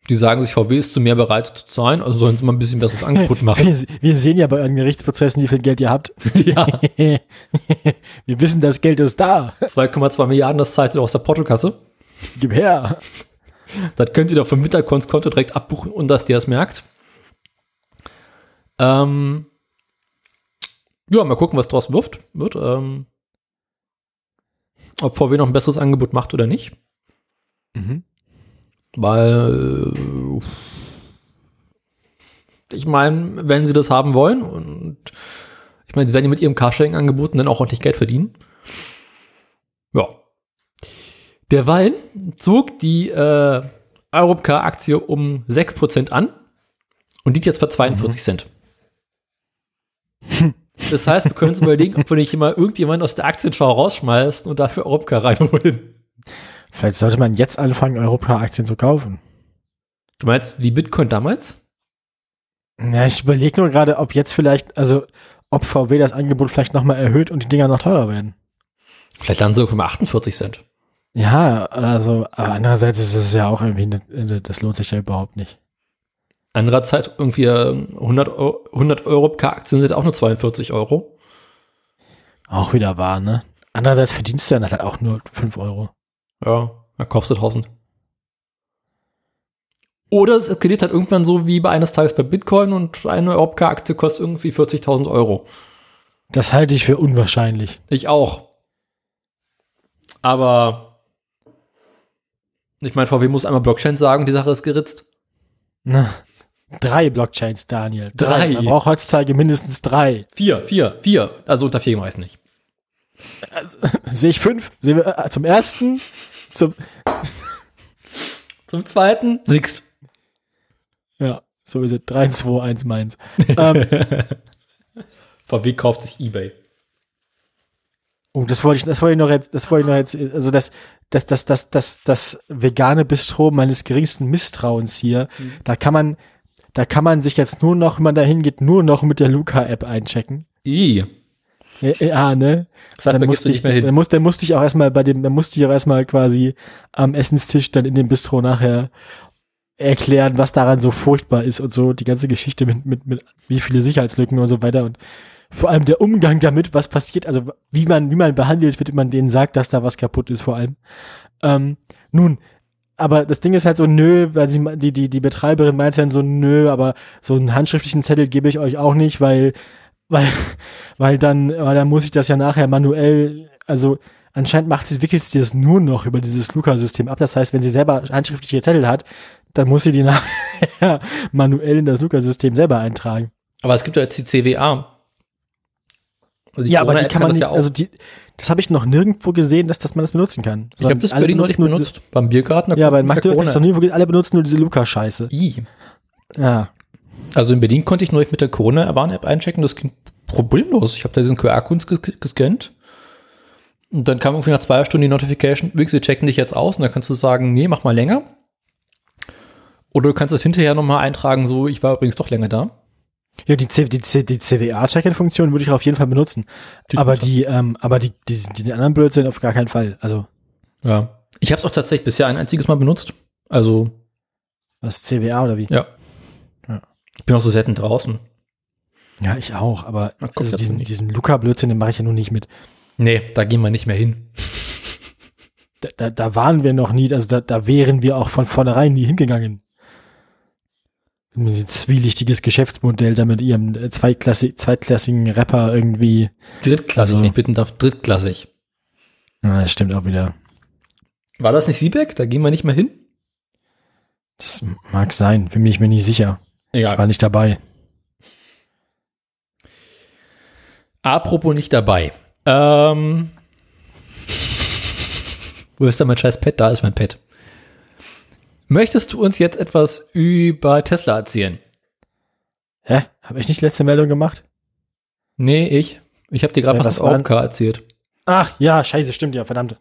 Die sagen sich, VW ist zu mehr bereit zu zahlen, also sollen sie mal ein bisschen besseres Angebot machen. Wir, wir sehen ja bei euren Gerichtsprozessen, wie viel Geld ihr habt. ja, wir wissen, das Geld ist da. 2,2 Milliarden, das zahlt ihr aus der Portokasse. Gib her. Das könnt ihr doch vom Mittagkonto direkt abbuchen, und dass ihr das merkt. Ähm, ja, mal gucken, was draus wirft, wird. Ähm, ob VW noch ein besseres Angebot macht oder nicht. Mhm. Weil äh, ich meine, wenn sie das haben wollen und ich meine, sie werden ja mit ihrem Carsharing-Angeboten dann auch ordentlich Geld verdienen. Ja. Derweil zog die äh, Europcar-Aktie um 6% an und liegt jetzt bei 42 Cent. Das heißt, wir können uns überlegen, ob wir nicht mal irgendjemanden aus der Aktienschau rausschmeißen und dafür Europcar reinholen. Vielleicht sollte man jetzt anfangen, Europa-Aktien zu kaufen. Du meinst wie Bitcoin damals? Ja, ich überlege nur gerade, ob jetzt vielleicht, also ob VW das Angebot vielleicht nochmal erhöht und die Dinger noch teurer werden. Vielleicht landen sie irgendwann bei 48 Cent. Ja, also aber andererseits ist es ja auch irgendwie, das lohnt sich ja überhaupt nicht. Andererseits irgendwie äh, 100 Euro, 100 Euro pro Aktien sind auch nur 42 Euro. Auch wieder wahr, ne? Andererseits verdienst du dann halt auch nur 5 Euro. Ja, da kaufst du 1000. Oder es eskaliert halt irgendwann so wie bei eines Tages bei Bitcoin und eine Europcar-Aktie kostet irgendwie 40.000 Euro. Das halte ich für unwahrscheinlich. Ich auch. Aber ich meine, VW muss einmal Blockchain sagen, die Sache ist geritzt. Na, drei Blockchains, Daniel. Drei? Man braucht heutzutage mindestens drei. Vier, vier, vier. Also unter vier meist nicht. Sehe ich fünf? Sehen wir äh, zum ersten, zum, Zum zweiten, Sixt. ja, so ist es. 3, 2, 1, meins. ähm, VW kauft sich Ebay. oh, das wollte ich, das wollte ich noch jetzt, das wollte ich noch jetzt, also das, das, das, das, das, das vegane Bistro meines geringsten Misstrauens hier, da kann man, da kann man sich jetzt nur noch, wenn man da hingeht, nur noch mit der Luca-App einchecken. I. Ja, ja, ne? Das heißt, da gehst musste ich, mehr hin. Dann, muss, dann musste ich auch erstmal bei dem, dann musste ich auch erstmal quasi am Essenstisch dann in dem Bistro nachher erklären, was daran so furchtbar ist und so, die ganze Geschichte mit, mit, mit wie viele Sicherheitslücken und so weiter und vor allem der Umgang damit, was passiert, also wie man, wie man behandelt wird, wenn man denen sagt, dass da was kaputt ist, vor allem. Ähm, nun, aber das Ding ist halt so, nö, weil sie, die, die, die Betreiberin meinte dann so, nö, aber so einen handschriftlichen Zettel gebe ich euch auch nicht, weil, weil, weil dann, weil dann muss ich das ja nachher manuell, also anscheinend macht sie, wickelt sie das nur noch über dieses Luca-System ab. Das heißt, wenn sie selber handschriftliche Zettel hat, dann muss sie die nachher manuell in das Luca-System selber eintragen. Aber es gibt ja jetzt die CWA. Also die ja, aber die Corona-App kann man nicht, ja auch. also die, das habe ich noch nirgendwo gesehen, dass, dass man das benutzen kann. ich habe das bei Berlin neulich benutzt. Beim Biergarten. Diese, ja, der Magdeburg habe ich noch nie, wirklich- alle benutzen nur diese Luca-Scheiße. Ja. Also in Berlin konnte ich neulich mit der Corona-Warn-App einchecken. Das ging problemlos. Ich habe da diesen QR-Code ges gescannt. Und dann kam irgendwie nach zwei Stunden die Notification, übrigens, wir checken dich jetzt aus. Und dann kannst du sagen, nee, mach mal länger. Oder du kannst es hinterher nochmal eintragen, so, ich war übrigens doch länger da. Ja, die, C, die, C, die CWA-Check-In-Funktion würde ich auf jeden Fall benutzen. Die- aber die, ähm, aber die, die, die anderen Blödsinn auf gar keinen Fall. Also, Ja. Ich habe es auch tatsächlich bisher ein einziges Mal benutzt. Also, was CWA oder wie? ja. Ja. Ich bin auch so selten draußen. Ja, ich auch, aber kommt also diesen, diesen Luca-Blödsinn, den mache ich ja nun nicht mit. Nee, da gehen wir nicht mehr hin. Da, da, da waren wir noch nie, also da, da wären wir auch von vornherein nie hingegangen. Ein zwielichtiges Geschäftsmodell, da mit ihrem äh, zweitklassi zweitklassigen Rapper irgendwie. Drittklassig, Also- wenn ich bitten darf, drittklassig. Ja, das stimmt auch wieder. War das nicht Siebeck? Da gehen wir nicht mehr hin? Das mag sein, bin ich mir nicht sicher. Ich Egal. war nicht dabei. Apropos nicht dabei. Ähm, wo ist denn mein scheiß Pad? Da ist mein Pad. Möchtest du uns jetzt etwas über Tesla erzählen? Hä? Habe ich nicht letzte Meldung gemacht? Nee, ich. Ich habe dir gerade Ja, was aus AOK erzählt. Ach, ja, scheiße, stimmt ja, verdammte.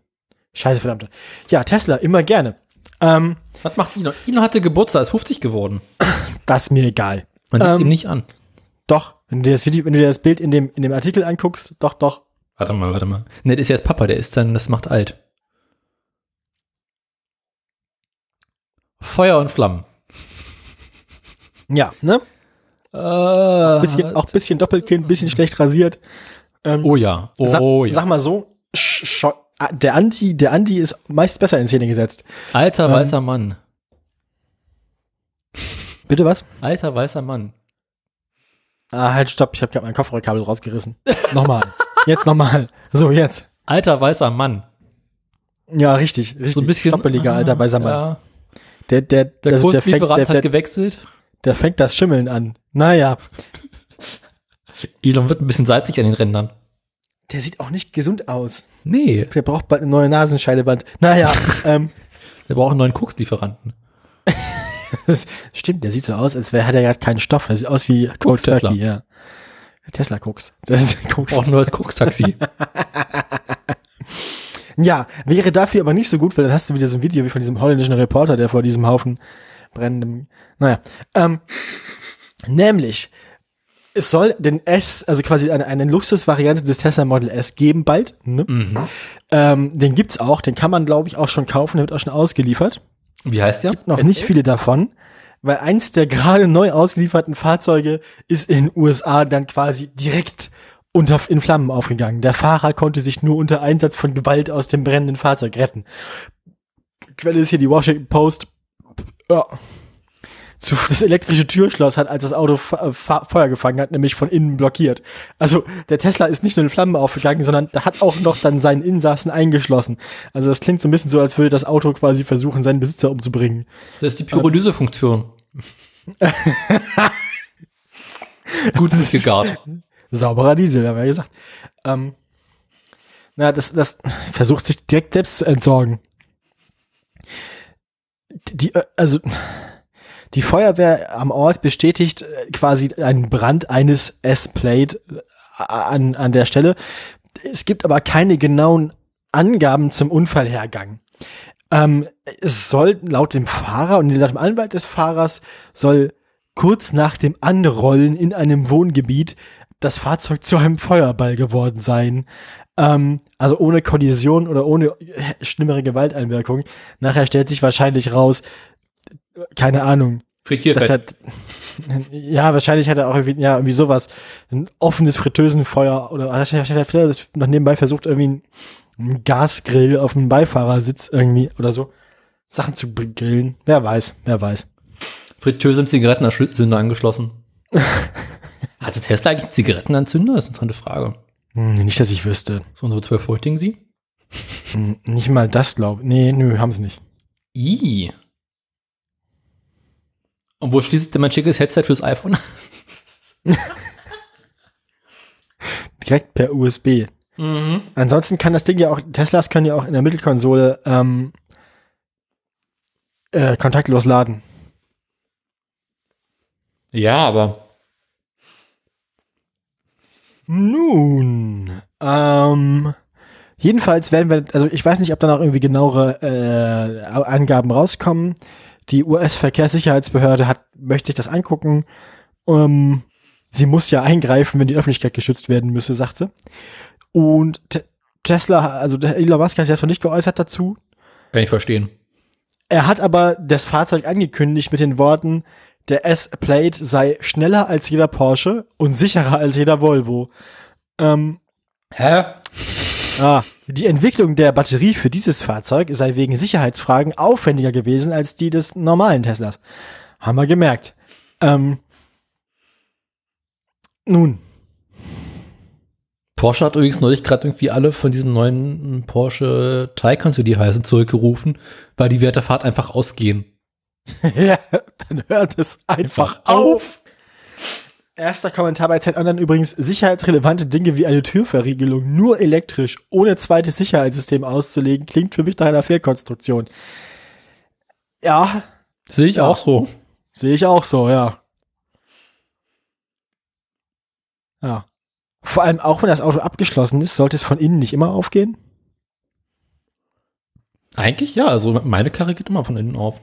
Scheiße, verdammte. Ja, Tesla, immer gerne. Ähm, Was macht Elon? Elon hatte Geburtstag, ist 50 geworden. das ist mir egal. Man sieht Ähm, ihm nicht an. Doch, wenn du dir das Video, wenn du dir das Bild in dem, in dem Artikel anguckst, doch, doch. Warte mal, warte mal. Ne, das ist jetzt Papa, der ist dann, das macht alt. Feuer und Flammen. Ja, ne? Äh, Bisschen, auch bisschen Doppelkinn, bisschen schlecht rasiert. Ähm, oh ja, oh Sa ja. Sag mal so, ah, der Anti, der Anti ist meist besser in Szene gesetzt. Alter ähm, weißer Mann. Bitte was? Alter weißer Mann. Ah, halt, stopp, ich habe gerade mein Kopfhörerkabel rausgerissen. nochmal. Jetzt nochmal. So, jetzt. Alter weißer Mann. Ja, richtig, richtig. So ein bisschen. Stoppeliger, ah, alter weißer Mann. Ja, Der, der, der also der, fängt, Kultlieferant der, hat der, gewechselt. der fängt das Schimmeln an. Naja, Elon wird ein bisschen salzig an den Rändern. der sieht auch nicht gesund aus. Nee, Der braucht bald eine neue Nasenscheidewand. Naja, ähm, der braucht einen neuen Kokslieferanten. stimmt, der sieht so aus, als wäre er gerade keinen Stoff. Der sieht aus wie Koks Tesla. Ja. Tesla Koks. Das ist Koks. Braucht ein neues Kokstaxi. Ja, wäre dafür aber nicht so gut, weil dann hast du wieder so ein Video wie von diesem holländischen Reporter, der vor diesem Haufen brennendem, naja, ähm, nämlich, es soll den S, also quasi eine, eine Luxusvariante des Tesla Model S geben bald, ne? mhm. ähm, den gibt's auch, den kann man glaube ich auch schon kaufen, der wird auch schon ausgeliefert, Wie heißt der? noch SL? nicht viele davon, weil eins der gerade neu ausgelieferten Fahrzeuge ist in den USA dann quasi direkt unter, in Flammen aufgegangen. Der Fahrer konnte sich nur unter Einsatz von Gewalt aus dem brennenden Fahrzeug retten. Quelle ist hier die Washington Post. Ja. Das elektrische Türschloss hat, als das Auto Fe- Feuer gefangen hat, nämlich von innen blockiert. Also der Tesla ist nicht nur in Flammen aufgegangen, sondern da hat auch noch dann seinen Insassen eingeschlossen. Also das klingt so ein bisschen so, als würde das Auto quasi versuchen, seinen Besitzer umzubringen. Das ist die Pyrolysefunktion. Gut gegart. Sauberer Diesel, haben wir ja gesagt. Ähm, na, das, das versucht sich direkt selbst zu entsorgen. Die, äh, also, die Feuerwehr am Ort bestätigt äh, quasi einen Brand eines S-Plate äh, an, an der Stelle. Es gibt aber keine genauen Angaben zum Unfallhergang. Ähm, es soll laut dem Fahrer und laut dem Anwalt des Fahrers soll kurz nach dem Anrollen in einem Wohngebiet das Fahrzeug zu einem Feuerball geworden sein. Ähm, also ohne Kollision oder ohne äh, schlimmere Gewalteinwirkung. Nachher stellt sich wahrscheinlich raus, keine Ahnung, das Frittierfett. hat, ja, wahrscheinlich hat er auch irgendwie, ja, irgendwie sowas, ein offenes Fritteusenfeuer oder wahrscheinlich hat er noch nebenbei versucht, irgendwie einen- Gasgrill auf dem Beifahrersitz irgendwie oder so Sachen zu grillen. Wer weiß, wer weiß. Fritteuse im Zigarettenanzünder angeschlossen. Hatte Tesla eigentlich einen Zigarettenanzünder? Das ist eine interessante Frage. Hm, nicht, dass ich wüsste. So unsere 12 Voltigen sie? Hm, nicht mal das, glaube ich. Nee, nö, haben sie nicht. I. Und wo schließt denn mein schickes Headset fürs iPhone? Direkt per USB. mhm. Ansonsten kann das Ding ja auch, Teslas können ja auch in der Mittelkonsole ähm, äh, kontaktlos laden. Ja, aber Nun, ähm, jedenfalls werden wir, also ich weiß nicht, ob da noch irgendwie genauere äh, Angaben rauskommen. Die US-Verkehrssicherheitsbehörde hat, möchte sich das angucken. Ähm, sie muss ja eingreifen, wenn die Öffentlichkeit geschützt werden müsse, sagt sie. Und Te Tesla, also der Elon Musk hat sich davon nicht geäußert dazu. kann ich verstehen. Er hat aber das Fahrzeug angekündigt mit den Worten, der S-Plate sei schneller als jeder Porsche und sicherer als jeder Volvo. Ähm, Hä? ah, die Entwicklung der Batterie für dieses Fahrzeug sei wegen Sicherheitsfragen aufwendiger gewesen als die des normalen Teslas. Haben wir gemerkt. Ähm, nun, Porsche hat übrigens neulich gerade irgendwie alle von diesen neuen Porsche Taycans, wie die heißen, zurückgerufen, weil die Werte der Fahrt einfach ausgehen. ja, dann hört es einfach auf. Erster Kommentar bei Zeit Online übrigens, sicherheitsrelevante Dinge wie eine Türverriegelung nur elektrisch, ohne zweites Sicherheitssystem auszulegen, klingt für mich nach einer Fehlkonstruktion. Ja, Sehe ich Ja. auch so. Sehe ich auch so, ja. Ja. Vor allem auch wenn das Auto abgeschlossen ist, sollte es von innen nicht immer aufgehen. Eigentlich ja, also meine Karre geht immer von innen auf.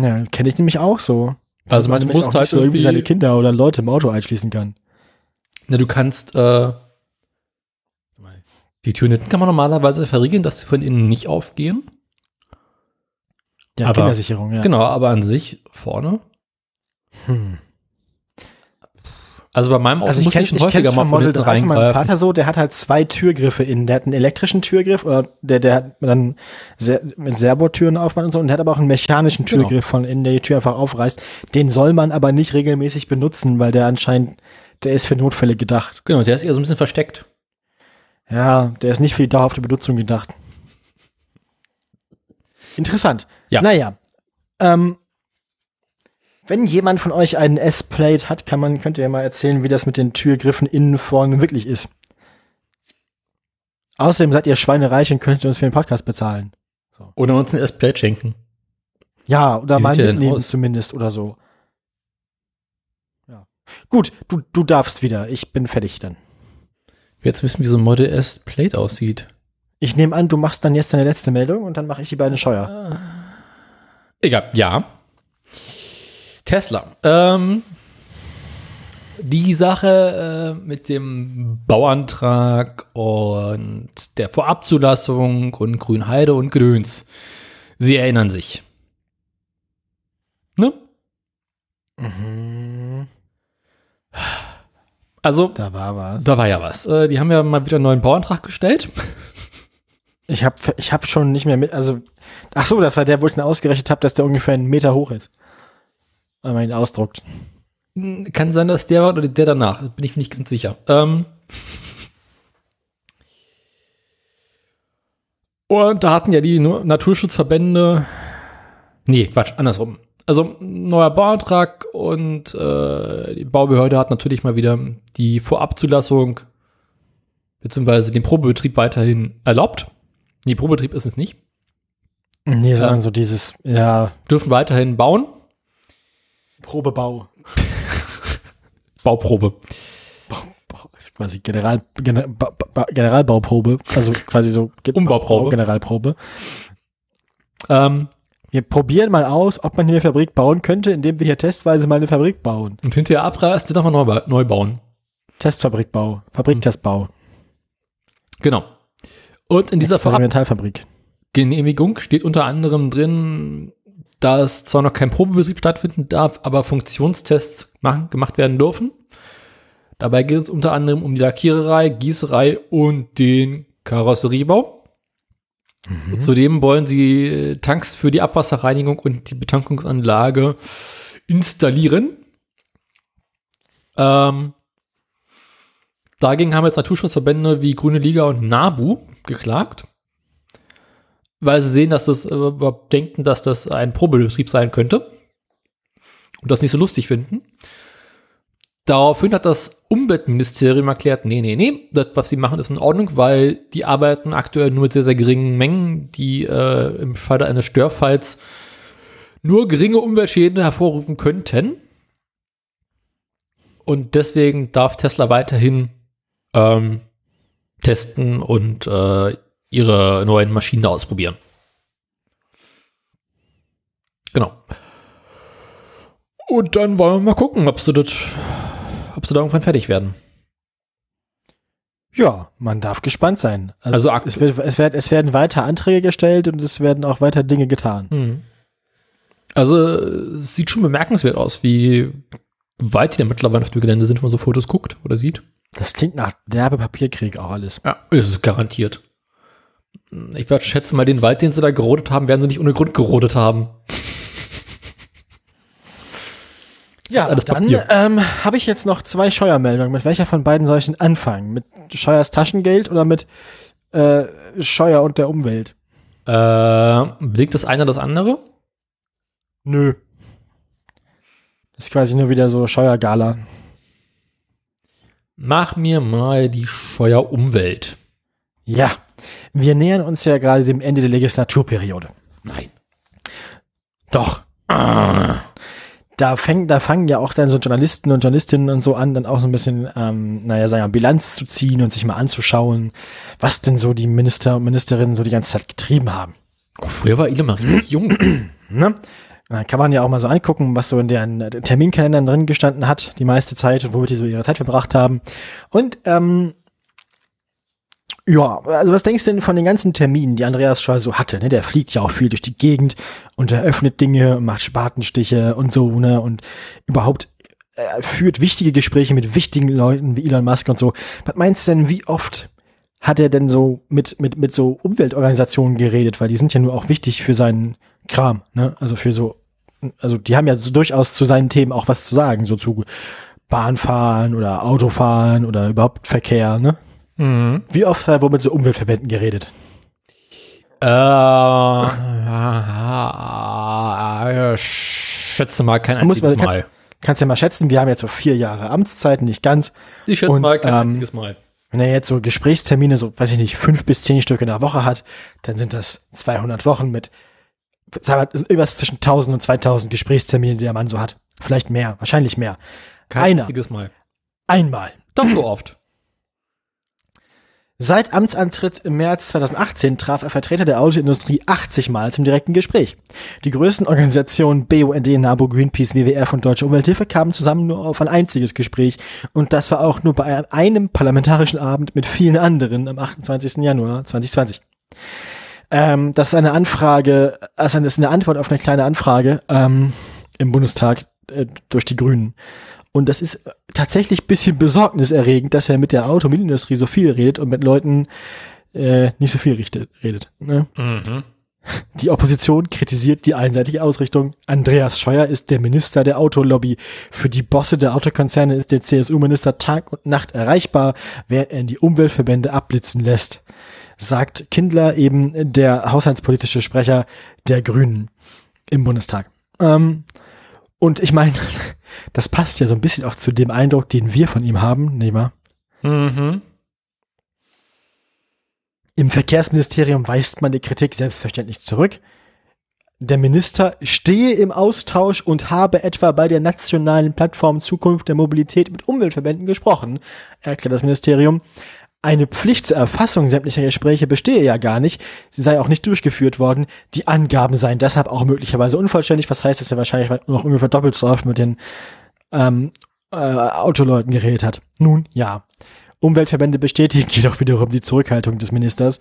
Ja, kenne ich nämlich auch so. Also man nämlich muss halt so irgendwie irgendwie, seine Kinder oder Leute im Auto einschließen kann. na, du kannst, äh, die Türen hinten kann man normalerweise verriegeln, dass sie von innen nicht aufgehen. Ja, Aber- Kindersicherung, ja. Genau, aber an sich vorne. Hm. Also bei meinem Auto Also ich muss kenne ich schon ich häufiger mal Model hinten 3 von meinem. Vater so, der hat halt zwei Türgriffe innen. Der hat einen elektrischen Türgriff, oder der, der hat dann Ser mit Servotüren aufmacht und so, und der hat aber auch einen mechanischen Genau. Türgriff von innen, der die Tür einfach aufreißt. Den soll man aber nicht regelmäßig benutzen, weil der anscheinend, der ist für Notfälle gedacht. Genau, der ist eher so ein bisschen versteckt. Ja, der ist nicht für die dauerhafte Benutzung gedacht. Interessant. Ja. Naja. Ähm, wenn jemand von euch einen S-Plate hat, kann man, könnt ihr mal erzählen, wie das mit den Türgriffen innen vorne wirklich ist. Außerdem seid ihr schweinereich und könnt uns für den Podcast bezahlen. Oder uns ein S-Plate schenken. Ja, oder mal mitnehmen zumindest oder so. Ja. Gut, du, du darfst wieder. Ich bin fertig dann. Jetzt wissen, wie so ein Model S-Plate aussieht. Ich nehme an, du machst dann jetzt deine letzte Meldung und dann mache ich die beiden Scheuer. Egal, ja. Tesla. Ähm, die Sache äh, mit dem Bauantrag und der Vorabzulassung und Grünheide und Grüns. Sie erinnern sich. Ne? Mhm. Also, Da war was. da war ja was. Äh, die haben ja mal wieder einen neuen Bauantrag gestellt. Ich habe ich hab schon nicht mehr mit, also, ach so, das war der, wo ich dann ausgerechnet habe, dass der ungefähr einen Meter hoch ist. Wenn man ihn ausdruckt. Kann sein, dass der war oder der danach. Bin ich mir nicht ganz sicher. Ähm und da hatten ja die Naturschutzverbände. Nee, Quatsch, andersrum. Also neuer Bauantrag und äh, die Baubehörde hat natürlich mal wieder die Vorabzulassung beziehungsweise den Probebetrieb weiterhin erlaubt. Nee, Probebetrieb ist es nicht. Nee, sondern so dieses, ja, Dürfen weiterhin bauen. Probebau. Bauprobe. Bau, Bau, quasi General, Gener, ba, ba, Generalbauprobe. Also quasi so Umbauprobe. Generalprobe. Ähm, Wir probieren mal aus, ob man hier eine Fabrik bauen könnte, indem wir hier testweise mal eine Fabrik bauen. und hinterher abreißt, die nochmal neu, neu bauen. Testfabrikbau. Fabriktestbau. Genau. Und in dieser Experimentalfabrik. Vorabgenehmigung steht unter anderem drin, dass zwar noch kein Probebetrieb stattfinden darf, aber Funktionstests machen, gemacht werden dürfen. Dabei geht es unter anderem um die Lackiererei, Gießerei und den Karosseriebau. Zudem wollen sie äh, Tanks für die Abwasserreinigung und die Betankungsanlage installieren. Ähm, dagegen haben jetzt Naturschutzverbände wie Grüne Liga und NABU geklagt, weil sie sehen, dass das äh, denken, dass das ein Probebetrieb sein könnte und das nicht so lustig finden. Daraufhin hat das Umweltministerium erklärt, nee, nee, nee, das, was sie machen, ist in Ordnung, weil die arbeiten aktuell nur mit sehr, sehr geringen Mengen, die äh, im Falle eines Störfalls nur geringe Umweltschäden hervorrufen könnten. Und deswegen darf Tesla weiterhin ähm, testen und äh, ihre neuen Maschinen ausprobieren. Genau. Und dann wollen wir mal gucken, ob sie das, ob sie da irgendwann fertig werden. Ja, man darf gespannt sein. Also akt- es, wird, es, wird, es werden weiter Anträge gestellt und es werden auch weiter Dinge getan. Also es sieht schon bemerkenswert aus, wie weit die da mittlerweile auf dem Gelände sind, wenn man so Fotos guckt oder sieht. Das klingt nach derbe Papierkrieg auch alles. Ja, ist es garantiert. Ich werde schätzen mal, den Wald, den sie da gerodet haben, werden sie nicht ohne Grund gerodet haben. Ja, dann ähm, habe ich jetzt noch zwei Scheuermeldungen. Mit welcher von beiden soll ich denn anfangen? Mit Scheuers Taschengeld oder mit äh, Scheuer und der Umwelt? Äh, belegt das eine das andere? Nö. Das ist quasi nur wieder so Scheuergala. Mach mir mal die Scheuer-Umwelt. Ja, wir nähern uns ja gerade dem Ende der Legislaturperiode. Nein. Doch. Da, fängt, da fangen ja auch dann so Journalisten und Journalistinnen und so an, dann auch so ein bisschen, ähm, naja, sagen wir, Bilanz zu ziehen und sich mal anzuschauen, was denn so die Minister und Ministerinnen so die ganze Zeit getrieben haben. Oh, früher war Ile Marie jung. Ne? Da kann man ja auch mal so angucken, was so in deren Terminkalendern drin gestanden hat, die meiste Zeit und womit die so ihre Zeit verbracht haben. Und ähm, ja, also was denkst du denn von den ganzen Terminen, die Andreas Scholl so hatte? Ne? Der fliegt ja auch viel durch die Gegend und eröffnet Dinge und macht Spatenstiche und so, ne? Und überhaupt äh, führt wichtige Gespräche mit wichtigen Leuten wie Elon Musk und so. Was meinst du denn, wie oft hat er denn so mit, mit, mit so Umweltorganisationen geredet? Weil die sind ja nur auch wichtig für seinen Kram, ne? Also für so, also die haben ja so durchaus zu seinen Themen auch was zu sagen, so zu Bahnfahren oder Autofahren oder überhaupt Verkehr, ne? Mhm. Wie oft hat er wohl mit so Umweltverbänden geredet? Äh, äh, schätze mal kein einziges man- Mal. Kannst ja mal schätzen, wir haben jetzt so vier Jahre Amtszeit, nicht ganz. Ich schätze Und, mal kein ähm, einziges Mal. Wenn er jetzt so Gesprächstermine, so, weiß ich nicht, fünf bis zehn Stück in der Woche hat, dann sind das 200 Wochen mit, sagen wir, irgendwas zwischen 1000 und 2000 Gesprächstermine, die der Mann so hat. Vielleicht mehr, wahrscheinlich mehr. Kein einer. einziges Mal. Einmal. Doch so oft. Seit Amtsantritt im März 2018 traf er Vertreter der Autoindustrie 80 Mal zum direkten Gespräch. Die größten Organisationen BUND, NABU, Greenpeace, WWF und Deutsche Umwelthilfe kamen zusammen nur auf ein einziges Gespräch und das war auch nur bei einem parlamentarischen Abend mit vielen anderen am 28. Januar 2020. Ähm, das ist eine Anfrage, also das ist eine Antwort auf eine kleine Anfrage ähm, im Bundestag äh, durch die Grünen. Und das ist tatsächlich ein bisschen besorgniserregend, dass er mit der Automobilindustrie so viel redet und mit Leuten äh, nicht so viel richtet, redet. Ne? Mhm. Die Opposition kritisiert die einseitige Ausrichtung. Andreas Scheuer ist der Minister der Autolobby. Für die Bosse der Autokonzerne ist der CSU-Minister Tag und Nacht erreichbar, während er in die Umweltverbände abblitzen lässt, sagt Kindler, eben der haushaltspolitische Sprecher der Grünen im Bundestag. Ähm, und ich meine, das passt ja so ein bisschen auch zu dem Eindruck, den wir von ihm haben, nicht wahr? Mhm. Im Verkehrsministerium weist man die Kritik selbstverständlich zurück. Der Minister stehe im Austausch und habe etwa bei der nationalen Plattform Zukunft der Mobilität mit Umweltverbänden gesprochen, erklärt das Ministerium. Eine Pflicht zur Erfassung sämtlicher Gespräche bestehe ja gar nicht. Sie sei auch nicht durchgeführt worden. Die Angaben seien deshalb auch möglicherweise unvollständig. Was heißt, dass er wahrscheinlich noch ungefähr doppelt so oft mit den ähm, äh, Autoleuten geredet hat. Nun, ja. Umweltverbände bestätigen jedoch wiederum die Zurückhaltung des Ministers.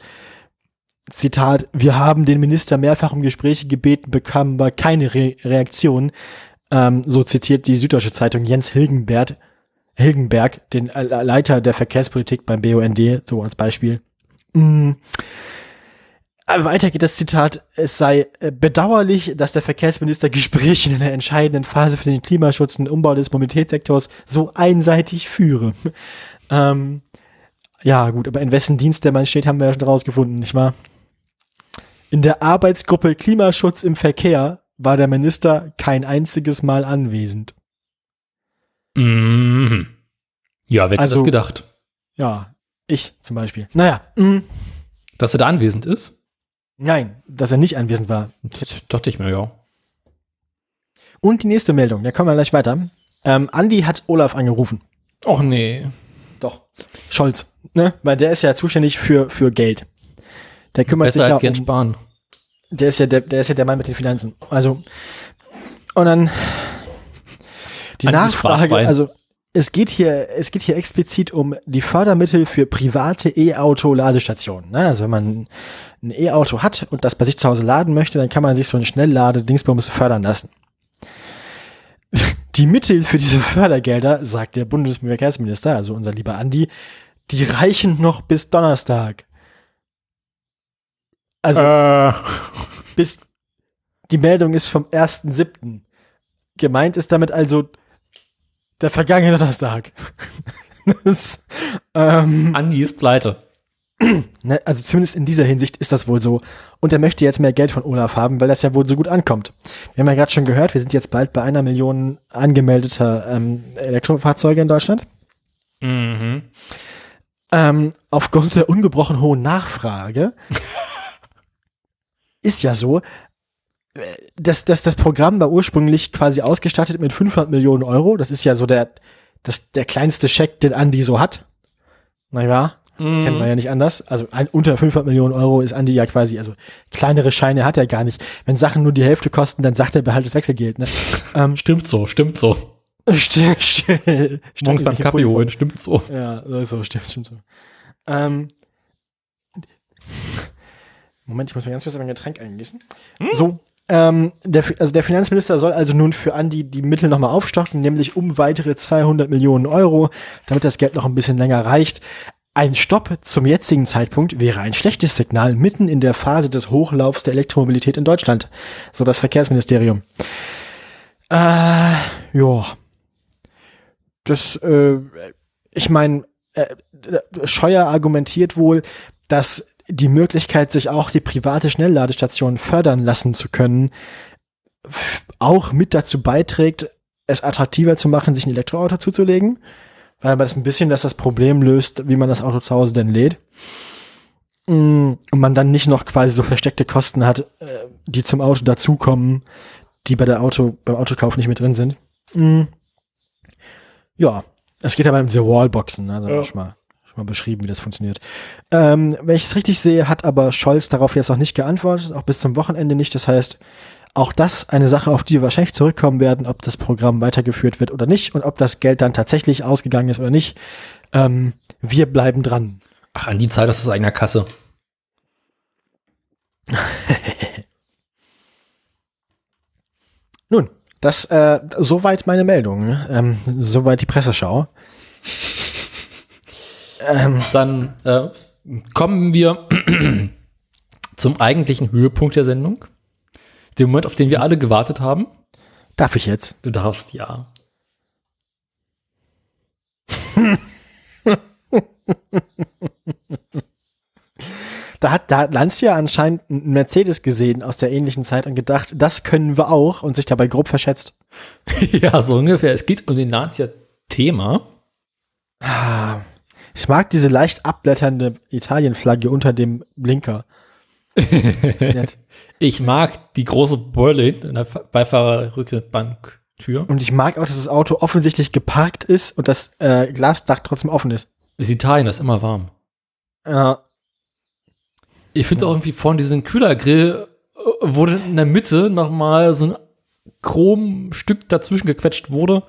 Zitat, wir haben den Minister mehrfach um Gespräche gebeten, bekamen aber keine Re Reaktion. Ähm, so zitiert die Süddeutsche Zeitung Jens Hilgenberg, Hilgenberg, den äh, Leiter der Verkehrspolitik beim BUND, so als Beispiel. Mm. Aber weiter geht das Zitat, es sei äh, bedauerlich, dass der Verkehrsminister Gespräche in einer entscheidenden Phase für den Klimaschutz und Umbau des Mobilitätssektors so einseitig führe. Ähm, ja, gut, aber in wessen Dienst der Mann steht, haben wir ja schon rausgefunden, nicht wahr? In der Arbeitsgruppe Klimaschutz im Verkehr war der Minister kein einziges Mal anwesend. Mhm. Ja, wer hätte Also- das gedacht? Ja, ich zum Beispiel. Naja, mm, Dass er da anwesend ist? nein, dass er nicht anwesend war. Das dachte ich mir, ja. Und die nächste Meldung, da kommen wir gleich weiter. Ähm, Andi hat Olaf angerufen. Och nee. Doch. Scholz, ne? Weil der ist ja zuständig für, für Geld. Der kümmert Besser sich ja als Jens um, Spahn. der ist ja der, der ist ja der Mann mit den Finanzen. Also, und dann die Nachfrage, also es geht hier, es geht hier explizit um die Fördermittel für private E-Auto-Ladestationen. Ne? Also wenn man ein E-Auto hat und das bei sich zu Hause laden möchte, dann kann man sich so ein Schnelllade-Dingsbums fördern lassen. Die Mittel für diese Fördergelder, sagt der Bundesverkehrsminister, also unser lieber Andi, die reichen noch bis Donnerstag. Also Äh, bis die Meldung ist vom 1.7. Gemeint ist damit also der vergangene Donnerstag. das, ähm, Andi ist pleite. ne, also zumindest in dieser Hinsicht ist das wohl so. Und er möchte jetzt mehr Geld von Olaf haben, weil das ja wohl so gut ankommt. Wir haben ja gerade schon gehört, wir sind jetzt bald bei einer Million angemeldeter ähm, Elektrofahrzeuge in Deutschland. Mhm. Ähm, aufgrund der ungebrochen hohen Nachfrage ist ja so, das, das, das Programm war ursprünglich quasi ausgestattet mit 500 Millionen Euro. Das ist ja so der, das, der kleinste Scheck, den Andi so hat. Na ja, Mhm. kennt man ja nicht anders. Also ein, unter 500 Millionen Euro ist Andi ja quasi, also kleinere Scheine hat er gar nicht. Wenn Sachen nur die Hälfte kosten, dann sagt er behalt das Wechselgeld. Ne? ähm, Stimmt so, stimmt so. st- st- Morgens dann Kaffee holen, stimmt so. ja, so, stimmt, stimmt so. Ähm, Moment, ich muss mir ganz kurz ein Getränk eingießen. So, ähm, der, also der Finanzminister soll also nun für Andi die Mittel nochmal aufstocken, nämlich um weitere 200 Millionen Euro, damit das Geld noch ein bisschen länger reicht. Ein Stopp zum jetzigen Zeitpunkt wäre ein schlechtes Signal mitten in der Phase des Hochlaufs der Elektromobilität in Deutschland, so das Verkehrsministerium. Äh, ja. Das, äh, ich meine, äh, Scheuer argumentiert wohl, dass die Möglichkeit, sich auch die private Schnellladestation fördern lassen zu können, auch mit dazu beiträgt, es attraktiver zu machen, sich ein Elektroauto zuzulegen, weil das ein bisschen das, das Problem löst, wie man das Auto zu Hause denn lädt. Mm, Und man dann nicht noch quasi so versteckte Kosten hat, äh, die zum Auto dazukommen, die bei der Auto, beim Autokauf nicht mit drin sind. Mm. Ja, es geht aber um diese Wallboxen, also Ja. schon, mal, schon mal beschrieben, wie das funktioniert. Ähm, wenn ich es richtig sehe, hat aber Scholz darauf jetzt noch nicht geantwortet, auch bis zum Wochenende nicht. Das heißt, auch das eine Sache, auf die wir wahrscheinlich zurückkommen werden, ob das Programm weitergeführt wird oder nicht und ob das Geld dann tatsächlich ausgegangen ist oder nicht. Ähm, wir bleiben dran. Ach, an die Zeit aus eigener Kasse. Nun, das äh, soweit meine Meldung, ne? ähm, soweit die Presseschau. Ähm, Dann äh, kommen wir zum eigentlichen Höhepunkt der Sendung. Den Moment, auf den wir alle gewartet haben. darf ich jetzt? Du darfst ja. Da hat, da hat Lanz ja anscheinend einen Mercedes gesehen aus der ähnlichen Zeit und gedacht, das können wir auch und sich dabei grob verschätzt. ja, so ungefähr. Es geht um den Nazia-Thema. Ah, Ich mag diese leicht abblätternde Italienflagge unter dem Blinker. Ich mag die große Beule in der Beifahrerrückbanktür. Und ich mag auch, dass das Auto offensichtlich geparkt ist und das äh, Glasdach trotzdem offen ist. Ist Italien, das ist immer warm. Äh, Ich finde auch irgendwie vorne diesen Kühlergrill äh, wurde in der Mitte nochmal so ein Chromstück dazwischen gequetscht wurde.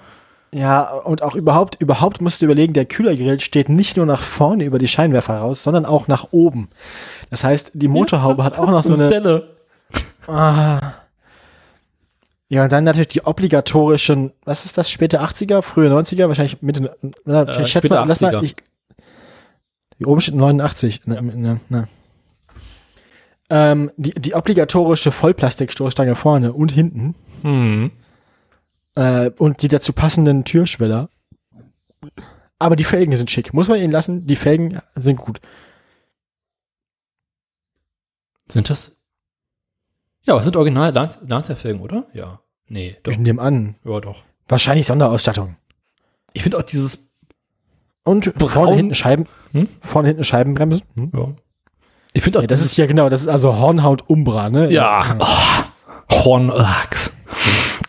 Ja, und auch überhaupt, überhaupt musst du überlegen, der Kühlergrill steht nicht nur nach vorne über die Scheinwerfer raus, sondern auch nach oben. Das heißt, die Motorhaube hat auch noch so eine. Delle. Ah. Ja, und dann natürlich die obligatorischen, was ist das, späte 80er, frühe 90er, wahrscheinlich Mitte, na, Äh, schätze mal, lass mal, 80er. ich, hier oben steht 89, ne, ne, ne. Ähm, die, die obligatorische Vollplastikstoßstange vorne und hinten Hm. Äh, und die dazu passenden Türschweller. Aber die Felgen sind schick, muss man ihnen lassen, die Felgen sind gut. Sind das? Ja, was sind original Lan- Lancia-Felgen, oder? Ja. Nee, doch. Ich nehme an, Ja, doch. wahrscheinlich Sonderausstattung. Ich finde auch dieses, Und Braun- vorne hinten Scheiben, Hm? vorne hinten Scheibenbremsen. Hm? ja. Ich finde auch Ja, das ist ja genau, das ist also Hornhaut Umbra, ne? ja, oh, Hornlachs.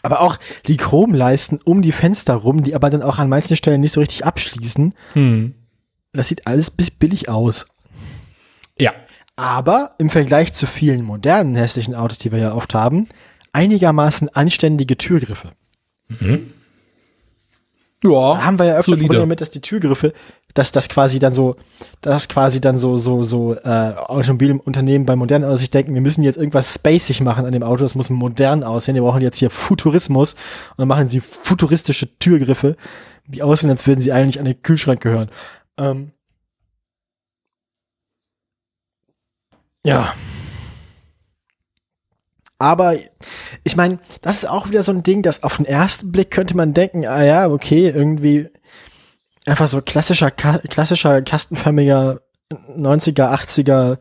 Aber auch die Chromleisten um die Fenster rum, die aber dann auch an manchen Stellen nicht so richtig abschließen. Hm. Das sieht alles bis billig aus. Ja. Aber im Vergleich zu vielen modernen hässlichen Autos, die wir ja oft haben, einigermaßen anständige Türgriffe. Da Ja. haben wir ja öfter solide. Probleme damit, dass die Türgriffe, dass das quasi dann so, dass quasi dann so, so, so äh, Automobilunternehmen bei modernen Autos sich denken, wir müssen jetzt irgendwas spacig machen an dem Auto, das muss modern aussehen, wir brauchen jetzt hier Futurismus und dann machen sie futuristische Türgriffe, die aussehen, als würden sie eigentlich an den Kühlschrank gehören. Ähm, ja. Aber ich meine, das ist auch wieder so ein Ding, dass auf den ersten Blick könnte man denken, ah ja, okay, irgendwie einfach so klassischer, klassischer kastenförmiger 90er, 80er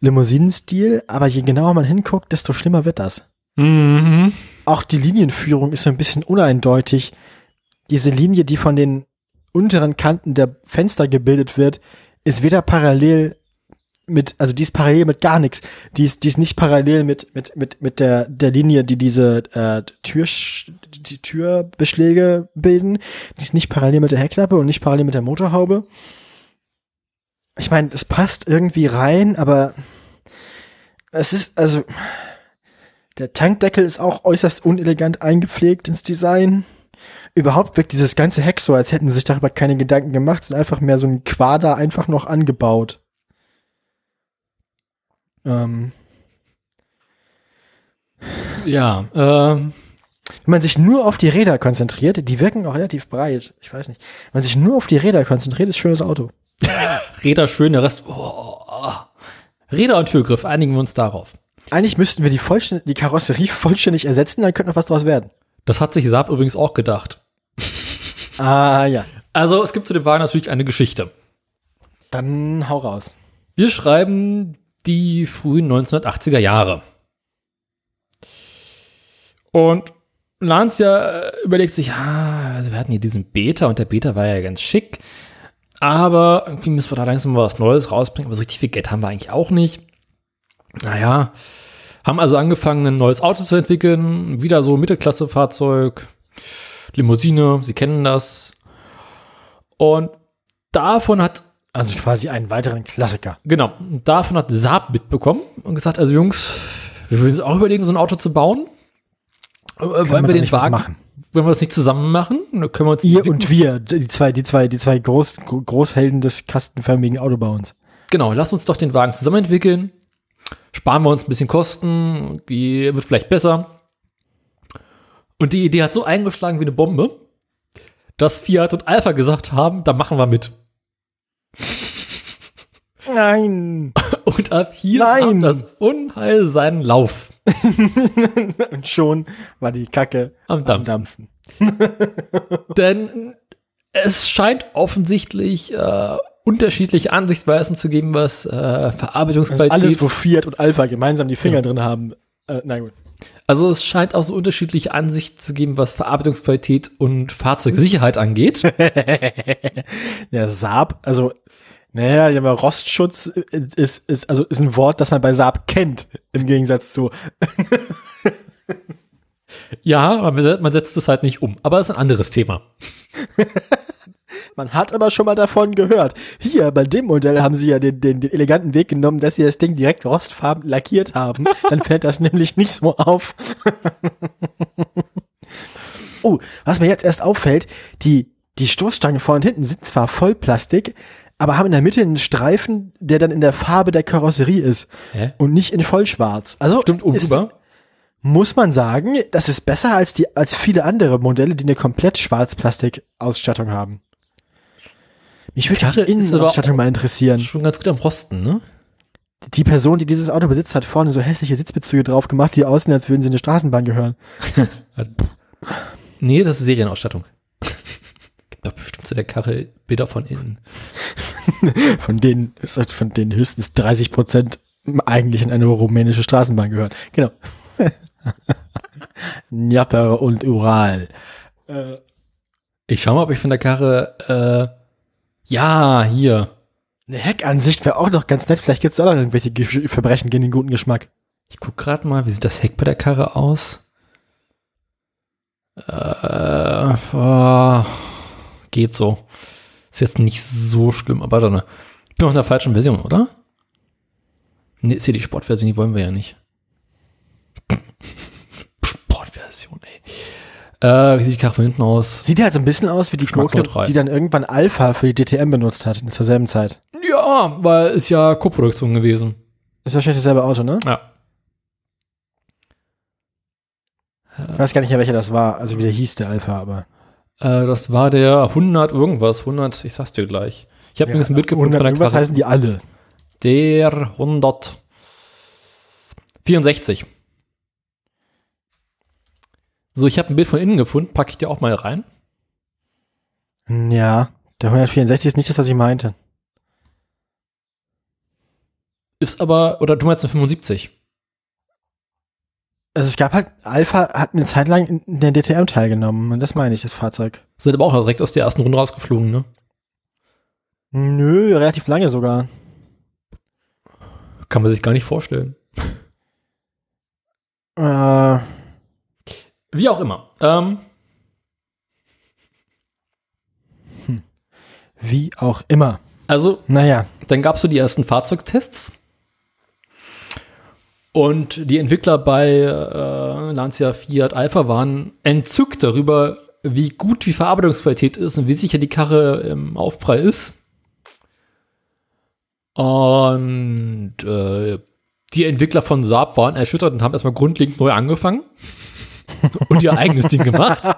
Limousinenstil, aber je genauer man hinguckt, desto schlimmer wird das. Mhm. Auch die Linienführung ist so ein bisschen uneindeutig. Diese Linie, die von den unteren Kanten der Fenster gebildet wird, ist weder parallel mit, also die ist parallel mit gar nichts. Die ist, die ist nicht parallel mit, mit, mit, mit der, der Linie, die diese äh, Tür, die Türbeschläge bilden. Die ist nicht parallel mit der Heckklappe und nicht parallel mit der Motorhaube. Ich meine, das passt irgendwie rein, aber es ist, also, der Tankdeckel ist auch äußerst unelegant eingepflegt ins Design. Überhaupt wirkt dieses ganze Heck so, als hätten sie sich darüber keine Gedanken gemacht. Es ist einfach mehr so ein Quader einfach noch angebaut. Ähm, Ja, ähm, wenn man sich nur auf die Räder konzentriert, die wirken auch relativ breit. Ich weiß nicht. Wenn man sich nur auf die Räder konzentriert, ist ein schönes Auto. Räder schön, der Rest. Oh, Räder und Türgriff, einigen wir uns darauf. Eigentlich müssten wir die, vollständ die Karosserie vollständig ersetzen, dann könnte noch was draus werden. Das hat sich Saab übrigens auch gedacht. Ah ja, Also es gibt zu dem Wagen natürlich eine Geschichte. dann hau raus. Wir schreiben die frühen 1980er Jahre. Und Lancia äh, überlegt sich, ah, also wir hatten hier diesen Beta und der Beta war ja ganz schick, aber irgendwie müssen wir da langsam mal was Neues rausbringen, aber so richtig viel Geld haben wir eigentlich auch nicht. Naja, haben also angefangen, ein neues Auto zu entwickeln, wieder so Mittelklasse-Fahrzeug, Limousine, Sie kennen das. Und davon hat Also quasi einen weiteren Klassiker. Genau, davon hat Saab mitbekommen und gesagt, also Jungs, wir würden uns auch überlegen, so ein Auto zu bauen. Äh, wollen wir den Wagen, machen? wenn wir das nicht zusammen machen, dann können wir uns Ihr und wir, die zwei, die zwei, die zwei Groß, Großhelden des kastenförmigen Autobauens. genau, lasst uns doch den Wagen zusammen entwickeln. Sparen wir uns ein bisschen Kosten, die wird vielleicht besser. Und die Idee hat so eingeschlagen wie eine Bombe, dass Fiat und Alpha gesagt haben, da machen wir mit. Nein! Und ab hier Nein. nahm das Unheil seinen Lauf Und schon war die Kacke am am Dampf. Dampfen. Denn es scheint offensichtlich äh, unterschiedliche Ansichtsweisen zu geben, was äh, Also Verarbeitungsqualität. alles, wo Fiat und Alpha gemeinsam die Finger Ja. drin haben. Äh, na gut. also es scheint auch so unterschiedliche Ansichten zu geben, was Verarbeitungsqualität und Fahrzeugsicherheit angeht. Der Saab, also, naja, ja, aber Rostschutz ist, ist, also ist ein Wort, das man bei Saab kennt, im Gegensatz zu, ja, man, setzt es halt nicht um. Aber das ist ein anderes Thema. man hat aber schon mal davon gehört. Hier, bei dem Modell haben sie ja den, den, den eleganten Weg genommen, dass sie das Ding direkt rostfarben lackiert haben. Dann fällt das nämlich nicht so auf. oh, was mir jetzt erst auffällt, die, die Stoßstangen vorne und hinten sind zwar voll Plastik, aber haben in der Mitte einen Streifen, der dann in der Farbe der Karosserie ist Hä? und nicht in vollschwarz. Also Stimmt oben ist, muss man sagen, das ist besser als die als viele andere Modelle, die eine komplett Schwarzplastik-Ausstattung haben. Mich würde die Innenausstattung mal interessieren. Schon ganz gut am Rosten, ne? Die Person, die dieses Auto besitzt, hat vorne so hässliche Sitzbezüge drauf gemacht, die aussehen, als würden sie in eine Straßenbahn gehören. Nee, das ist Serienausstattung. Gibt doch bestimmt zu der Karre Bilder von innen. Von denen, von denen höchstens 30 Prozent eigentlich in eine rumänische Straßenbahn gehören. Genau. Dnieper und Ural. Äh, Ich schau mal, ob ich von der Karre, äh, ja, hier. eine Heckansicht wäre auch noch ganz nett. Vielleicht gibt es auch noch irgendwelche Gesch- Verbrechen gegen den guten Geschmack. Ich guck gerade mal, wie sieht das Heck bei der Karre aus? Äh, oh, geht so. Ist jetzt nicht so schlimm, aber dann, ich bin noch in der falschen Version, oder? Nee, ist hier die Sportversion, die wollen wir ja nicht. Sportversion, ey. Äh, wie sieht die Karre von hinten aus? Sieht halt so ein bisschen aus wie die Gurke, die dann irgendwann Alpha für die DTM benutzt hat, zur selben Zeit. Ja, weil ist ja Co-Produktion gewesen. Ist wahrscheinlich dasselbe Auto, ne? Ja. Ich weiß gar nicht mehr, welcher das war, also wie der hieß, der Alpha, aber. Äh, das war der 100 irgendwas, 100, ich sag's dir gleich. Ich habe mir jetzt ein Bild gefunden 100 von der Karre. heißen die alle. Der 164. So, ich habe ein Bild von innen gefunden, packe ich dir auch mal rein. Ja, der 164 ist nicht das, was ich meinte. Ist aber, oder du meinst eine 75? Also es gab halt, Alpha hat eine Zeit lang in der DTM teilgenommen und das meine ich, das Fahrzeug. Sind aber auch direkt aus der ersten Runde rausgeflogen, ne? Nö, relativ lange sogar. Kann man sich gar nicht vorstellen. Äh, Wie auch immer. Ähm, wie auch immer. also, Naja. dann gab es so die ersten Fahrzeugtests. Und die Entwickler bei äh, Lancia Fiat Alpha waren entzückt darüber, wie gut die Verarbeitungsqualität ist und wie sicher die Karre im Aufprall ist. Und äh, die Entwickler von Saab waren erschüttert und haben erstmal grundlegend neu angefangen und ihr eigenes Ding gemacht.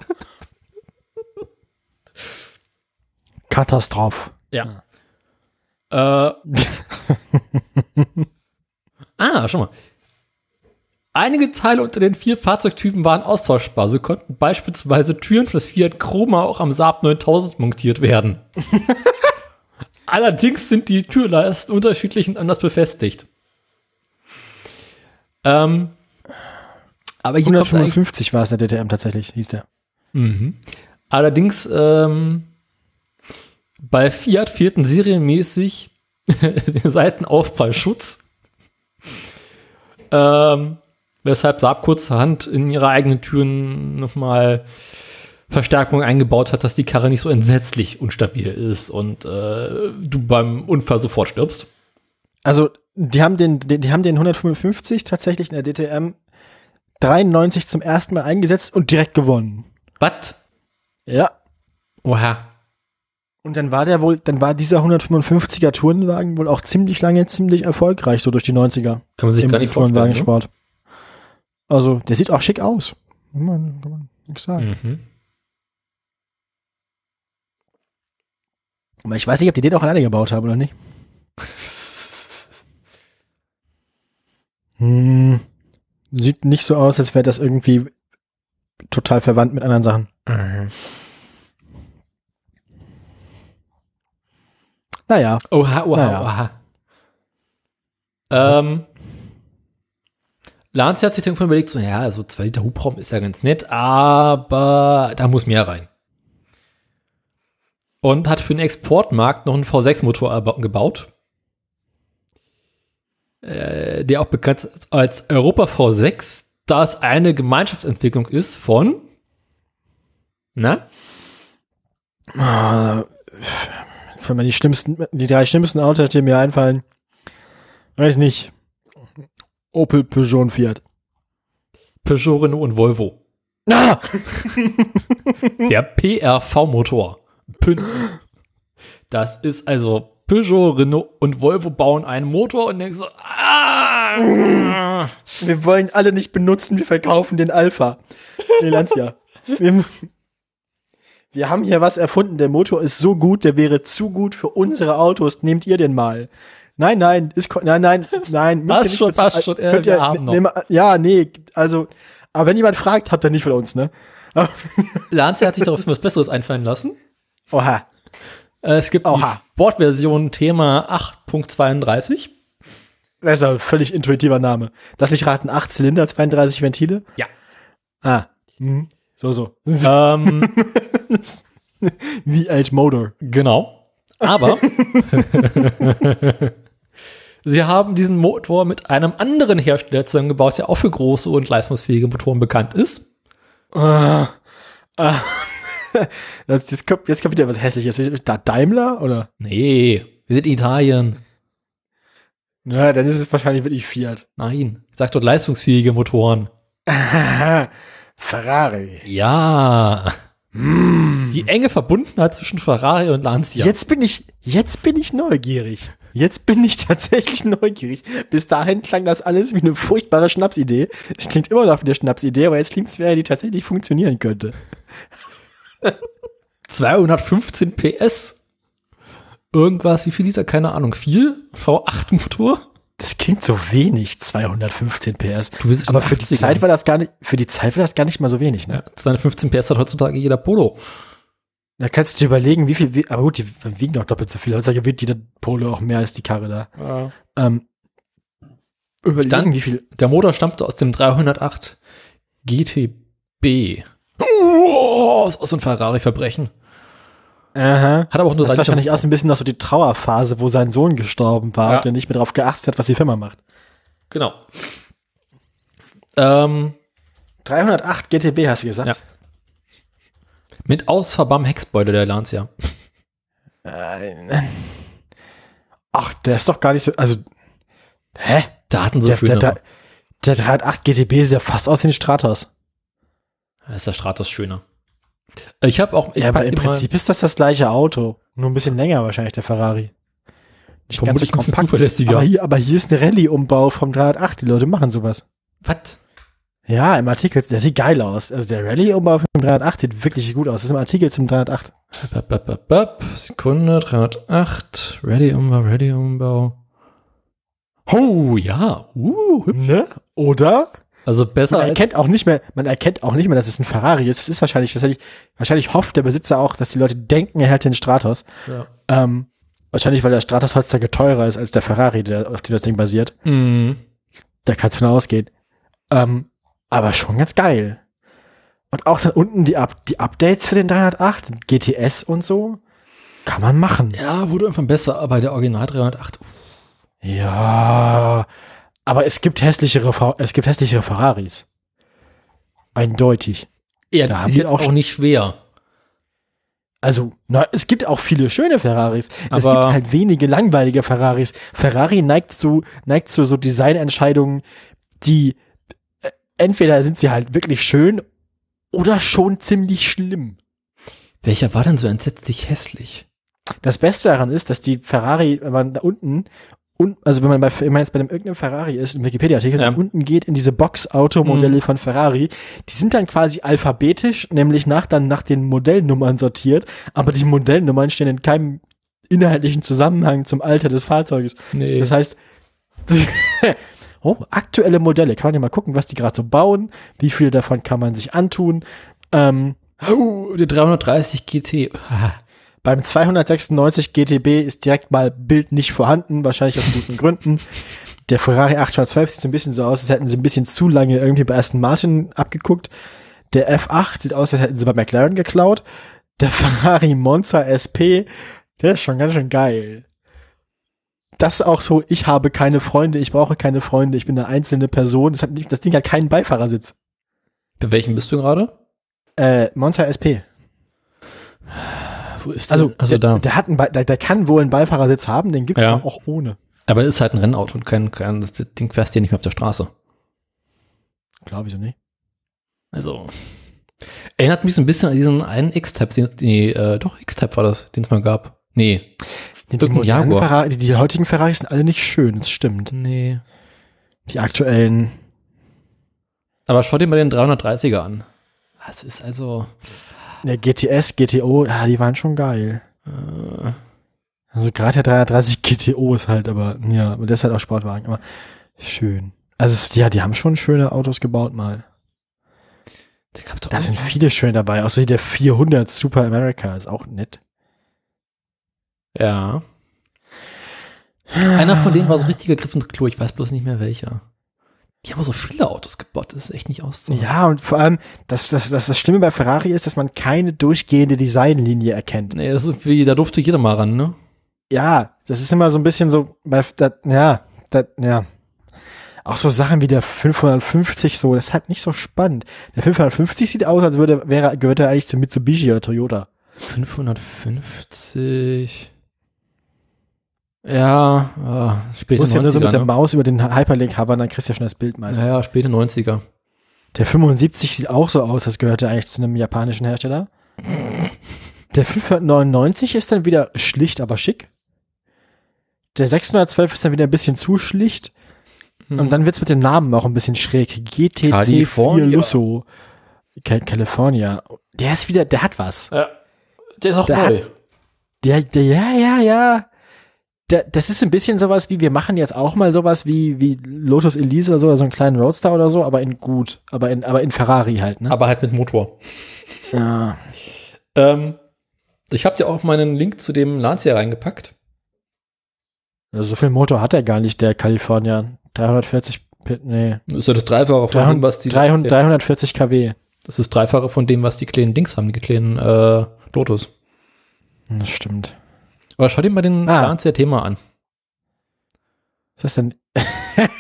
Katastrophe. Ja. Äh, ah, schau mal. Einige Teile unter den vier Fahrzeugtypen waren austauschbar. So konnten beispielsweise Türen für das Fiat Chroma auch am Saab 9000 montiert werden. Allerdings sind die Türleisten unterschiedlich und anders befestigt. Ähm, aber hier kommt eigentlich 155 war es der DTM tatsächlich, hieß der. Mhm. Allerdings ähm, bei Fiat fehlten serienmäßig Seitenaufprallschutz. Ähm, weshalb Saab kurzerhand in ihre eigenen Türen nochmal Verstärkung eingebaut hat, dass die Karre nicht so entsetzlich unstabil ist und äh, du beim Unfall sofort stirbst. Also, die haben den, die, die haben den 155 tatsächlich in der DTM 93 zum ersten Mal eingesetzt und direkt gewonnen. Was? Ja. Oha. Und dann war der wohl, dann war dieser 155er Tourenwagen wohl auch ziemlich lange ziemlich erfolgreich, so durch die 90er. Kann man sich im gar nicht vorstellen. Ne? Also, der sieht auch schick aus. Kann man, kann man nichts sagen. Mhm. Aber ich weiß nicht, ob die den auch alleine gebaut haben oder nicht. Hm, sieht nicht so aus, als wäre das irgendwie total verwandt mit anderen Sachen. Mhm. Naja, Oha, oha, Naja. oha. Ähm, Lance hat sich irgendwann überlegt, so, ja, also 2 Liter Hubraum ist ja ganz nett, aber da muss mehr rein. Und hat für den Exportmarkt noch einen V6-Motor erba- gebaut. Äh, der auch bekannt ist als Europa V6, da es eine Gemeinschaftsentwicklung ist von, na? für mal die schlimmsten, die drei schlimmsten Autos, die mir einfallen, weiß nicht. Opel, Peugeot und Fiat. Peugeot, Renault und Volvo. Ah! Der PRV-Motor. Das ist also Peugeot, Renault und Volvo bauen einen Motor und denkst so, ah, Wir wollen alle nicht benutzen, wir verkaufen den Alpha. Nee, Lancia. Wir, wir haben hier was erfunden, der Motor ist so gut, der wäre zu gut für unsere Autos, nehmt ihr den mal. Nein, nein, ist, nein, nein, nein. Passt schon, passt schon, äh, Könnt ihr, haben noch. nehm- ja, nee, also, aber wenn jemand fragt, habt ihr nicht von uns, ne? Lancia hat sich darauf was Besseres einfallen lassen. Oha. Äh, Es gibt Oha. die Bordversion Thema 8.32. Das ist ein völlig intuitiver Name. Lass mich raten, 8 Zylinder, 32 Ventile? Ja. Ah. Mhm. So, so. ähm, Wie alt Motor. genau. Aber sie haben diesen Motor mit einem anderen Hersteller zusammengebaut, der auch für große und leistungsfähige Motoren bekannt ist. Ah. Ah. Das, jetzt, kommt, jetzt kommt wieder was Hässliches. Da Daimler oder? Nee, wir sind in Italien. Na, dann ist es wahrscheinlich wirklich Fiat. Nein, ich sag dort leistungsfähige Motoren. Ferrari. Ja. Die enge Verbundenheit zwischen Ferrari und Lancia. Jetzt bin ich, jetzt bin ich neugierig. Jetzt bin ich tatsächlich neugierig. Bis dahin klang das alles wie eine furchtbare Schnapsidee. Es klingt immer noch wie eine Schnapsidee, aber jetzt klingt es wie eine, die tatsächlich funktionieren könnte. 215 PS. Irgendwas, wie viel Liter? Keine Ahnung. Viel? V8-Motor? Das klingt so wenig, 215 PS. Aber für die 80ern. Zeit war das gar nicht, für die Zeit war das gar nicht mal so wenig, ne? Ja, 215 PS hat heutzutage jeder Polo. Da kannst du dir überlegen, wie viel, wie- aber gut, die wiegen doch doppelt so viel. Heutzutage wiegt jeder Polo auch mehr als die Karre da. Ähm, überlegen, Dann- wie viel, Der Motor stammte aus dem 308 GTB. Oh, ist auch so ein Ferrari-Verbrechen. aha. Hat aber auch nur Das wahrscheinlich auch so ein bisschen noch so die Trauerphase, wo sein Sohn gestorben war Ja. und der nicht mehr darauf geachtet hat, was die Firma macht. Genau. Ähm, 308 GTB hast du gesagt? Ja. Mit ausfahrbarem Heckspoiler der Lancia. Ach, der ist doch gar nicht so, also, hä? Da hatten Der, so der, schöne. der, der 308 GTB sieht ja fast aus wie ein Stratos. Da ist der Stratos schöner. Ich habe auch. Ich ja, aber im Prinzip ist das das gleiche Auto. Nur ein bisschen länger wahrscheinlich, der Ferrari. Nicht ganz so Vermutlich ein bisschen kompakt. zuverlässiger. Aber hier, aber hier ist ein Rallye-Umbau vom 308. Die Leute machen sowas. Was? Ja, im Artikel, der sieht geil aus. Also der Rallye-Umbau vom 308 sieht wirklich gut aus. Das ist im Artikel zum 308. Bap, bap, bap, bap. Sekunde, 308. Ready Umbau, Ready Umbau. Oh, ja. Uh, hübsch. Ne? Oder? Also besser Man erkennt auch nicht mehr, man erkennt auch nicht mehr, dass es ein Ferrari ist. Das ist wahrscheinlich, wahrscheinlich, wahrscheinlich hofft der Besitzer auch, dass die Leute denken, er hält den Stratos. Ja. Ähm, wahrscheinlich, weil der Stratos heutzutage teurer ist als der Ferrari, der, auf dem das Ding basiert. Mhm. Da kannst du von ausgehen. Ähm, aber schon ganz geil. Und auch da unten die, Up die Updates für den 308, GTS und so, kann man machen. Ja, wurde irgendwann besser, aber der Original 308. uff. Ja, aber es gibt hässlichere, es gibt hässlichere Ferraris. Eindeutig. Ja, Da haben ist jetzt auch auch, nicht schwer. Also, na, es gibt auch viele schöne Ferraris. es Aber- gibt halt wenige langweilige Ferraris. Ferrari neigt zu, neigt zu so Designentscheidungen, die entweder sind sie halt wirklich schön oder schon ziemlich schlimm. Welcher war denn so entsetzlich hässlich? Das Beste daran ist, dass die Ferrari, wenn man da unten, un, also wenn man bei, wenn man jetzt bei einem irgendeinem Ferrari ist, im Wikipedia-Artikel, Ja. unten geht in diese Box-Automodelle von Ferrari, die sind dann quasi alphabetisch, nämlich nach, dann nach den Modellnummern sortiert, aber die Modellnummern stehen in keinem inhaltlichen Zusammenhang zum Alter des Fahrzeuges. Nee. Das heißt, oh, aktuelle Modelle, kann man ja mal gucken, was die gerade so bauen, wie viele davon kann man sich antun. Ähm, oh, der 330 GT. Beim 296 GTB ist direkt mal Bild nicht vorhanden, wahrscheinlich aus guten Gründen. Der Ferrari 812 sieht so ein bisschen so aus, als hätten sie ein bisschen zu lange irgendwie bei Aston Martin abgeguckt. Der F8 sieht aus, als hätten sie bei McLaren geklaut. Der Ferrari Monza SP, der ist schon ganz schön geil. Das ist auch so, ich habe keine Freunde, ich brauche keine Freunde, ich bin eine einzelne Person. Das, hat das Ding hat keinen Beifahrersitz. Bei welchem bist du gerade? Äh, Monza SP. Wo ist Also, denn? also der, da. Der, hat einen, der, der kann wohl einen Beifahrersitz haben, den gibt es Ja. auch ohne. Aber es ist halt ein Rennauto und kein, kein das Ding fährst du ja nicht mehr auf der Straße. Glaube ich so nicht. Also. Erinnert mich so ein bisschen an diesen einen X-Type, den, nee, äh, doch, X-Type war das, den es mal gab. Nee. Die, die, modernen. Ferrari, die, die heutigen Ferraris sind alle nicht schön, das stimmt. Nee. Die aktuellen. Aber schau dir mal den 330er an. Das ist also. Der GTS, GTO, ja, die waren schon geil. Äh, Also gerade der 330 GTO ist halt, aber ja, aber der ist halt auch Sportwagen, aber schön. Also ja, die haben schon schöne Autos gebaut mal. Da sind viele schöne dabei, auch so wie der 400 Super America ist auch nett. Ja. Einer von denen war so ein richtiger Griff ins Klo, ich weiß bloß nicht mehr welcher. Die haben so viele Autos gebaut, das ist echt nicht auszuhalten. Ja, und vor allem, das, das, das, das Schlimme bei Ferrari ist, dass man keine durchgehende Designlinie erkennt. Nee, das ist wie, da durfte jeder mal ran, ne? Ja, das ist immer so ein bisschen so, bei, da, ja, da, ja. Auch so Sachen wie der 550 so, das ist halt nicht so spannend. Der 550 sieht aus, als würde, wäre, gehört er eigentlich zu Mitsubishi oder Toyota. 550. Ja, Du späte musst ja nur so 90er. mit der ne? Maus über den Hyperlink haben, dann kriegst du ja schon das Bild meistens. Ja, ja, späte 90er. Der 75 sieht auch so aus, als gehört er eigentlich zu einem japanischen Hersteller. Der 599 ist dann wieder schlicht, aber schick. Der 612 ist dann wieder ein bisschen zu schlicht. Hm. Und dann wird's mit den Namen auch ein bisschen schräg. GTC4 California. Lusso. Cal California. Der ist wieder, der hat was. Ja. Der ist auch Der neu. Der, der, ja, ja, ja. Das ist ein bisschen sowas wie, wir machen jetzt auch mal sowas wie, wie Lotus Elise oder so, oder so einen kleinen Roadster oder so, aber in gut, aber in, aber in Ferrari halt, ne? Aber halt mit Motor. ja. Ähm, ich habe dir auch meinen Link zu dem Lancia reingepackt. Also so viel Motor hat er gar nicht, der California. 340, P- nee, Das ist ja das Dreifache von dem, was die. 300, 340 kW. Das ist Dreifache von dem, was die kleinen Dings haben, die kleinen äh, Lotus. Das stimmt. Aber schau dir mal den Ah. Lancia Thema an. Was ist das denn?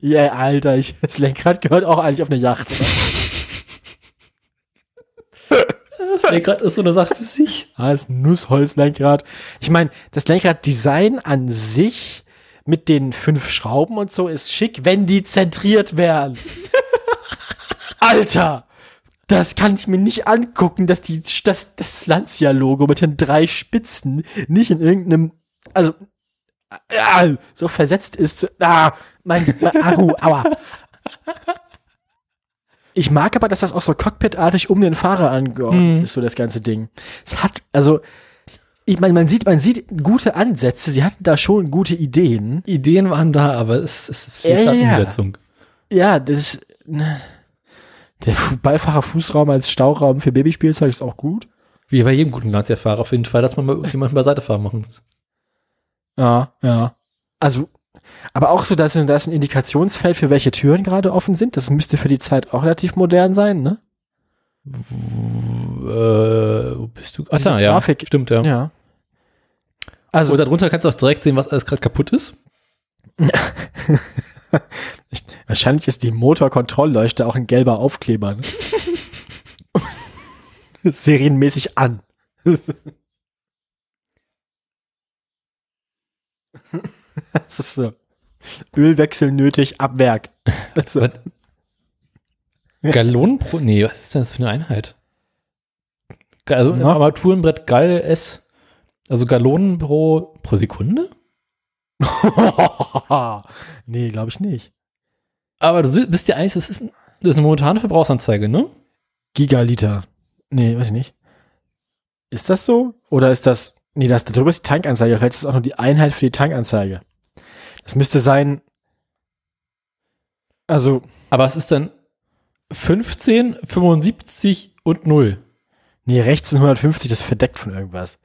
Ja, Alter, ich, das Lenkrad gehört auch eigentlich auf eine Yacht. Das Lenkrad ist so eine Sache für sich. Ah, ist ein Nussholzlenkrad. Ich meine, das Lenkraddesign an sich mit den fünf Schrauben und so ist schick, wenn die zentriert wären. Alter! Das kann ich mir nicht angucken, dass die, das, das Lancia-Logo mit den drei Spitzen nicht in irgendeinem, also, äh, so versetzt ist. Ah, mein, mein Aru, aua. Ich mag aber, dass das auch so cockpitartig um den Fahrer angeordnet Hm. ist, so das ganze Ding. Es hat, also, ich meine, man sieht, man sieht gute Ansätze, sie hatten da schon gute Ideen. Ideen waren da, aber es, es Ja, an ja. Umsetzung. Ja, das, ne. Der Fu- Beifahrerfußraum als Stauraum für Babyspielzeug ist auch gut. Wie bei jedem guten Lancia-Fahrer auf jeden Fall, dass man mal irgendjemanden beiseite fahren machen muss. Ja, ja. Also, aber auch so, dass da ist ein Indikationsfeld für welche Türen gerade offen sind. Das müsste für die Zeit auch relativ modern sein, ne? Äh, wo bist du? Ach da, ja. Grafik- Stimmt, ja. Ja. Also, Also, und darunter kannst du auch direkt sehen, was alles gerade kaputt ist. ich, wahrscheinlich ist die Motorkontrollleuchte auch ein gelber Aufkleber. Ne? Serienmäßig an. das ist so. Ölwechsel nötig, ab Werk. Also? Gallonen pro. Nee, was ist denn das für eine Einheit? Also? Armaturenbrett Gall S. Also Gallonen pro, pro Sekunde? nee, glaube ich nicht. Aber du bist ja eigentlich, das ist, das ist eine momentane Verbrauchsanzeige, ne? Gigaliter. Nee, weiß ich nicht. Ist das so? Oder ist das. Nee, das darüber ist die Tankanzeige. Vielleicht ist es auch nur die Einheit für die Tankanzeige. Das müsste sein. Also, Aber es ist dann 15, 75 und 0. nee, rechts sind 150, das ist verdeckt von irgendwas.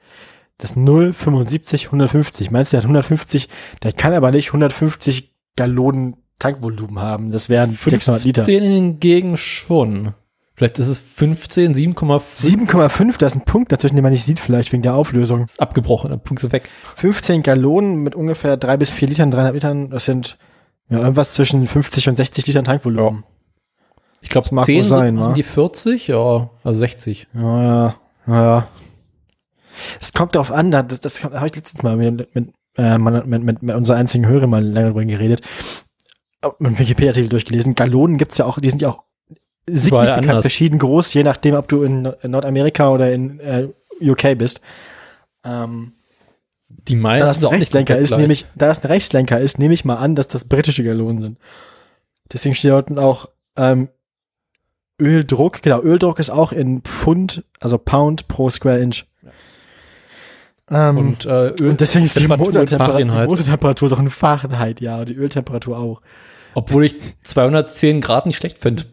Das 0, 75, 150. Meinst du, der hat 150, der kann aber nicht 150 Gallonen Tankvolumen haben. Das wären 600 Liter. 15 hingegen schon. Vielleicht ist es 15, 7,5 7,5, da ist ein Punkt dazwischen, den man nicht sieht, vielleicht wegen der Auflösung. ist abgebrochen, der Punkt ist weg. 15 Gallonen mit ungefähr 3 bis 4 Litern, 300 Litern, das sind ja, irgendwas zwischen 50 und 60 Litern Tankvolumen. Ich glaube, Das mag 10 wohl sein, sind wa? die 40, ja, also 60. Ja, ja, ja. Ja. Es kommt darauf an, da- das, das habe ich letztens mal mit, mit, äh, mit, mit, mit, unserer einzigen Hörerin mal länger drüber geredet. Mit Wikipedia-Artikel durchgelesen. Gallonen gibt's ja auch, die sind ja auch signifikant verschieden groß, je nachdem, ob du in, Nordamerika oder in äh, UK bist. Ähm, Die meisten da es ein Rechtslenker ist, gleich. nehme ich, da es ein Rechtslenker ist, nehme ich mal an, dass das britische Gallonen sind. Deswegen steht unten auch ähm, Öldruck. Genau, Öldruck ist auch in Pfund, also Pound pro Square Inch. Ähm, und, Und, äh, Öl, deswegen ist die Motortemperatur. Motortemperatur ist auch in Fahrenheit, ja, und die Öltemperatur auch. Obwohl ich 210 Grad nicht schlecht finde.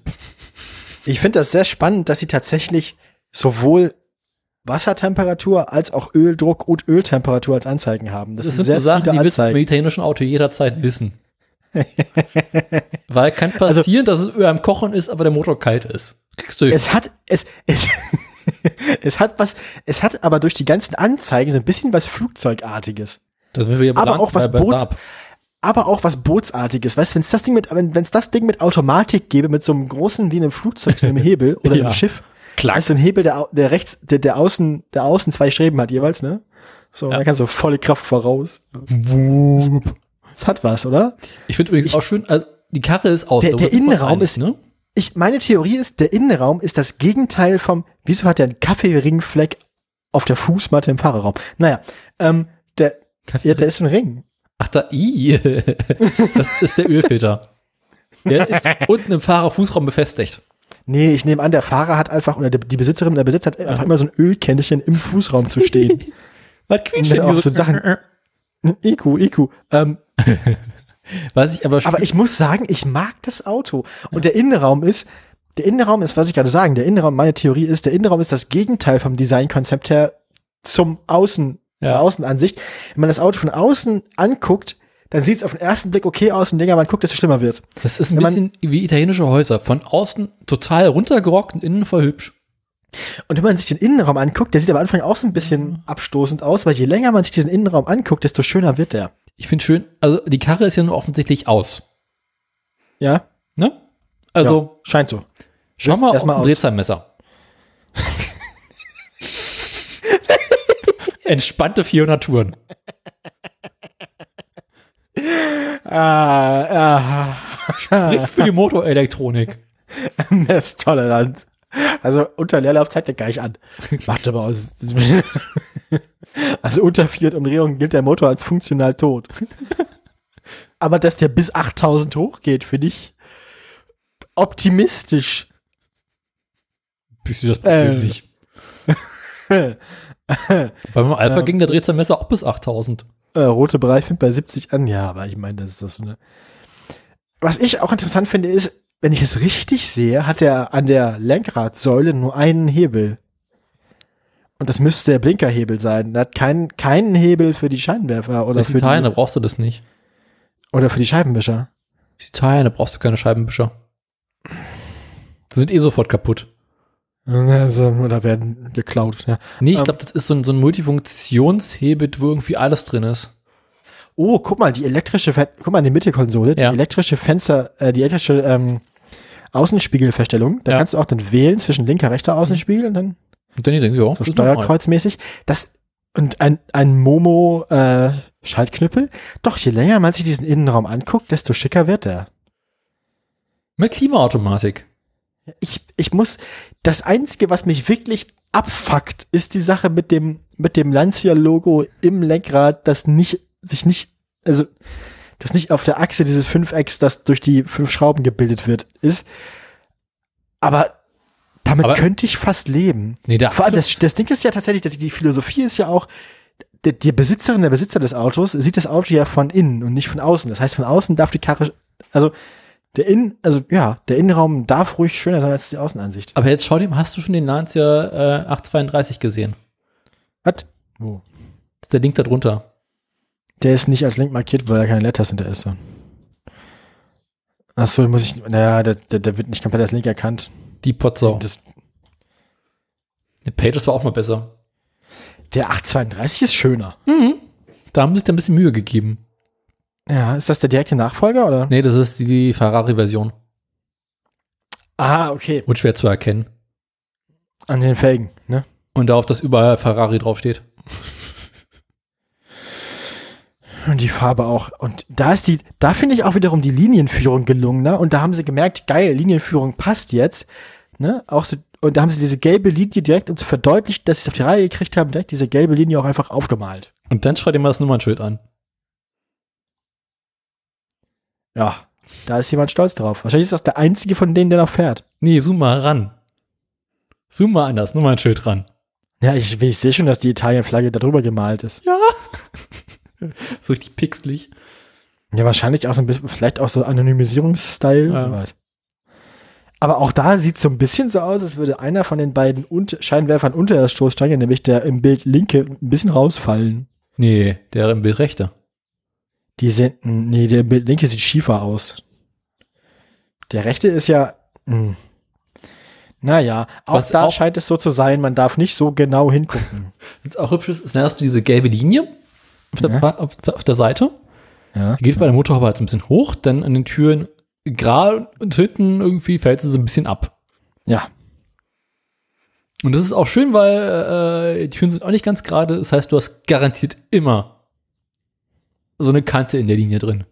Ich finde das sehr spannend, dass sie tatsächlich sowohl Wassertemperatur als auch Öldruck und Öltemperatur als Anzeigen haben. Das, Das sind sind sehr so Sachen, die willst du beim Anzeigen. italienischen Auto jederzeit wissen. Weil kann Also passieren, dass es Öl am Kochen ist, aber der Motor kalt ist. Kriegst du. Es hat, es, es, es hat was, es hat aber durch die ganzen Anzeigen so ein bisschen was Flugzeugartiges. Aber auch was Saab. Aber auch was Bootsartiges. Weißt du, wenn es das Ding mit, wenn es das Ding mit Automatik gäbe, mit so einem großen, wie einem Flugzeug, so einem Hebel oder Ja. einem Schiff. Klack. Weißt du, ein Hebel, der, der rechts, der, der außen, der außen zwei Streben hat jeweils, ne? So, Ja. da kannst du volle Kraft voraus. Wup. Das hat was, oder? Ich finde übrigens Ich- auch schön, also die Karre ist aus. Der- der Innenraum einig, ist- Ne? Ich, meine Theorie ist, der Innenraum ist das Gegenteil vom, wieso hat der einen Kaffeeringfleck auf der Fußmatte im Fahrerraum? Naja, ähm, der, ja, der ist ein Ring. Ach da, i. Das ist der Ölfilter. Der ist unten im Fahrerfußraum befestigt. Nee, ich nehme an, der Fahrer hat einfach, oder die, Besitzerin, der Besitzer hat einfach immer so ein Ölkännchen im Fußraum zu stehen. Was quietscht denn auch so Sachen- IQ, IQ. Ähm, Was ich aber, aber ich muss sagen, ich mag das Auto. Und der Innenraum ist, der Innenraum ist, was ich gerade sagen, der Innenraum, meine Theorie ist, der Innenraum ist das Gegenteil vom Designkonzept her zum Außen, Ja. zur Außenansicht. Wenn man das Auto von außen anguckt, dann sieht es auf den ersten Blick okay aus und länger man guckt, desto schlimmer wird's. das ist ein wenn man- bisschen wie italienische Häuser. Von außen total runtergerockt und innen voll hübsch. Und wenn man sich den Innenraum anguckt, der sieht am Anfang auch so ein bisschen abstoßend aus, weil je länger man sich diesen Innenraum anguckt, desto schöner wird der. Ich finde schön, also die Karre ist ja nur offensichtlich aus. Ja, Ne? Also, ja, scheint so. schau mal erstmal ein aus. Drehzahlmesser. Entspannte 400 Touren. Ah, ah, Nicht für die Motorelektronik. Messtolerant. Also unter Leerlauf zeigt er gleich an. Macht aber aus. Also unter 400 Umdrehungen gilt der Motor als funktional tot. Aber dass der bis 8000 hochgeht, finde ich optimistisch. Bist du das Problem Äh. nicht? Beim Alpha Ja. ging der Drehzahlmesser auch bis 8000. Äh, rote Bereich fängt bei 70 an. Ja, aber ich meine, das ist das, ne? Was ich auch interessant finde, ist, wenn ich es richtig sehe, hat er an der Lenkradsäule nur einen Hebel. Und das müsste der Blinkerhebel sein. Er hat keinen, keinen Hebel für die Scheinwerfer oder Das für, Italien, da die, brauchst du das nicht. oder für die Scheibenwischer. Ist Italien, da brauchst du keine Scheibenwischer. Die sind eh sofort kaputt. Also, oder werden geklaut. Ja. Nee, ich Ähm. glaube, das ist so ein, so ein Multifunktionshebel, wo irgendwie alles drin ist. Oh, guck mal, die elektrische, guck mal, die Mittelkonsole, Ja. die elektrische Fenster, äh, die elektrische ähm, Außenspiegelverstellung. Da Ja. kannst du auch dann wählen zwischen linker, rechter Außenspiegel und dann Und dann denkst du, ja, so steuerkreuzmäßig. Das und ein, ein Momo äh, Schaltknüppel. Doch, je länger man sich diesen Innenraum anguckt, desto schicker wird er. Mit Klimaautomatik. Ich, ich muss, das Einzige, was mich wirklich abfuckt, ist die Sache mit dem, mit dem Lancia-Logo im Lenkrad, das nicht, sich nicht, also, das nicht auf der Achse dieses Fünfecks, das durch die fünf Schrauben gebildet wird, ist. Aber damit Aber- könnte ich fast leben. Nee, Vor allem, das, das Ding ist ja tatsächlich, dass die Philosophie ist ja auch, der, die Besitzerin, der Besitzer des Autos sieht das Auto ja von innen und nicht von außen. Das heißt, von außen darf die Karre, also der Innen, also ja, der Innenraum darf ruhig schöner sein als die Außenansicht. Aber jetzt schau dir, mal, hast du schon den Lancia äh, 832 gesehen? Was? Wo? Das ist der Link da drunter. Der ist nicht als Link markiert, weil da keine Letters hinter ist. So. Achso, muss ich, naja, der, der, der wird nicht komplett als Link erkannt. Die Potsau. Das, Der Pages war auch mal besser. der 832 ist schöner. Mhm. Da haben sie sich da ein bisschen Mühe gegeben. Ja, ist das der direkte Nachfolger, oder? Nee, das ist die Ferrari-Version. Ah, okay. Und schwer zu erkennen. An den Felgen, ne? Und darauf, dass überall Ferrari draufsteht. Und die Farbe auch. Und da ist die, da finde ich auch wiederum die Linienführung gelungener. Und da haben sie gemerkt, geil, Linienführung passt jetzt. Ne? Auch so, und da haben sie diese gelbe Linie direkt, um zu verdeutlichen, dass sie es auf die Reihe gekriegt haben, direkt diese gelbe Linie auch einfach aufgemalt. Und dann schau dir mal das Nummernschild an. Ja, da ist jemand stolz drauf. Wahrscheinlich ist das der einzige von denen, der noch fährt. Nee, zoom mal ran. Zoom mal an das Nummernschild ran. Ja, ich, ich sehe schon, dass die Italien-Flagge da drüber gemalt ist. Ja. so richtig pixelig. Ja, wahrscheinlich auch so ein bisschen, vielleicht auch so Anonymisierungsstyle. Ja. weiß. Aber auch da sieht es so ein bisschen so aus, als würde einer von den beiden und Scheinwerfern unter der Stoßstange, nämlich der im Bild linke, ein bisschen rausfallen. Nee, der im Bild rechter. Die sind, nee, der im Bild linke sieht schiefer aus. Der rechte ist ja, mh. naja, auch Was da auch- scheint es so zu sein, man darf nicht so genau hingucken. Was auch hübsch ist, ist hast du diese gelbe Linie auf der, Ja. Auf, auf der Seite. ja. Die geht bei der Motorhaube halt so ein bisschen hoch, dann an den Türen gerade und hinten irgendwie fällt sie so ein bisschen ab. ja. Und das ist auch schön, weil äh, die Türen sind auch nicht ganz gerade. Das heißt, du hast garantiert immer so eine Kante in der Linie drin.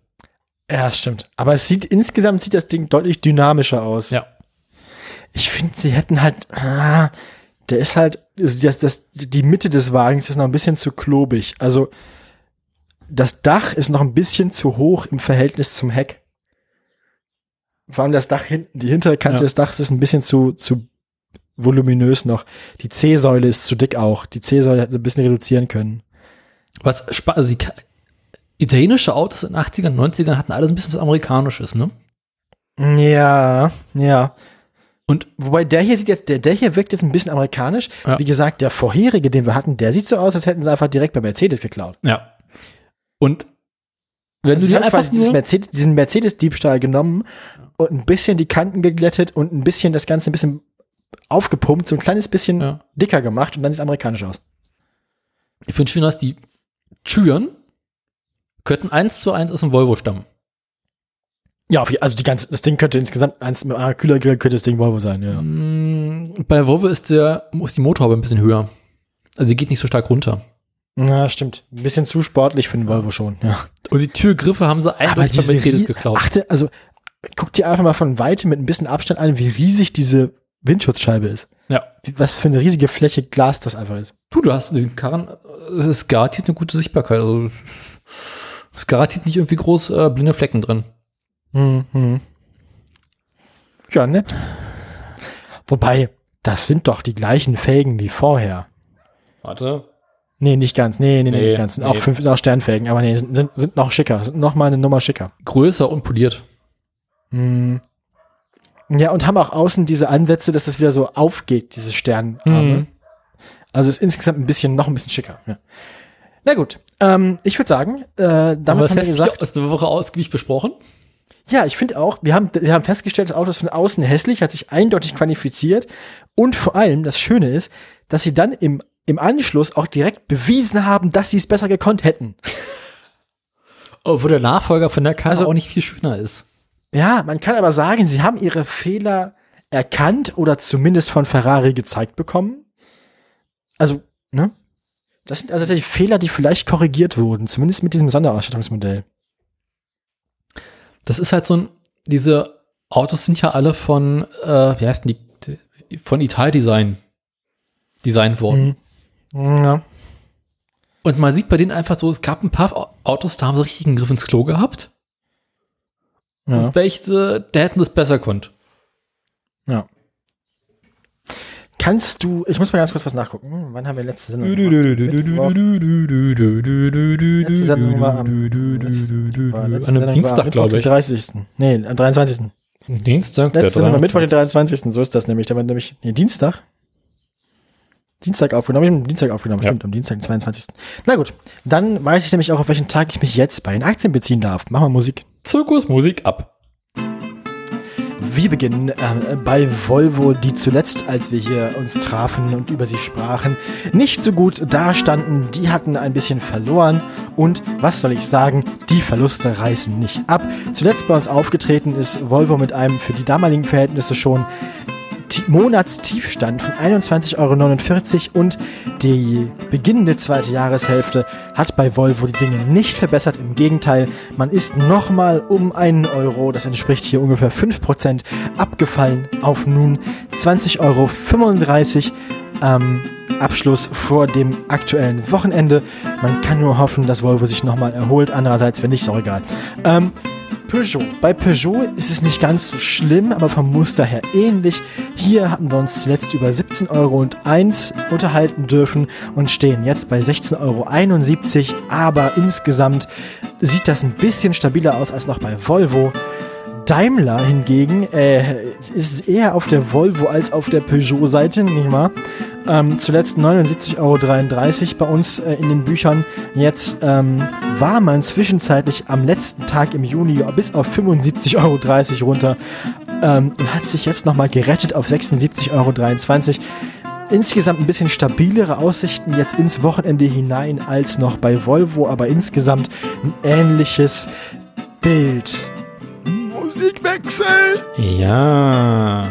Ja, stimmt. Aber es sieht, insgesamt sieht das Ding deutlich dynamischer aus. Ja. Ich finde, sie hätten halt, ah, der ist halt, also das, das, die Mitte des Wagens ist noch ein bisschen zu klobig. Also, das Dach ist noch ein bisschen zu hoch im Verhältnis zum Heck. Vor allem das Dach hinten, die hintere Kante Ja. des Dachs ist ein bisschen zu, zu voluminös noch. Die C-Säule ist zu dick auch. Die C-Säule hätten sie ein bisschen reduzieren können. Was also die, italienische Autos in den 80ern, 90ern hatten alles ein bisschen was Amerikanisches, ne? Ja, ja. Und Wobei der hier sieht jetzt, der, der hier wirkt jetzt ein bisschen amerikanisch. Ja. Wie gesagt, der vorherige, den wir hatten, der sieht so aus, als hätten sie einfach direkt bei Mercedes geklaut. ja. Und wenn Also du sie dir haben einfach nur, Mercedes, diesen Mercedes-Diebstahl genommen und ein bisschen die Kanten geglättet und ein bisschen das Ganze ein bisschen aufgepumpt, so ein kleines bisschen Ja. dicker gemacht und dann sieht es amerikanisch aus. ich finde schön, dass die Türen könnten eins zu eins aus dem Volvo stammen. Ja, also die ganze, das Ding könnte insgesamt eins mit einer Kühlergrill könnte das Ding Volvo sein, ja. Mm, Bei Volvo ist, der, ist die Motorhaube ein bisschen höher. Also sie geht nicht so stark runter. Na, stimmt. Ein bisschen zu sportlich für den Volvo schon, ja. Und die Türgriffe haben sie eindeutig von Mercedes geklaut. Achte, also guck dir einfach mal von weitem mit ein bisschen Abstand an, wie riesig diese Windschutzscheibe ist. Ja. Was für eine riesige Fläche Glas das einfach ist. Du, du hast diesen Karren, es ist garantiert eine gute Sichtbarkeit. Also es garantiert nicht irgendwie groß äh, blinde Flecken drin. Mhm. Ja, nett. Wobei, das sind doch die gleichen Felgen wie vorher. Warte. Nee, nicht ganz. Nee, nee, nee, Nee, nicht ganz. Sind auch nee. fünf, ist auch Sternfelgen, aber nee, sind, sind, noch schicker. Sind noch mal eine Nummer schicker. Größer und poliert. Mhm. Ja, und haben auch außen diese Ansätze, dass das wieder so aufgeht, diese Sternarme. Mhm. Also ist insgesamt ein bisschen, noch ein bisschen schicker. Ja. Na gut, ähm, ich würde sagen, äh, damit das haben wir gesagt, aus der Woche ausgiebig besprochen. ja, ich finde auch, wir haben, wir haben festgestellt, das Auto ist von außen hässlich, hat sich eindeutig qualifiziert und vor allem, das Schöne ist, dass sie dann im, im Anschluss auch direkt bewiesen haben, dass sie es besser gekonnt hätten. Obwohl der Nachfolger von der Karre Also- auch nicht viel schöner ist. Ja, man kann aber sagen, sie haben ihre Fehler erkannt oder zumindest von Ferrari gezeigt bekommen. Also, ne? Das sind also tatsächlich Fehler, die vielleicht korrigiert wurden, zumindest mit diesem Sonderausstattungsmodell. Das ist halt so ein, diese Autos sind ja alle von, äh, wie heißt denn die, von Italdesign designt worden. Mhm. Ja. Und man sieht bei denen einfach so, es gab ein paar Autos, da haben sie richtig einen Griff ins Klo gehabt. Ja. Und welche, da hätten es besser konnt. ja. Kannst du, ich muss mal ganz kurz was nachgucken. Hm, Wann haben wir letzte Sendung gemacht? Letzte Sendung war am, letzte, war, letzte An einem Dienstag, glaube ich. 30. Nee, am 23. Dienstag, der Letzte Sendung war Mittwoch, den 23. 23. So ist das nämlich. Da war nämlich, nee, Dienstag. Dienstag aufgenommen. Ich habe am Dienstag aufgenommen, Ja. stimmt, am Dienstag, den 22. Na gut, dann weiß ich nämlich auch, auf welchen Tag ich mich jetzt bei den Aktien beziehen darf. Machen wir Musik. Zirkusmusik ab. Wir beginnen äh, bei Volvo, die zuletzt, als wir hier uns trafen und über sie sprachen, nicht so gut dastanden. Die hatten ein bisschen verloren und was soll ich sagen, die Verluste reißen nicht ab. Zuletzt bei uns aufgetreten ist Volvo mit einem für die damaligen Verhältnisse schon Monatstiefstand von 21,49 Euro und die beginnende zweite Jahreshälfte hat bei Volvo die Dinge nicht verbessert. Im Gegenteil, man ist nochmal um einen Euro, das entspricht hier ungefähr 5%, abgefallen auf nun 20,35 Euro. Ähm, Abschluss vor dem aktuellen Wochenende. Man kann nur hoffen, dass Volvo sich nochmal erholt. Andererseits, wenn nicht, ist auch egal. Ähm, Peugeot. Bei Peugeot ist es nicht ganz so schlimm, aber vom Muster her ähnlich. Hier hatten wir uns zuletzt über 17,01 Euro unterhalten dürfen und stehen jetzt bei 16,71 Euro. Aber insgesamt sieht das ein bisschen stabiler aus als noch bei Volvo. Daimler hingegen äh, ist eher auf der Volvo als auf der Peugeot-Seite, nicht wahr? Ähm, zuletzt 79,33 Euro bei uns äh, in den Büchern. Jetzt ähm, war man zwischenzeitlich am letzten Tag im Juni bis auf 75,30 Euro runter ähm, und hat sich jetzt nochmal gerettet auf 76,23 Euro. Insgesamt ein bisschen stabilere Aussichten jetzt ins Wochenende hinein als noch bei Volvo, aber insgesamt ein ähnliches Bild. Musikwechsel! Ja.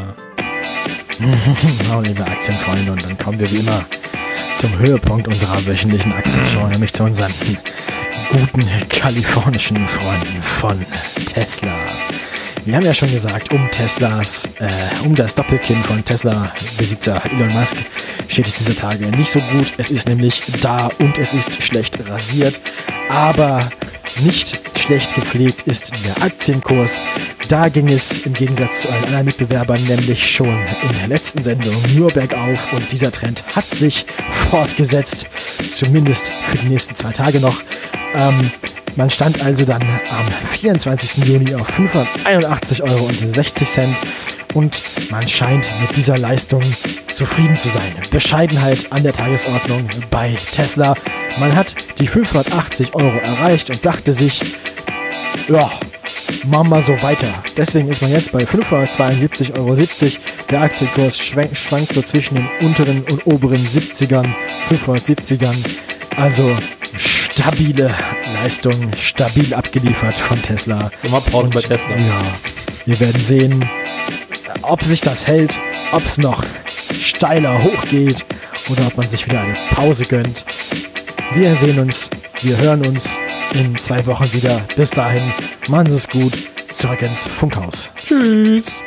Oh, liebe Aktienfreunde, und dann kommen wir wie immer zum Höhepunkt unserer wöchentlichen Aktienshow, nämlich zu unseren guten kalifornischen Freunden von Tesla. Wir haben ja schon gesagt, um Teslas, äh, um das Doppelkinn von Tesla-Besitzer Elon Musk steht es dieser Tage nicht so gut. Es ist nämlich da und es ist schlecht rasiert, aber nicht schlecht gepflegt ist der Aktienkurs. Da ging es im Gegensatz zu allen anderen Mitbewerbern nämlich schon in der letzten Sendung nur bergauf und dieser Trend hat sich fortgesetzt, zumindest für die nächsten zwei Tage noch. Ähm, man stand also dann am 24. Juni auf 581,60 Euro und man scheint mit dieser Leistung zufrieden zu sein. Bescheidenheit an der Tagesordnung bei Tesla. Man hat die 580 Euro erreicht und dachte sich, ja, machen wir so weiter. Deswegen ist man jetzt bei 572,70 Euro. Der Aktienkurs schwankt, schwankt so zwischen den unteren und oberen 70ern, 570ern. Also stabile Leistung stabil abgeliefert von Tesla. Sommerpause Und, bei Tesla. Ja, wir werden sehen, ob sich das hält, ob es noch steiler hochgeht oder ob man sich wieder eine Pause gönnt. Wir sehen uns, wir hören uns in zwei Wochen wieder. Bis dahin, machen Sie es gut. Zurück ins Funkhaus. Tschüss.